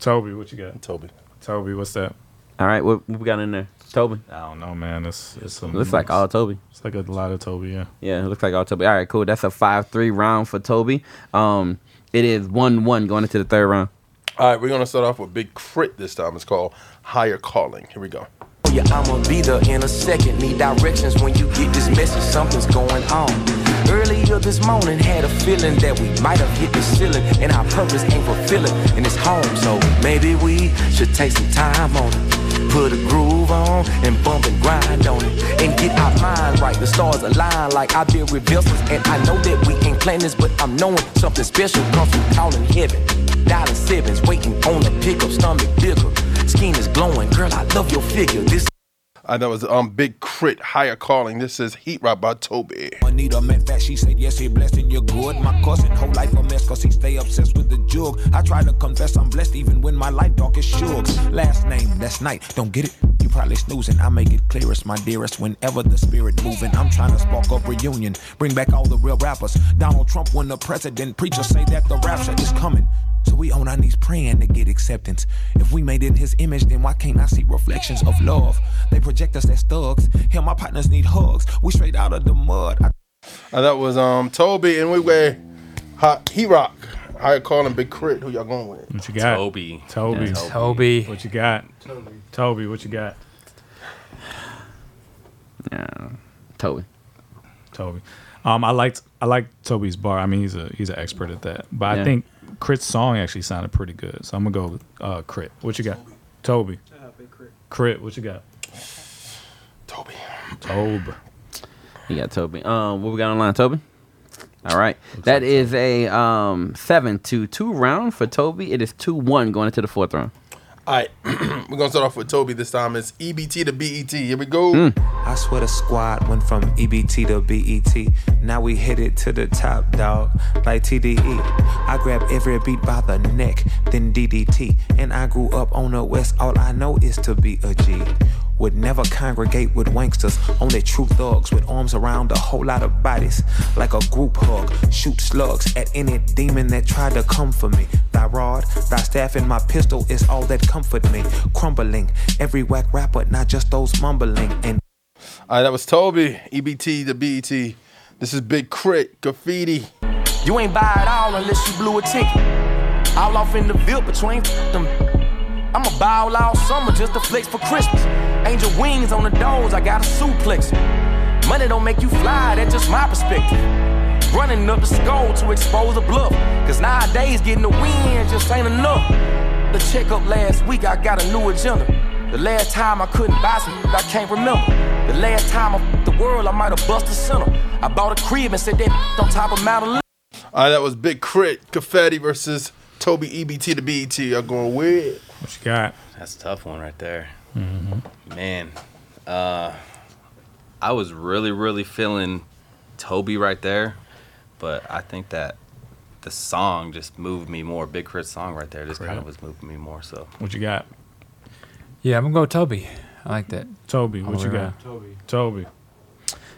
Toby. What you got? Toby. Toby. What's that? All right, what, what we got in there? Toby. I don't know, man. It's it's some, Looks like all Toby. It's like a lot of Toby. Yeah. Yeah, it looks like all Toby. All right, cool. That's a five-three round for Toby. Um, it is one-one going into the third round. All right, we're gonna start off with Big K.R.I.T. this time. It's called Higher Calling. Here we go. Yeah, I'ma be there in a second. Need directions when you get this message. Something's going on. Earlier this morning, had a feeling that we might have hit the ceiling, and our purpose ain't fulfilling in this home. So maybe we should take some time on it. Put a groove on and bump and grind on it. And get our mind right. The stars align like I've been revealed. And I know that we ain't planned this, but I'm knowing something special comes from calling heaven. Dialing sevens, waiting on the pickup, stomach bigger. Skin is glowing, girl, I love your figure. This Uh, that was um Big K.R.I.T. Higher Calling. This is Heat Rock by Toby. Anita met fat, she said, yes, he blessed and you're good. My cousin, whole life a mess, cause he stay obsessed with the jug. I try to confess I'm blessed even when my life dark is shugs. Last name, that's night, don't get it? You probably snoozing, I make it clearest, my dearest. Whenever the spirit moving, I'm trying to spark up reunion. Bring back all the real rappers. Donald Trump, when the president, preachers say that the rapture is coming. So we on our knees praying to get acceptance. If we made it in his image, then why can't I see reflections of love? They project us as thugs. Hell, my partners need hugs. We straight out of the mud. I Uh, that was um Toby and Wigway. Hot Heat Rock. I call him Big Crit. Who y'all going with? What you got? Toby. Toby. Yeah, Toby. What you got? Toby. Toby. What you got? Yeah, Toby. Toby. Um, I liked I liked Toby's bar. I mean, he's a he's an expert at that. But Yeah. I think K.R.I.T.'s song actually sounded pretty good. So I'm gonna go with uh, Crit. What you got? Toby. Crit. What you got? Toby. Toby. You got Toby. Um, what we got online, Toby? All right, that is a um seven to two round for Toby. It is two one going into the fourth round. All right, we're gonna start off with Toby this time. It's EBT to BET. Here we go. Mm. I swear the squad went from EBT to BET. Now we headed to the top, dog, like TDE. I grab every beat by the neck, then DDT. And I grew up on the west, all I know is to be a G. Would never congregate with wanksters, only true thugs with arms around a whole lot of bodies. Like a group hug, shoot slugs at any demon that tried to come for me. Thy rod, thy staff, and my pistol is all that comfort me. Crumbling, every whack rapper, not just those mumbling. And All right, that was Toby. EBT the BET. This is Big K.R.I.T. Graffiti. You ain't buy it all unless you blew a ticket. All off in the Ville between them. I'ma buy all summer just to flex for Christmas. Angel wings on the doors, I got a suplex. Money don't make you fly, that's just my perspective. Running up the skull to expose a bluff. Cause nowadays getting the win just ain't enough. The checkup last week, I got a new agenda. The last time I couldn't buy some, I can't remember. The last time I f***ed the world, I might have busted center. I bought a crib and said that on top of Mount Olympus. All right, that was Big K.R.I.T. Confetti versus Toby EBT to BET. Y'all going with? What you got? That's a tough one right there. Mhm. Man, uh, I was really, really feeling Toby right there, but I think that the song just moved me more. Big K.R.I.T. song right there just kind of was moving me more. So What you got? Yeah, I'm gonna go Toby. I like that. Toby, what you got? Toby. Toby.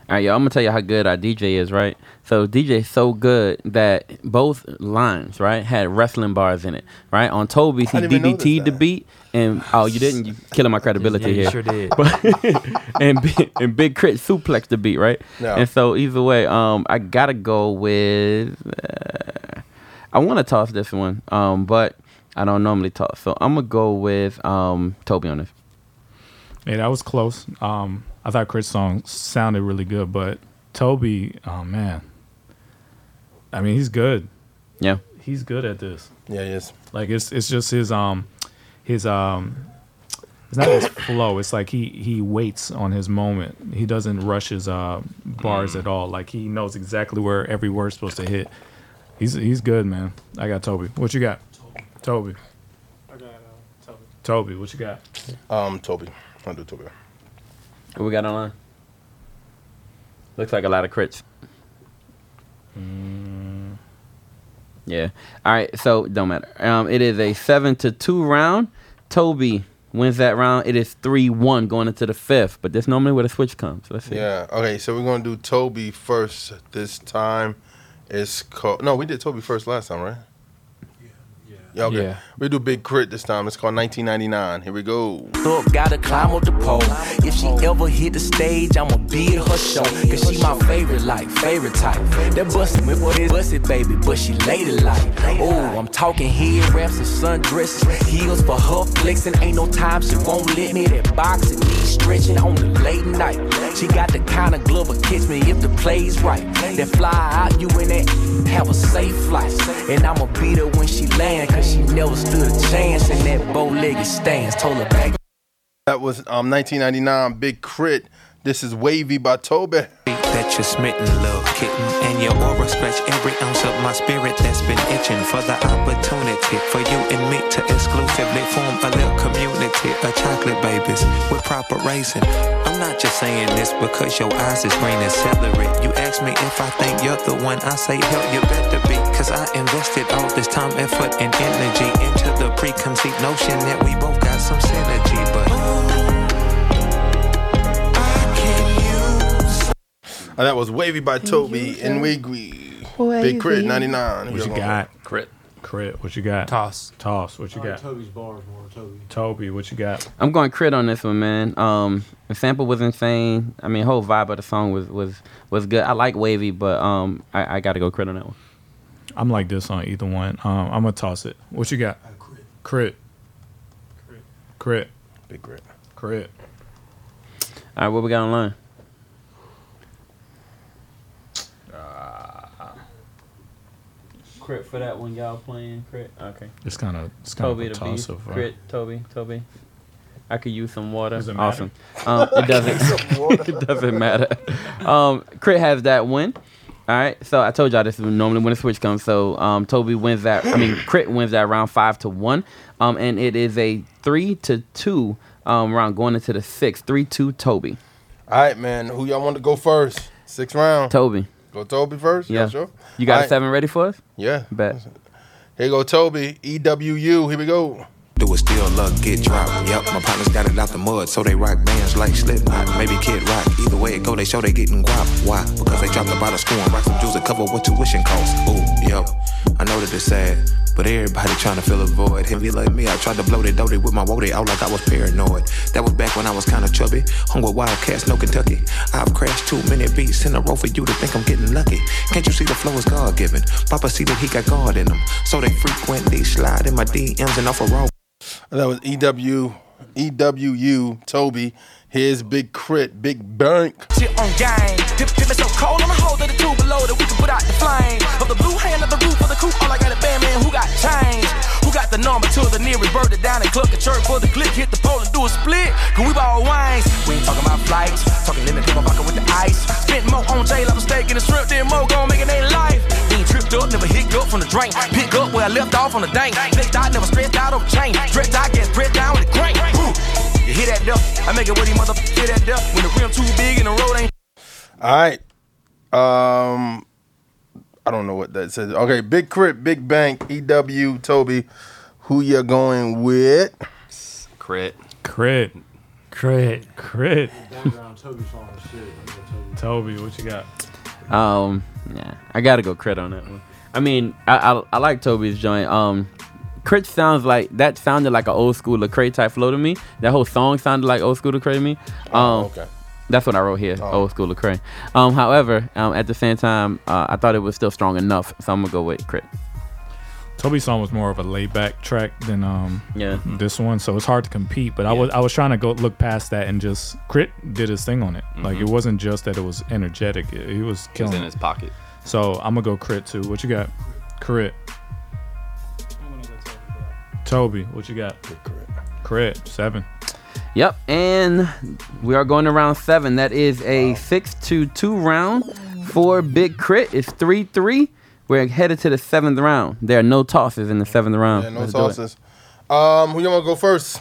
All right, y'all. I'm gonna tell you how good our DJ is, right? So DJ is so good that both lines, right, had wrestling bars in it, right? On Toby's, he I didn't even DDT the beat, and oh, you didn't? You killing my credibility Yeah, you here. sure did. But and Big- and Big K.R.I.T. suplex the beat, right? Yeah. And so either way, um, I gotta go with. Uh, I want to toss this one, um, but I don't normally toss, so I'm gonna go with um Toby on this. Yeah, that was close. Um, I thought Chris' song sounded really good, but Toby, oh man, I mean, he's good. Yeah, he's good at this. Yeah, he is. Like it's it's just his um his um it's not his flow. It's like he he waits on his moment. He doesn't rush his uh bars at all. Like he knows exactly where every word's supposed to hit. He's he's good, man. I got Toby. What you got? Toby. I got Toby. Toby, what you got? Um, Toby. I'll do Toby. What we got online? Looks like a lot of K.R.I.T.s. Yeah. All right. So don't matter. Um, it is a seven to two round. Toby wins that round. It is three one going into the fifth. But that's normally where the switch comes. Let's see. Yeah. Okay, so we're gonna do Toby first this time. It's called no, we did Toby first last time, right? Yeah. Yeah. Okay. Yeah. We do Big K.R.I.T. this time. It's called 1999. Here we go. Up, gotta climb up the pole. If she ever hit the stage, I'ma be at her show. Cause she my favorite, like, favorite type. That bustin' with what is busted, baby, but she lady like. Oh, I'm talking head wraps and sundresses. Heels for her flexing. Ain't no time she won't let me. That boxing, knees stretching on the late night. She got the kind of glove that catch me if the play's right. That fly out, you in that, have a safe flight. And I'ma beat her when she land, cause she never stood a chance in that bow-legged stance. Told her back. That was um 1999 Big Crit. This is Wavy by Toby. that you're smitten, little kitten. And your aura scratch every ounce of my spirit that's been itching for the opportunity for you and me to exclusively form a little community of chocolate babies with proper raising. I'm not just saying this because your eyes is green as celery. You ask me if I think you're the one, I say, hell, you better be. Cause I invested all this time, effort, and energy into the preconceived notion that we both got some synergy. But Uh, that was Wavy by Toby and Wiggy. Big K.R.I.T. 99. What you got? Crit. K.R.I.T., what you got? Toss. Toss, what you got? Toby's bars more. Toby. Toby, what you got? I'm going K.R.I.T. on this one, man. Um, the sample was insane. I mean, whole vibe of the song was was was good. I like wavy, but um, I, I got to go K.R.I.T. on that one. I'm like this on either one. Um, I'm gonna toss it. What you got? crit. Crit. Crit. Big Crit. Crit. All right, what we got online? K.R.I.T. for that one, y'all playing crit. Okay. It's kind of it's kind of a the toss so far. K.R.I.T., Toby, Toby. I could use some water. Does it awesome. Um, it doesn't. it doesn't matter. Um, K.R.I.T. has that win. All right. So I told y'all this is normally when the switch comes. So um, Toby wins that. I mean, K.R.I.T. wins that round five to one. Um, and it is a three to two um round going into the sixth. Three two Toby. All right, man. Who y'all want to go first? Sixth round. Toby. Go Toby first. Yeah. Y'all sure? You got All a right. seven ready for us? Yeah. Bet. Here go Toby. EWU. Here we go. Do it still luck get dropped. Yep, my partners got it out the mud, so they rock bands like Slipknot, maybe Kid Rock. Either way it go, they show they getting guap. Why? Because they dropped about a school and rock some jewels to cover what tuition costs. Ooh, I know that it's sad, but everybody trying to fill a void. Be like me, I tried to blow that doty with my woody out like I was paranoid. That was back when I was kinda chubby, hung with Wildcats, no Kentucky. I've crashed too many beats in a row for you to think I'm getting lucky. Can't you see the flow is God given? Papa see that he got God in him, so they frequently slide in my DMs and off a raw. That was EW. EWU. Toby. Here's Big Crit. Big Bank. Shit on gang. Dip, dip so cold the two below that we can put out the flame. Of the blue hand of the roof of the coop, all I got a band man who got change. Who got the number to the nearest bird down and cluck a chirp for the click, hit the pole and do a split. We wines. We ain't talking about flights. Talking with the ice. Spent more on I'm steak and the shrimp, then more it life. Tripped up, never hit up from the. Pick up where I left off on the never stressed out chain. Get spread down with the grain. Woo. You hear that duck? I make it with these mother hear that duck. When the rim too big and the road ain't. All right. Um, I don't know what that says. Okay, Big K.R.I.T., Big Bank, EW, Toby. Who you going with? Crit. Crit. Crit. Crit. Toby, what you got? Um, yeah, I gotta go K.R.I.T. on that one. I mean, I I, I like Toby's joint. Um, K.R.I.T. sounds like that sounded like an old school Lecrae type flow to me. That whole song sounded like old school Lecrae to me. Um, Oh, okay. That's what I wrote here, Oh. old school Lecrae. Um, however, um, at the same time, uh, I thought it was still strong enough, so I'm gonna go with crit. Toby's song was more of a laid back track than um Yeah. this one, so it's hard to compete. But I was I was trying to go look past that and just K.R.I.T. did his thing on it. Like it Mhm. wasn't just that it was energetic; it, he was killing. in his pocket. So I'm gonna go K.R.I.T. too. What you got? Crit. Toby, what you got? K.R.I.T. seven. Yep, and we are going to round seven. That is a six to two round for Big Crit. It's three three. We're headed to the seventh round. There are no tosses in the seventh round. Yeah, no Let's do it. sauces. Um, who you want to go first?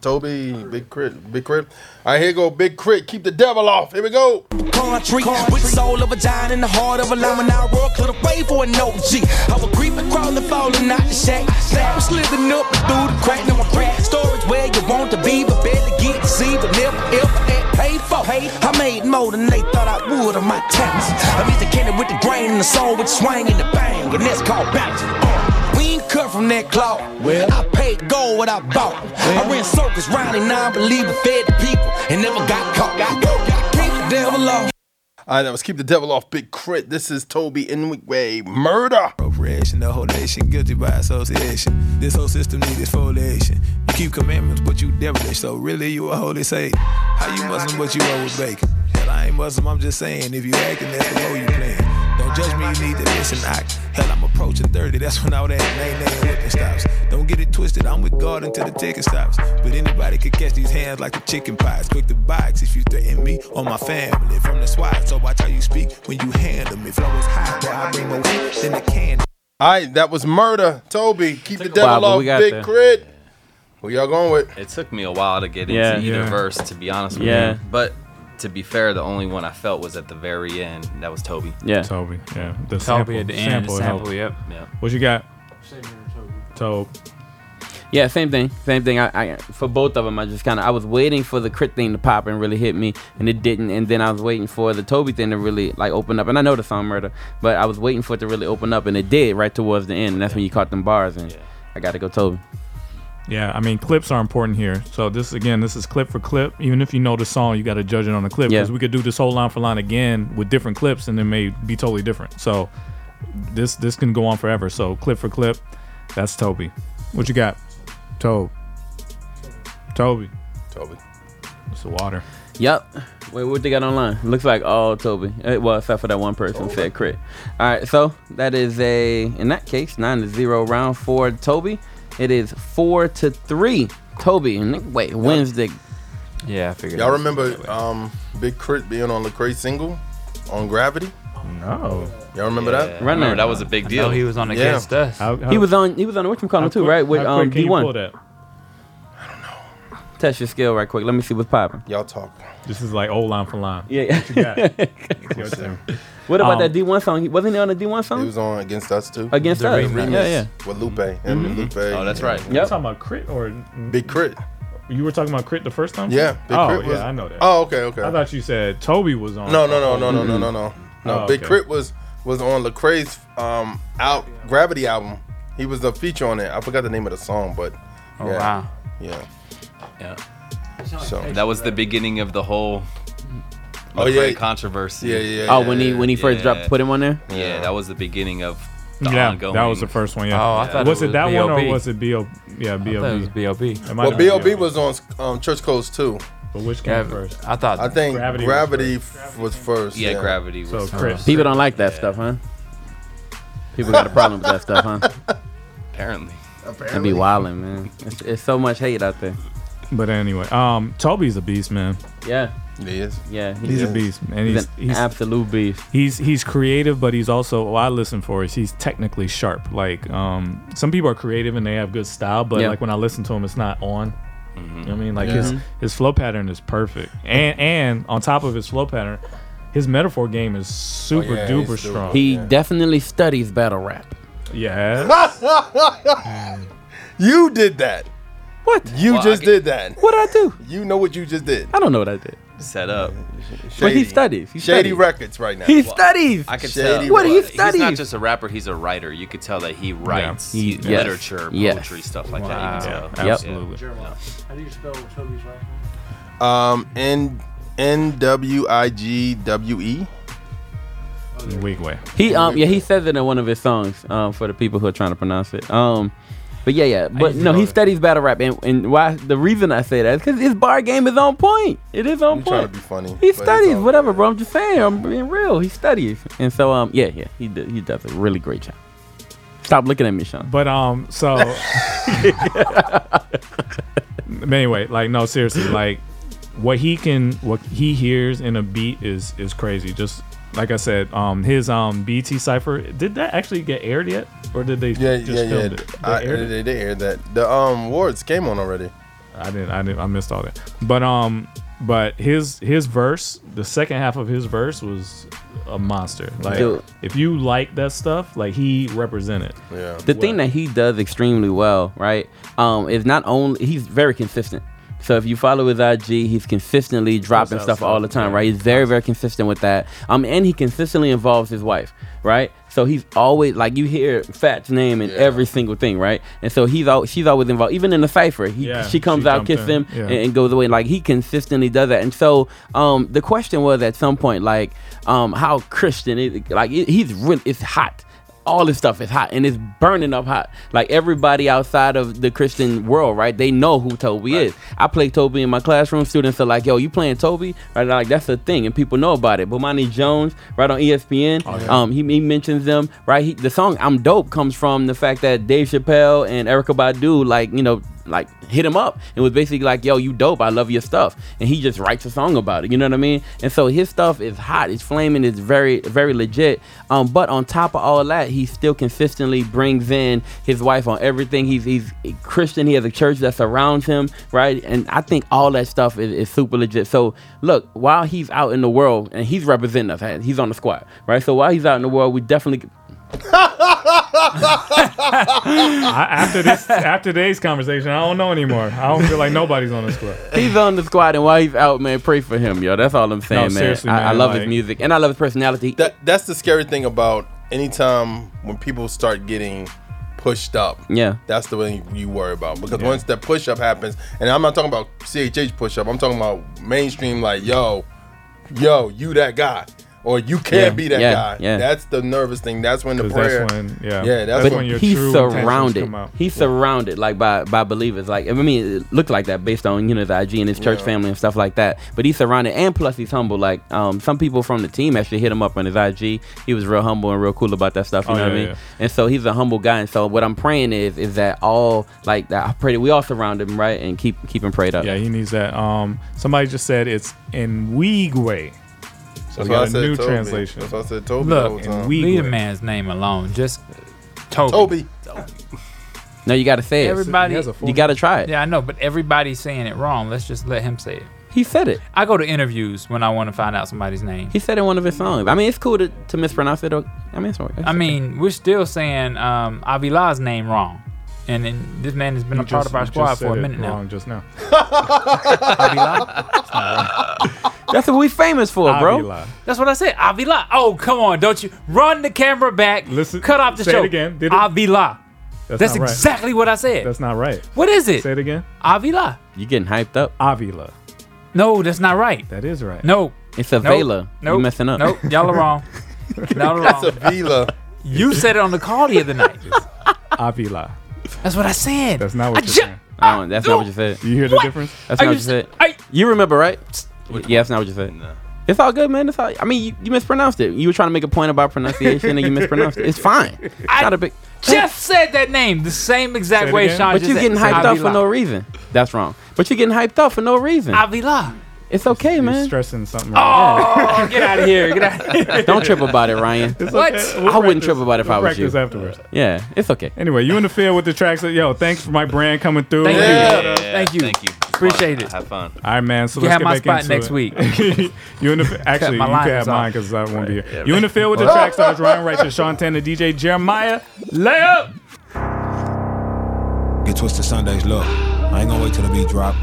Toby, Big K.R.I.T., Big Crit. All right, here go Big Crit. Keep the devil off. Here we go. Country, with soul of a giant in the heart of a lion. Now world could have paid for an OG. I was creeping, crawling, falling out the shack. Slap, slithering up through the crack. Now I'm free. Storage where you want to be, but barely get to see, but never ever ain't paid for. I made more than they thought I would of my talents. I'm Mr. Kenny with the grain and the soul with the swing and the bang, and that's called balance. Uh, we ain't cut from that cloth. Well, I paid gold what I bought. I ran circles round and non-believer, fed the people, and never got caught. Keep the devil off. All right, that was keep the devil off. Big Crit. This is Toby Inway. Murder. Appropriation, the whole nation guilty by association. This whole system need exfoliation. You keep commandments, but you devilish. So really, you a holy Satan. How you Muslim, but you always bacon? Hell, I ain't Muslim. I'm just saying, if you acting, that's the role you playing. Don't judge me, you need to listen. I, hell, I'm approaching 30. That's when all that name name whipping stops. Don't get it twisted. I'm with God until the ticket stops. But anybody could catch these hands like the chicken pies. Quick to box if you threaten me or my family from the SWAT. So watch how you speak when you handle me. Flow is high, but I bring more heat than the can. All right, that was Murder. Toby, keep the devil while, off. we Big there. Crit. Who y'all going with? It took me a while to get Yeah. into either Yeah. verse, to be honest with Yeah. you. But to be fair, the only one I felt was at the very end. That was Toby. Yeah. Toby. Yeah. The Toby sample, at the end, sample, sample, yep. Yeah. What you got? Same here, Toby. Toby. Yeah, same thing, same thing. I, I for both of them, I just kind of I was waiting for the K.R.I.T. thing to pop and really hit me, and it didn't. And then I was waiting for the Toby thing to really like open up. And I know the song Murder, but I was waiting for it to really open up, and it did right towards the end. And that's when you caught them bars, and I got to go Toby. Yeah, I mean clips are important here. So this again, this is clip for clip. Even if you know the song, you got to judge it on the clip Yeah. because we could do this whole line for line again with different clips, and it may be totally different. So this this can go on forever. So clip for clip, that's Toby. What you got, Toby? Toby. Toby. It's the water. Yep. Wait, what they got online? Looks like all Toby. Eh, Well, except for that one person said crit. All right, so that is a in that case nine to zero round for Toby. It is four to three. Toby. And wait, Wednesday. Yeah, I figured. Y'all remember um, Big K.R.I.T. being on Lecrae single on Gravity? No. Y'all remember that? Run Remember, that. that was a big I deal. know he was on Yeah. against us. How, how, He was on. He was on the Whatchamacallit how too, right? With how quick um Dee-1. that? Test your skill right quick. Let me see what's popping. Y'all talk. This is like old line for line. Yeah. What you got? Your turn. What about Um, that Dee-1 song? He- Wasn't he on the Dee-1 song? He song? was on Against Us too. Against The us. remix. Yeah, yeah. With Lupe. Him and Lupe. Oh, that's right. You Yep. talking about K.R.I.T. or Big Crit. You were talking about K.R.I.T. the first time? Yeah, Big oh K.R.I.T. was- yeah, I know that. Oh, okay, okay. I thought you said Toby was on. No, no, no, no, no, no, no, no. No, Oh, Big okay. K.R.I.T. was was on Lecrae's um out Gravity album. He was the feature on it. I forgot the name of the song, but Oh yeah, wow. yeah. Yeah. So That was the beginning of the whole Oh, yeah. controversy. Yeah, yeah, Oh, when he when he first Yeah. dropped, put him on there. Yeah, that was the beginning of the yeah, ongoing. that was the first one. Yeah. Oh, I thought was it it, was that one or was it B.O. Yeah, I it was B.O.B. B.O.B. It might well, have B.O.B. was on um, Church Clothes too. But which came Yeah, first? I thought. I think Gravity Gravity, was f- was first. Yeah, Gravity was So first. Chris. People don't like that stuff, huh? People got a problem with that stuff, huh? Apparently. They be wilding, man. It's, it's so much hate out there. But anyway, um, Toby's a beast, man. Yeah. He is. Yeah, he He's a beast, man. He's, He's, an absolute beast. He's he's creative, but he's also what I listen for is he's technically sharp. Like um, some people are creative and they have good style, but Yeah. like when I listen to him, it's not on. You know what I mean? Like Yeah. his his flow pattern is perfect, and and on top of his flow pattern, his metaphor game is super yeah, duper he's strong. He definitely studies battle rap. yeah. you did that. What? You Well, just get- did that. What I do? You know what you just did. I don't know what I did. Set up. But he studies. He Shady studies. Records right now. He studies. I could Shady tell. What he studies. He's not just a rapper; he's a writer. You could tell that he writes He- he- yes. literature, Yes. poetry, stuff like Wow. that. You can tell. Yep. Absolutely. How do you spell Toby's right? Um, N N W I G W E. Weak way. He um yeah he says it in one of his songs um for the people who are trying to pronounce it um but yeah yeah. But no he studies battle rap. And, and why the reason I say that is because his bar game is on point. It is on I'm trying to point. be funny. he studies whatever bro. I'm just saying I'm being real. He studies. And so um yeah yeah he did he does a really great job. Stop looking at me Sean. But um, so But anyway, like no, seriously, like what he can, what he hears in a beat is is crazy. Just like I said, um, his um BT cipher did that actually get aired yet, or did they Yeah, just yeah, yeah. filmed it? They I, aired it? they, they aired that. The um awards came on already. I didn't, I didn't, I missed all that. But um, but his his verse, the second half of his verse was a monster. Like Dude. if you like that stuff, like he represented. Yeah. the thing that he does extremely well, right, um, is not only he's very consistent. So if you follow his IG, he's consistently dropping stuff all the time, right? He's very, very consistent with that. Um, and he consistently involves his wife, right? So he's always like you hear Fat's name in Yeah. every single thing, right? And so he's al- she's always involved, even in the cipher. He, Yeah, she comes she out, kisses him, yeah. and, and goes away. Like he consistently does that. And so um, the question was at some point, like um, how Christian is like it- he's really it's hot all this stuff is hot and it's burning up hot. Like everybody outside of the Christian world, right? They know who Toby is. I play Toby in my classroom. Students are like, "Yo, you playing Toby?" Right? Like that's a thing, and people know about it. Bomani Jones, right on ESPN, um, he, he mentions them. Right? He, the song "I'm Dope" comes from the fact that Dave Chappelle and Erykah Badu, like you know, like hit him up and was basically like, "Yo, you dope. I love your stuff." And he just writes a song about it. You know what I mean? And so his stuff is hot. It's flaming. It's very, very legit. Um, but on top of all that, he still consistently brings in his wife on everything. He's he's Christian. He has a church that surrounds him, right? And I think all that stuff is, is super legit. So look, while he's out in the world and he's representing us, he's on the squad, right? So while he's out in the world, we definitely after this, after today's conversation, I don't know anymore. I don't feel like nobody's on the squad. He's on the squad, and while he's out, man, pray for him, yo. That's all I'm saying, man. seriously, I, I love like- his music, and I love his personality. That that's the scary thing about anytime when people start getting pushed up. Yeah. That's the way you worry about because once that push up happens, and I'm not talking about CHH push up. I'm talking about mainstream like yo, yo, you that guy. Or you can't Yeah, be that yeah, guy. yeah. That's the nervous thing. That's when the prayer. that's when- yeah. yeah. That's But when your he's true intentions surrounded. come out. He's surrounded like by by believers. Like I mean, it looked like that based on you know the IG and his church Yeah. family and stuff like that. But he's surrounded, and plus he's humble. Like um, some people from the team actually hit him up on his IG. He was real humble and real cool about that stuff. You Oh, know what I mean? yeah. And so he's a humble guy. And so what I'm praying is is that all like that. I pray that we all surround him right and keep keep him prayed up. Yeah, he needs that. Um, somebody just said it's in Weegway. So That's we got a new Toby. translation. That's why I said Toby the whole Look, time. We- leave the man's name alone. Just Toby. Toby. No, you got to say it. Everybody, you got to try it. Yeah, I know, but everybody's saying it wrong. Let's just let him say it. He said it. I go to interviews when I want to find out somebody's name. He said in one of his songs. I mean, it's cool to, to mispronounce it. I mean, it's, it's I mean, we're still saying um, Avila's name wrong, and then this man has been You a part just- of our squad for a said it minute now. wrong Just now. That's what we famous for, bro. Avila. That's what I said. Avila. Oh, come on, don't you run the camera back? Listen, cut off the say it show again. Did it- Avila. That's, That's not right. exactly what I said. That's not right. what is it? Say it again. Avila. You getting hyped up? Avila. No, that's not right. That is right. No. It's Avila. Nope. Vela. Nope. You messing up. Nope. Y'all are wrong. Y'all are That's a wrong. Vila. You said it on the call the other night. Avila. That's what I said. That's not what I you're ju- saying. Oh, that's not what you said. You hear the difference? That's I not what you just- said. I- You remember, right? Yeah, that's not what you said. No. It's all good, man. It's all. I mean, you, you mispronounced it. You were trying to make a point about pronunciation and you mispronounced it. It's fine. It's I- not a big. Just said that name the same exact way again. Sean But just you're said. getting hyped up for no reason. That's wrong. But you're getting hyped up for no reason. Avila. It's okay, You're man. stressing something. Oh, get out of here! Get out here! Don't trip about it, Ryan. It's What? okay. We'll I wouldn't trip about it if we'll I was you. practice afterwards. Yeah, it's okay. Anyway, you in the field with the tracks. Yo, thanks for my brand coming through. Thank you. Yeah, Thank you. Thank you. Appreciate it. Have fun. All right, man. So You let's have get my back spot into next it. week. you in the actually my you line can have is mine because I won't be here. Yeah, you in the field with the track stars Ryan Righteous, Sean Tanner, DJ Jeremiah. Layup. Get twisted Sundays, look. I ain't gonna wait till the beat drop.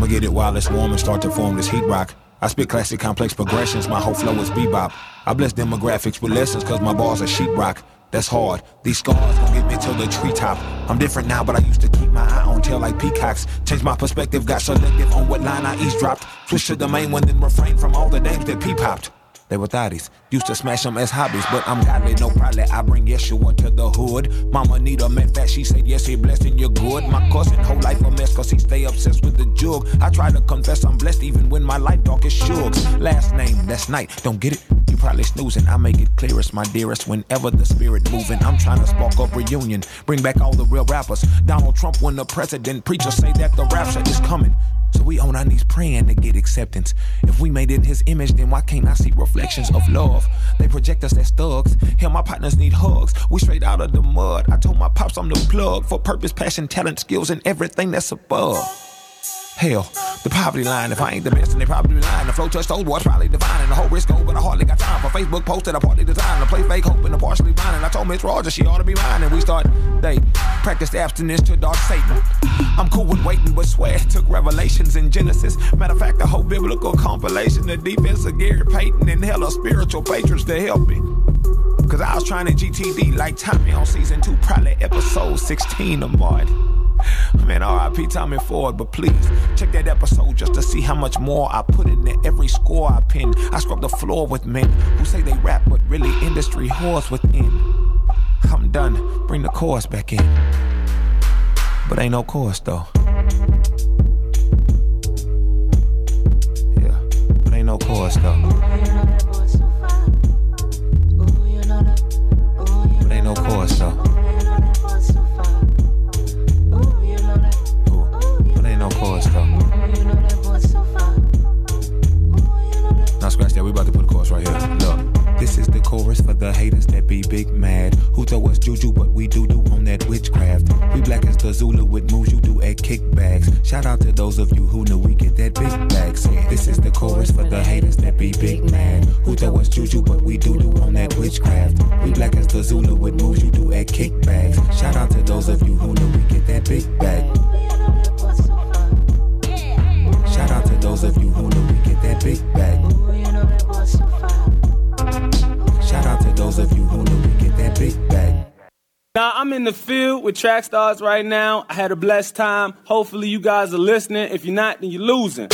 I'ma get it while it's warm and start to form this heat rock. I spit classic complex progressions, my whole flow is bebop. I bless demographics with lessons cause my bars are sheetrock. That's hard. These scars gon' get me to the treetop. I'm different now, but I used to keep my eye on tail like peacocks. Changed my perspective, got selective on what line I eavesdropped. Switched to the main one, then refrain from all the names that peep hopped. They were thotties. Used to smash them as hobbies, but I'm godly, no problem. I bring Yeshua to the hood. Mama need a met fat, she said, yes, he blessed and you're good. My cousin, whole life a mess, cause he stay obsessed with the jug. I try to confess I'm blessed even when my life dark is shugs. Last name, that's night, don't get it? You probably snoozing, I make it clearest, my dearest. Whenever the spirit moving, I'm trying to spark up reunion. Bring back all the real rappers. Donald Trump, when the president, preachers say that the rapture is coming. So we on our knees praying to get acceptance. If we made it in his image, then why can't I see reflections of love? They project us as thugs. Hell, my partners need hugs. We straight out of the mud. I told my pops I'm the plug for purpose, passion, talent, skills, and everything that's above. Hell, the poverty line. If I ain't the best, then they probably lying. The flow touch those boys probably divine. And the whole risk but I hardly got time for Facebook posts that I partly designed. To play fake hope and to partially blind. And I told Miss Rogers she ought to be mine. And we start they Practiced abstinence to dark Satan. I'm cool with waiting, but swear took revelations in Genesis. Matter of fact, the whole biblical compilation, the defense of Gary Payton and hella spiritual patrons to help me. Cause I was trying to GTD like Tommy on season two, probably episode 16 or more. Man, RIP Tommy Ford, but please check that episode just to see how much more I put in there. Every score I pin, I scrub the floor with men who say they rap, but really industry whores within. I'm done, bring the chorus back in. But ain't no chorus though. Yeah, but ain't no chorus though. But ain't no chorus though. No. Now scratch that, we about to put a chorus right here. Look. This is the chorus for the haters that be big mad. Who tell us juju, but we do do on that witchcraft. We black as the Zulu with moves you do at kickbacks. Shout out to those of you who knew we get that big bag. Say, this is the chorus for the haters that be big mad. Who tell us juju, but we do do on that witchcraft. We black as the Zulu with moves you do at kickbacks. Shout out to those of you who knew we get that big bag. Those of you who knew we get that big bag. Shout out to those of you who knew we get that big bag. Now I'm in the field with track stars right now. I had a blessed time. Hopefully you guys are listening. If you're not, then you're losing.